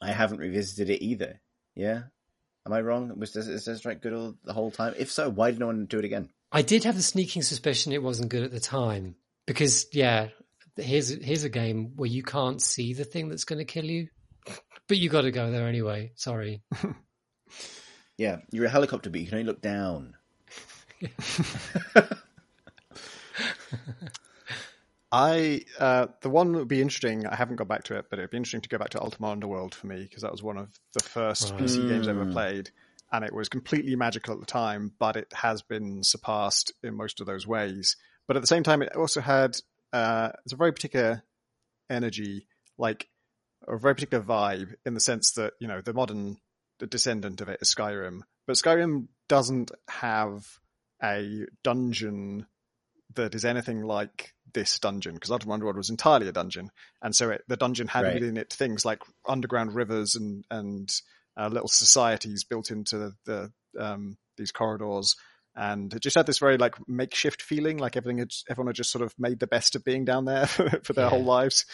[SPEAKER 1] I haven't revisited it either. Yeah, am I wrong? Was this, is this right good all, the whole time? If so, why did no one do it again?
[SPEAKER 2] I did have the sneaking suspicion it wasn't good at the time because, yeah, here's here's a game where you can't see the thing that's going to kill you, but you got to go there anyway. Sorry.
[SPEAKER 1] Yeah, you're a helicopter, but you can only look down.
[SPEAKER 3] I uh, the one that would be interesting. I haven't gone back to it, but it'd be interesting to go back to Ultima Underworld for me because that was one of the first
[SPEAKER 2] Right.
[SPEAKER 3] PC games I ever
[SPEAKER 1] Mm.
[SPEAKER 3] played, and it was completely magical at the time. But it has been surpassed in most of those ways. But at the same time, it also had uh, it's a very particular energy, like a very particular vibe, in the sense that you know the modern the descendant of it is Skyrim, but Skyrim doesn't have a dungeon that is anything like this dungeon because Ultima Underworld was entirely a dungeon, and so it, the dungeon had
[SPEAKER 1] Right.
[SPEAKER 3] within it things like underground rivers and and uh, little societies built into the um, these corridors, and it just had this very like makeshift feeling, like everything had, everyone had just sort of made the best of being down there for their
[SPEAKER 2] Yeah.
[SPEAKER 3] whole lives,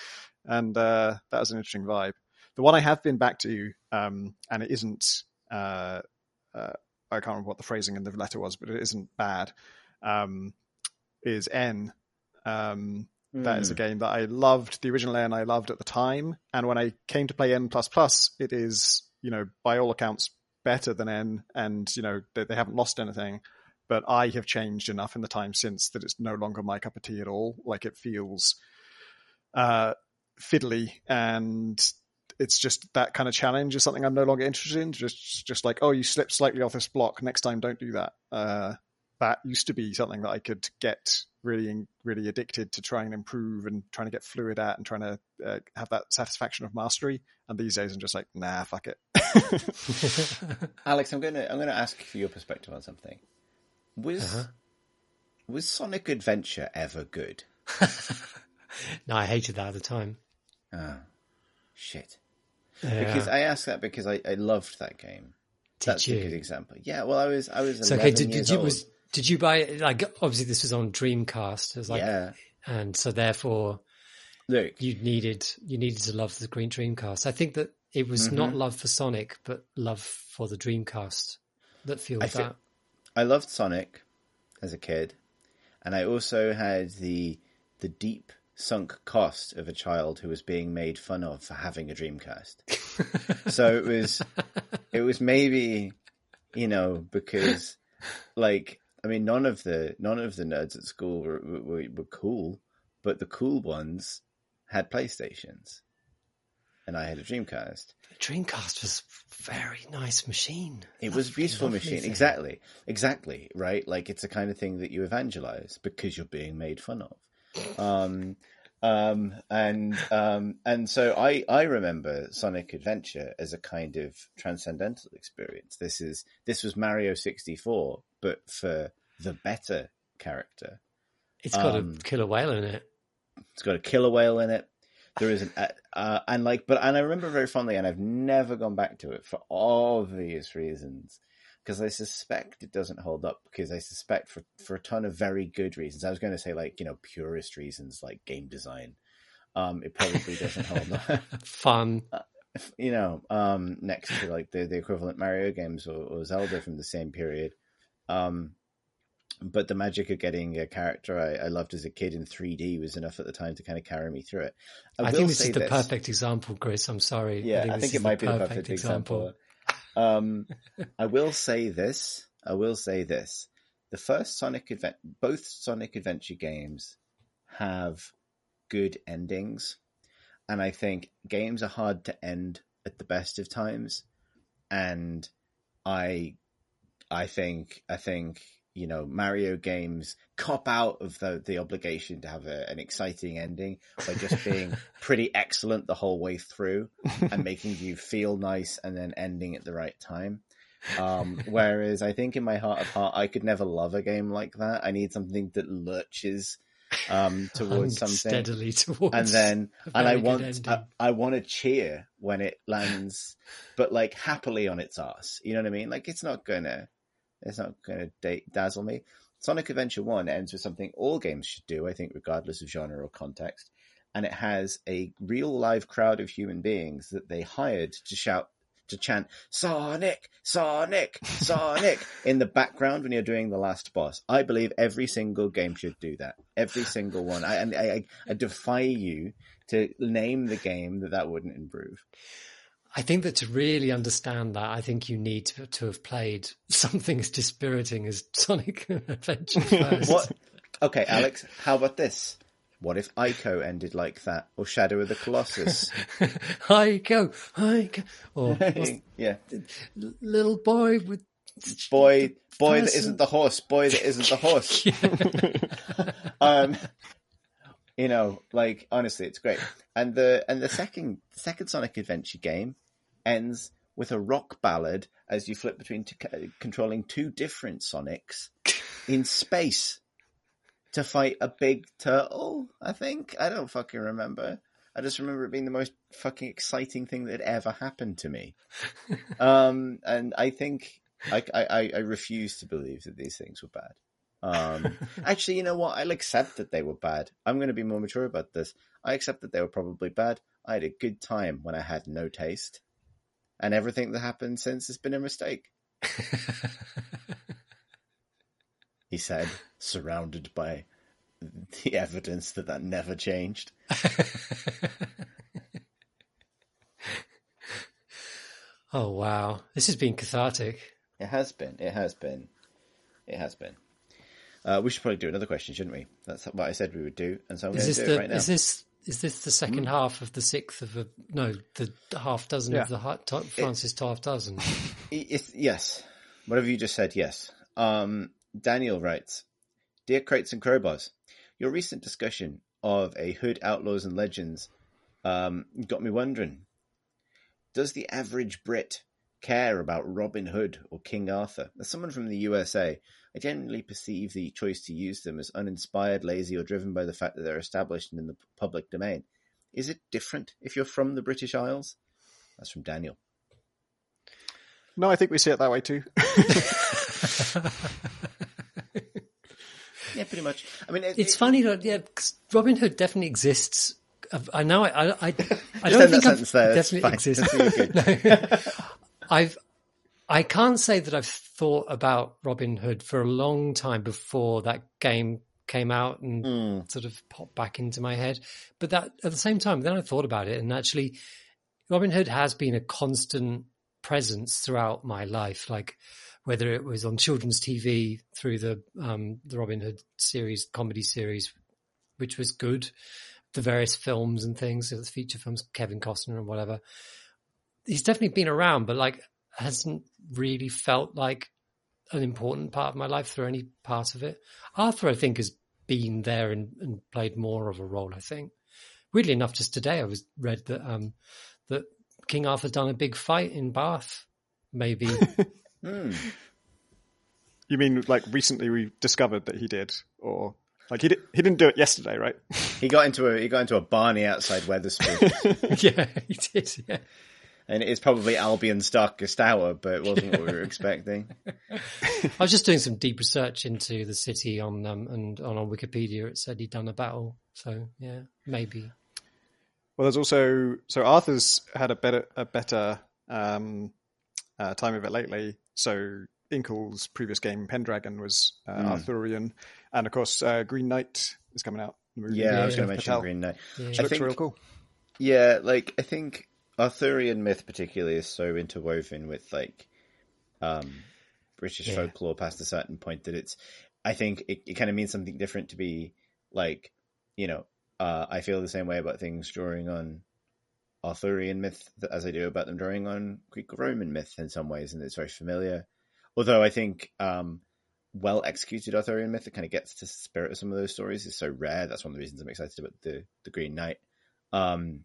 [SPEAKER 3] and uh, that was an interesting vibe. The one I have been back to, um, and it isn't. Uh, uh, I can't remember what the phrasing in the letter was, but it isn't bad. Um, is N. Um, that is a
[SPEAKER 1] Mm.
[SPEAKER 3] game that I loved. The original N I loved at the time, and when I came to play N plus plus, it is you know by all accounts better than N, and you know they, they haven't lost anything. But I have changed enough in the time since that it's no longer my cup of tea at all. Like it feels uh, fiddly and it's just that kind of challenge is something I'm no longer interested in. Just just like, oh, you slipped slightly off this block. Next time, don't do that. Uh, that used to be something that I could get really really addicted to trying and improve and trying to get fluid at and trying to uh, have that satisfaction of mastery. And these days, I'm just like, nah, fuck it.
[SPEAKER 1] Alex, I'm gonna I'm gonna ask for your perspective on something. Was
[SPEAKER 2] Uh-huh.
[SPEAKER 1] was Sonic Adventure ever good?
[SPEAKER 2] no, I hated that at the time.
[SPEAKER 1] Oh, shit.
[SPEAKER 2] Yeah.
[SPEAKER 1] Because I ask that because I, I loved that game.
[SPEAKER 2] Did
[SPEAKER 1] That's
[SPEAKER 2] you?
[SPEAKER 1] a good example. Yeah, well, I was I was
[SPEAKER 2] So
[SPEAKER 1] 11
[SPEAKER 2] okay, did,
[SPEAKER 1] years
[SPEAKER 2] did you
[SPEAKER 1] old.
[SPEAKER 2] was did you buy it? Like obviously this was on Dreamcast. It was like,
[SPEAKER 1] yeah.
[SPEAKER 2] and so therefore
[SPEAKER 1] Look,
[SPEAKER 2] you needed you needed to love the Green Dreamcast. I think that it was not
[SPEAKER 1] Mm-hmm.
[SPEAKER 2] love for Sonic, but love for the Dreamcast that fueled
[SPEAKER 1] I
[SPEAKER 2] that.
[SPEAKER 1] I loved Sonic as a kid, and I also had the the deep sunk cost of a child who was being made fun of for having a Dreamcast. so it was it was maybe you know because like I mean none of the none of the nerds at school were were, were cool, but the cool ones had PlayStations, and I had a Dreamcast.
[SPEAKER 2] The Dreamcast was a very nice machine.
[SPEAKER 1] It was a beautiful machine.
[SPEAKER 2] thing.
[SPEAKER 1] Exactly. Exactly. Right. Like it's the kind of thing that you evangelize because you're being made fun of. Um, um, and, um, and so I, I remember Sonic Adventure as a kind of transcendental experience. This is, this was Mario 64, but for the better character.
[SPEAKER 2] It's got
[SPEAKER 1] Um,
[SPEAKER 2] a killer whale in it.
[SPEAKER 1] It's got a killer whale in it. There is an uh, uh, and like, but and I remember very fondly, and I've never gone back to it for obvious reasons, because I suspect it doesn't hold up. Because I suspect for for a ton of very good reasons. I was going to say like you know purist reasons like game design. Um, it probably doesn't hold up.
[SPEAKER 2] Fun.
[SPEAKER 1] you know, um, next to like the, the equivalent Mario games or, or Zelda from the same period. Um, but the magic of getting a character I, I loved as a kid in 3D was enough at the time to kind of carry me through it.
[SPEAKER 2] I,
[SPEAKER 1] will
[SPEAKER 2] think this is the perfect example, Chris. I'm sorry.
[SPEAKER 1] Yeah, I think,
[SPEAKER 2] this
[SPEAKER 1] it might be the perfect example. Um, I will say this. I will say this. The first Sonic Advent, both Sonic Adventure games have good endings, and I think games are hard to end at the best of times. And I, I think, I think you know Mario games cop out of the the obligation to have a, an exciting ending by just being pretty excellent the whole way through and making you feel nice and then ending at the right time. Um, whereas I think in my heart of heart, I could never love a game like that. I need something that lurches um, towards something
[SPEAKER 2] steadily towards,
[SPEAKER 1] and then and I want I, I, want to cheer when it lands, but like happily on its ass. You know what I mean? Like it's not gonna it's not gonna dazzle me. Sonic Adventure One ends with something all games should do, I think, regardless of genre or context. And it has a real live crowd of human beings that they hired to shout to chant Sonic, Sonic, Sonic in the background when you're doing the last boss. I believe every single game should do that. Every single one. I, and I, I defy you to name the game that that wouldn't improve.
[SPEAKER 2] I think that to really understand that, I think you need to, to have played something as dispiriting as Sonic Adventure first.
[SPEAKER 1] what? Okay, Alex, how about this? What if Ico ended like that, or Shadow of the Colossus?
[SPEAKER 2] Ico, Ico, or
[SPEAKER 1] yeah,
[SPEAKER 2] little boy with
[SPEAKER 1] boy, boy person. that isn't the horse, boy that isn't the horse. um, you know, like honestly, it's great. And the and the second second Sonic Adventure game ends with a rock ballad as you flip between t- controlling two different Sonics in space to fight a big turtle, I think. I don't fucking remember. I just remember it being the most fucking exciting thing that ever happened to me. um, and I think I, I, I refuse to believe that these things were bad. Um, actually, you know what? I'll accept that they were bad. I'm going to be more mature about this. I accept that they were probably bad. I had a good time when I had no taste. And everything that happened since has been a mistake. he said, surrounded by the evidence that that never changed.
[SPEAKER 2] oh wow, this has been cathartic.
[SPEAKER 1] It has been. It has been. It has been. Uh, we should probably do another question, shouldn't we? That's what I said we would do, and so I'm going to do
[SPEAKER 2] the,
[SPEAKER 1] it right now.
[SPEAKER 2] Is this is this the second mm. half of the sixth of a no, the half dozen yeah. of the Francis it, half dozen?
[SPEAKER 1] yes, whatever you just said. Yes. Um, Daniel writes, "Dear Crates and Crowbars, your recent discussion of a Hood Outlaws and Legends um, got me wondering: Does the average Brit care about Robin Hood or King Arthur? As someone from the USA, I generally perceive the choice to use them as uninspired, lazy, or driven by the fact that they're established and in the public domain. Is it different if you're from the British Isles? That's from Daniel.
[SPEAKER 3] No, I think we see it that way too.
[SPEAKER 1] yeah, pretty much. I mean, it,
[SPEAKER 2] it's
[SPEAKER 1] it,
[SPEAKER 2] funny that yeah, Robin Hood definitely exists. Uh, I know I I I, I don't think I've there, definitely exists. no. I've I can't say that I've thought about Robin Hood for a long time before that game came out and mm. sort of popped back into my head. But that at the same time, then I thought about it, and actually, Robin Hood has been a constant presence throughout my life. Like whether it was on children's TV through the um, the Robin Hood series, comedy series, which was good, the various films and things, the feature films, Kevin Costner and whatever. He's definitely been around, but like hasn't really felt like an important part of my life through any part of it. Arthur, I think, has been there and, and played more of a role. I think. Weirdly enough, just today I was read that um, that King Arthur done a big fight in Bath. Maybe. mm.
[SPEAKER 3] You mean like recently we discovered that he did, or like he did, he didn't do it yesterday, right?
[SPEAKER 1] he got into a he got into a Barney outside Wetherspoon.
[SPEAKER 2] yeah, he did. Yeah
[SPEAKER 1] and it's probably Albion's darkest hour, but it wasn't what we were expecting.
[SPEAKER 2] I was just doing some deep research into the city on um, and on, on Wikipedia. It said he'd done a battle, so yeah, maybe.
[SPEAKER 3] Well, there's also so Arthur's had a better a better um, uh, time of it lately. So Inkle's previous game, Pendragon, was uh, mm. Arthurian, and of course uh, Green Knight is coming out.
[SPEAKER 1] Yeah, yeah, I was going to mention Green Knight.
[SPEAKER 3] Yeah. Which I looks think, real cool.
[SPEAKER 1] Yeah, like I think Arthurian myth particularly is so interwoven with like um, British yeah. folklore past a certain point that it's I think it, it kind of means something different to be like, you know, uh, I feel the same way about things drawing on Arthurian myth as I do about them drawing on Greek Roman myth in some ways, and it's very familiar. Although I think um, well executed Arthurian myth that kind of gets to the spirit of some of those stories is so rare. That's one of the reasons I'm excited about the the Green Knight. Um,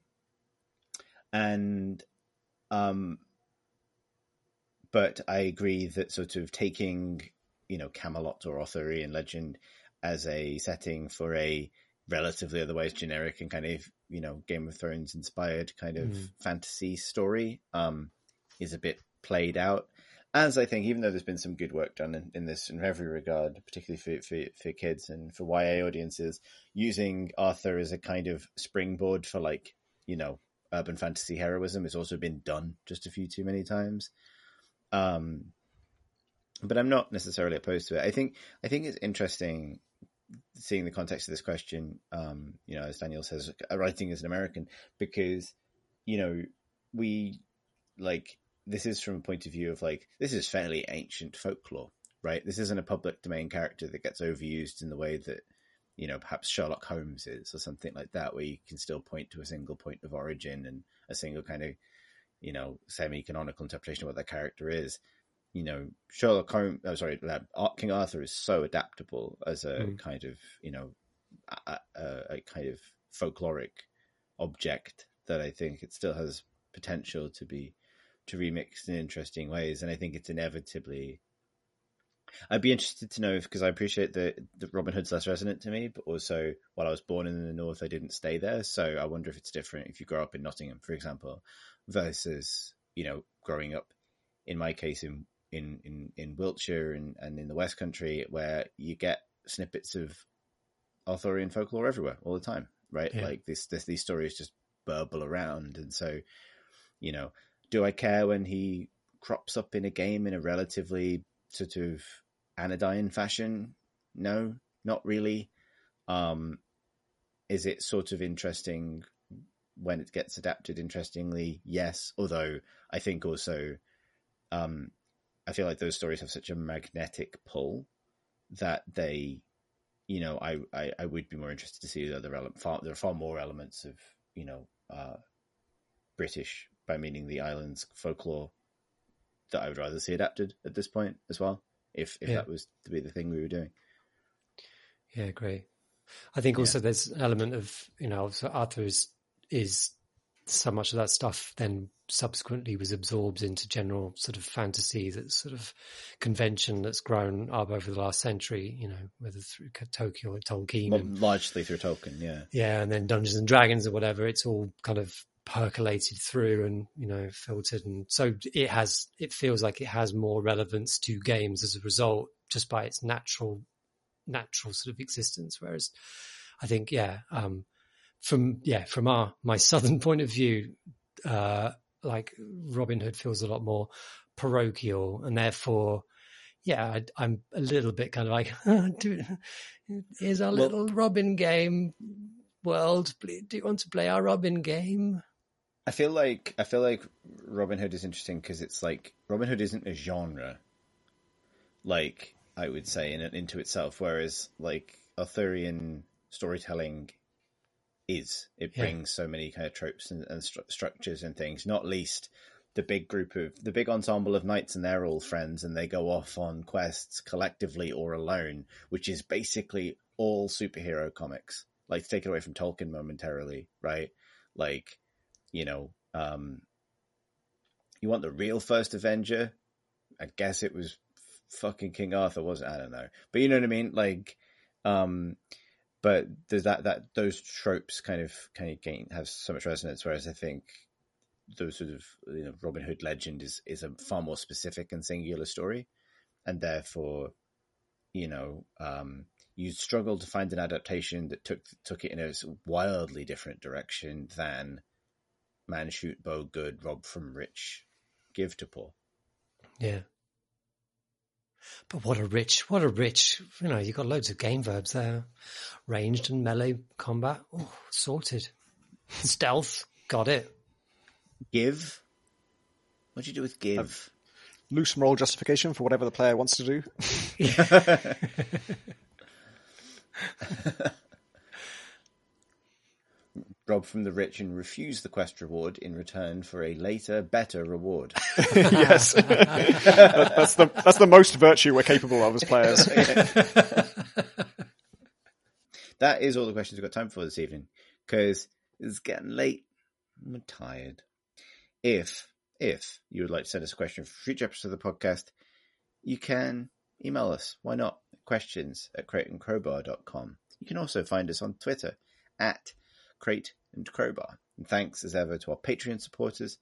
[SPEAKER 1] and um, but I agree that sort of taking you know Camelot or Arthurian legend as a setting for a relatively otherwise generic and kind of you know Game of Thrones inspired kind of mm. fantasy story um, is a bit played out. As I think, even though there's been some good work done in, in this in every regard, particularly for, for, for kids and for YA audiences, using Arthur as a kind of springboard for like you know urban fantasy heroism has also been done just a few too many times. Um, but I'm not necessarily opposed to it. I think I think it's interesting seeing the context of this question. Um, you know, as Daniel says, writing as an American, because you know we like this is from a point of view of like this is fairly ancient folklore, right? This isn't a public domain character that gets overused in the way that you know perhaps Sherlock Holmes is or something like that, where you can still point to a single point of origin and a single kind of you know semi-canonical interpretation of what that character is you know Sherlock Holmes. Oh, sorry, King Arthur is so adaptable as a mm. kind of you know a, a, a, kind of folkloric object that I think it still has potential to be to remix in interesting ways, and I think it's inevitably. I'd be interested to know because I appreciate that Robin Hood's less resonant to me, but also while I was born in the north, I didn't stay there, so I wonder if it's different if you grow up in Nottingham, for example, versus you know growing up in my case in in, in, in Wiltshire and, and in the West Country where you get snippets of Arthurian folklore everywhere all the time, right? Yeah. Like this, this, these stories just burble around. And so, you know, do I care when he crops up in a game in a relatively sort of anodyne fashion? No, not really. Um, is it sort of interesting when it gets adapted interestingly? Yes. Although I think also, um, I feel like those stories have such a magnetic pull that they, you know, I, I, I would be more interested to see the other element. Far, there are far more elements of, you know, uh, British, by meaning the islands folklore, that I would rather see adapted at this point as well. If if yeah. that was to be the thing we were doing.
[SPEAKER 2] Yeah, great. I think also yeah. there's an element of you know so Arthur is is so much of that stuff then subsequently was absorbed into general sort of fantasy, that sort of convention that's grown up over the last century, you know, whether through Tolkien or Tolkien.
[SPEAKER 1] Well, and, largely through Tolkien, yeah.
[SPEAKER 2] Yeah, and then Dungeons and Dragons or whatever, it's all kind of percolated through and, you know, filtered. And so it has, it feels like it has more relevance to games as a result, just by its natural, natural sort of existence. Whereas I think, yeah, um, from yeah from our my southern point of view uh like robin hood feels a lot more parochial and therefore yeah I, am a little bit kind of like here's our well, little robin game world do you want to play our robin game
[SPEAKER 1] i feel like i feel like robin hood is interesting because it's like robin hood isn't a genre like i would say in into itself whereas like arthurian storytelling is. It yeah. brings so many kind of tropes and, and stru- structures and things, not least the big group of the big ensemble of knights and they're all friends and they go off on quests collectively or alone, which is basically all superhero comics. Like take it away from Tolkien momentarily, right? Like, you know, um, you want the real first Avenger? I guess it was fucking King Arthur, was it? I don't know, but you know what I mean. Like, um, but there's that that those tropes kind of kind of gain have so much resonance. Whereas I think those sort of you know Robin Hood legend is is a far more specific and singular story, and therefore, you know, um, you struggle to find an adaptation that took took it in a wildly different direction than Man Shoot Bow Good, Rob from Rich, Give to Poor.
[SPEAKER 2] Yeah. But what a rich, what a rich, you know, you've got loads of game verbs there. Ranged and melee combat. Oh, sorted. Stealth. Got it.
[SPEAKER 1] Give. What'd you do with give?
[SPEAKER 3] Um, loose moral justification for whatever the player wants to do.
[SPEAKER 1] rob from the rich and refuse the quest reward in return for a later, better reward.
[SPEAKER 3] yes, That- that's the that's the most virtue we're capable of as players.
[SPEAKER 1] that is all the questions we've got time for this evening because it's getting late. I'm tired. If if you would like to send us a question for future episodes of the podcast, you can email us. Why not? Questions at crateandcrowbar.com. You can also find us on Twitter at Crate and Crowbar. And thanks as ever to our Patreon supporters.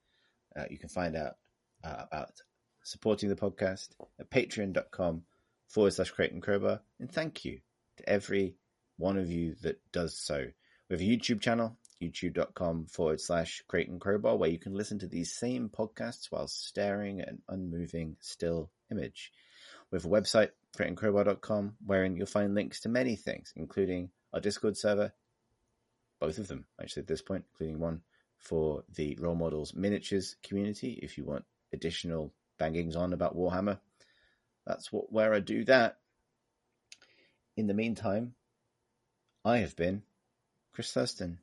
[SPEAKER 1] Uh, you can find out uh, about supporting the podcast at patreon.com forward slash and Crowbar. And thank you to every one of you that does so. We have a YouTube channel, youtube.com forward slash and Crowbar, where you can listen to these same podcasts while staring at an unmoving still image. We have a website, crateandcrowbar.com, wherein you'll find links to many things, including our Discord server, both of them actually at this point, including one for the role models miniatures community. If you want additional bangings on about Warhammer, that's what where I do that. In the meantime, I have been Chris Thursten.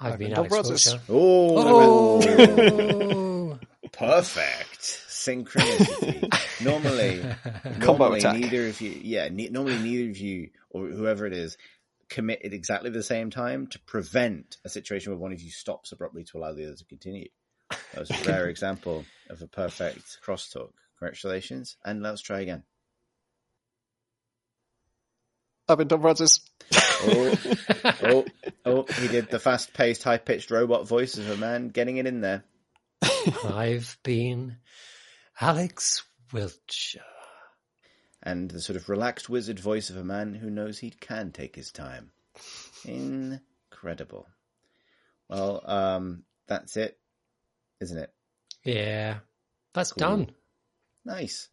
[SPEAKER 2] I've
[SPEAKER 3] I've
[SPEAKER 2] been
[SPEAKER 3] been Tom
[SPEAKER 2] Alex
[SPEAKER 3] Rogers.
[SPEAKER 1] Oh,
[SPEAKER 2] Oh!
[SPEAKER 1] perfect synchronicity. normally,
[SPEAKER 3] Combo
[SPEAKER 1] normally
[SPEAKER 3] attack.
[SPEAKER 1] neither of you, yeah, ne- normally neither of you or whoever it is commit at exactly the same time to prevent a situation where one of you stops abruptly to allow the other to continue. That was a rare example of a perfect crosstalk. Congratulations, and let's try again.
[SPEAKER 3] I've been Tom Rogers.
[SPEAKER 1] Oh, oh, oh! He did the fast-paced, high-pitched robot voice of a man getting it in there.
[SPEAKER 2] I've been Alex Wiltshire.
[SPEAKER 1] And the sort of relaxed wizard voice of a man who knows he can take his time. Incredible. Well, um, that's it, isn't it?
[SPEAKER 2] Yeah, that's
[SPEAKER 1] Cool.
[SPEAKER 2] done.
[SPEAKER 1] Nice.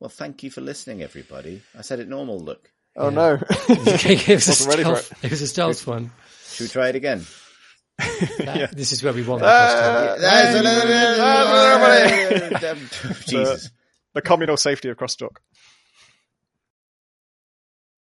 [SPEAKER 1] Well, thank you for listening, everybody. I said it normal. Look,
[SPEAKER 3] Oh
[SPEAKER 2] Yeah.
[SPEAKER 3] no!
[SPEAKER 2] it, was a
[SPEAKER 3] Wasn't ready for
[SPEAKER 2] stealth, it was a stealth one.
[SPEAKER 1] should we try it again?
[SPEAKER 2] That- This is where we want the
[SPEAKER 3] Uh,
[SPEAKER 2] crosstalk.
[SPEAKER 1] Jesus.
[SPEAKER 3] the communal safety of crosstalk.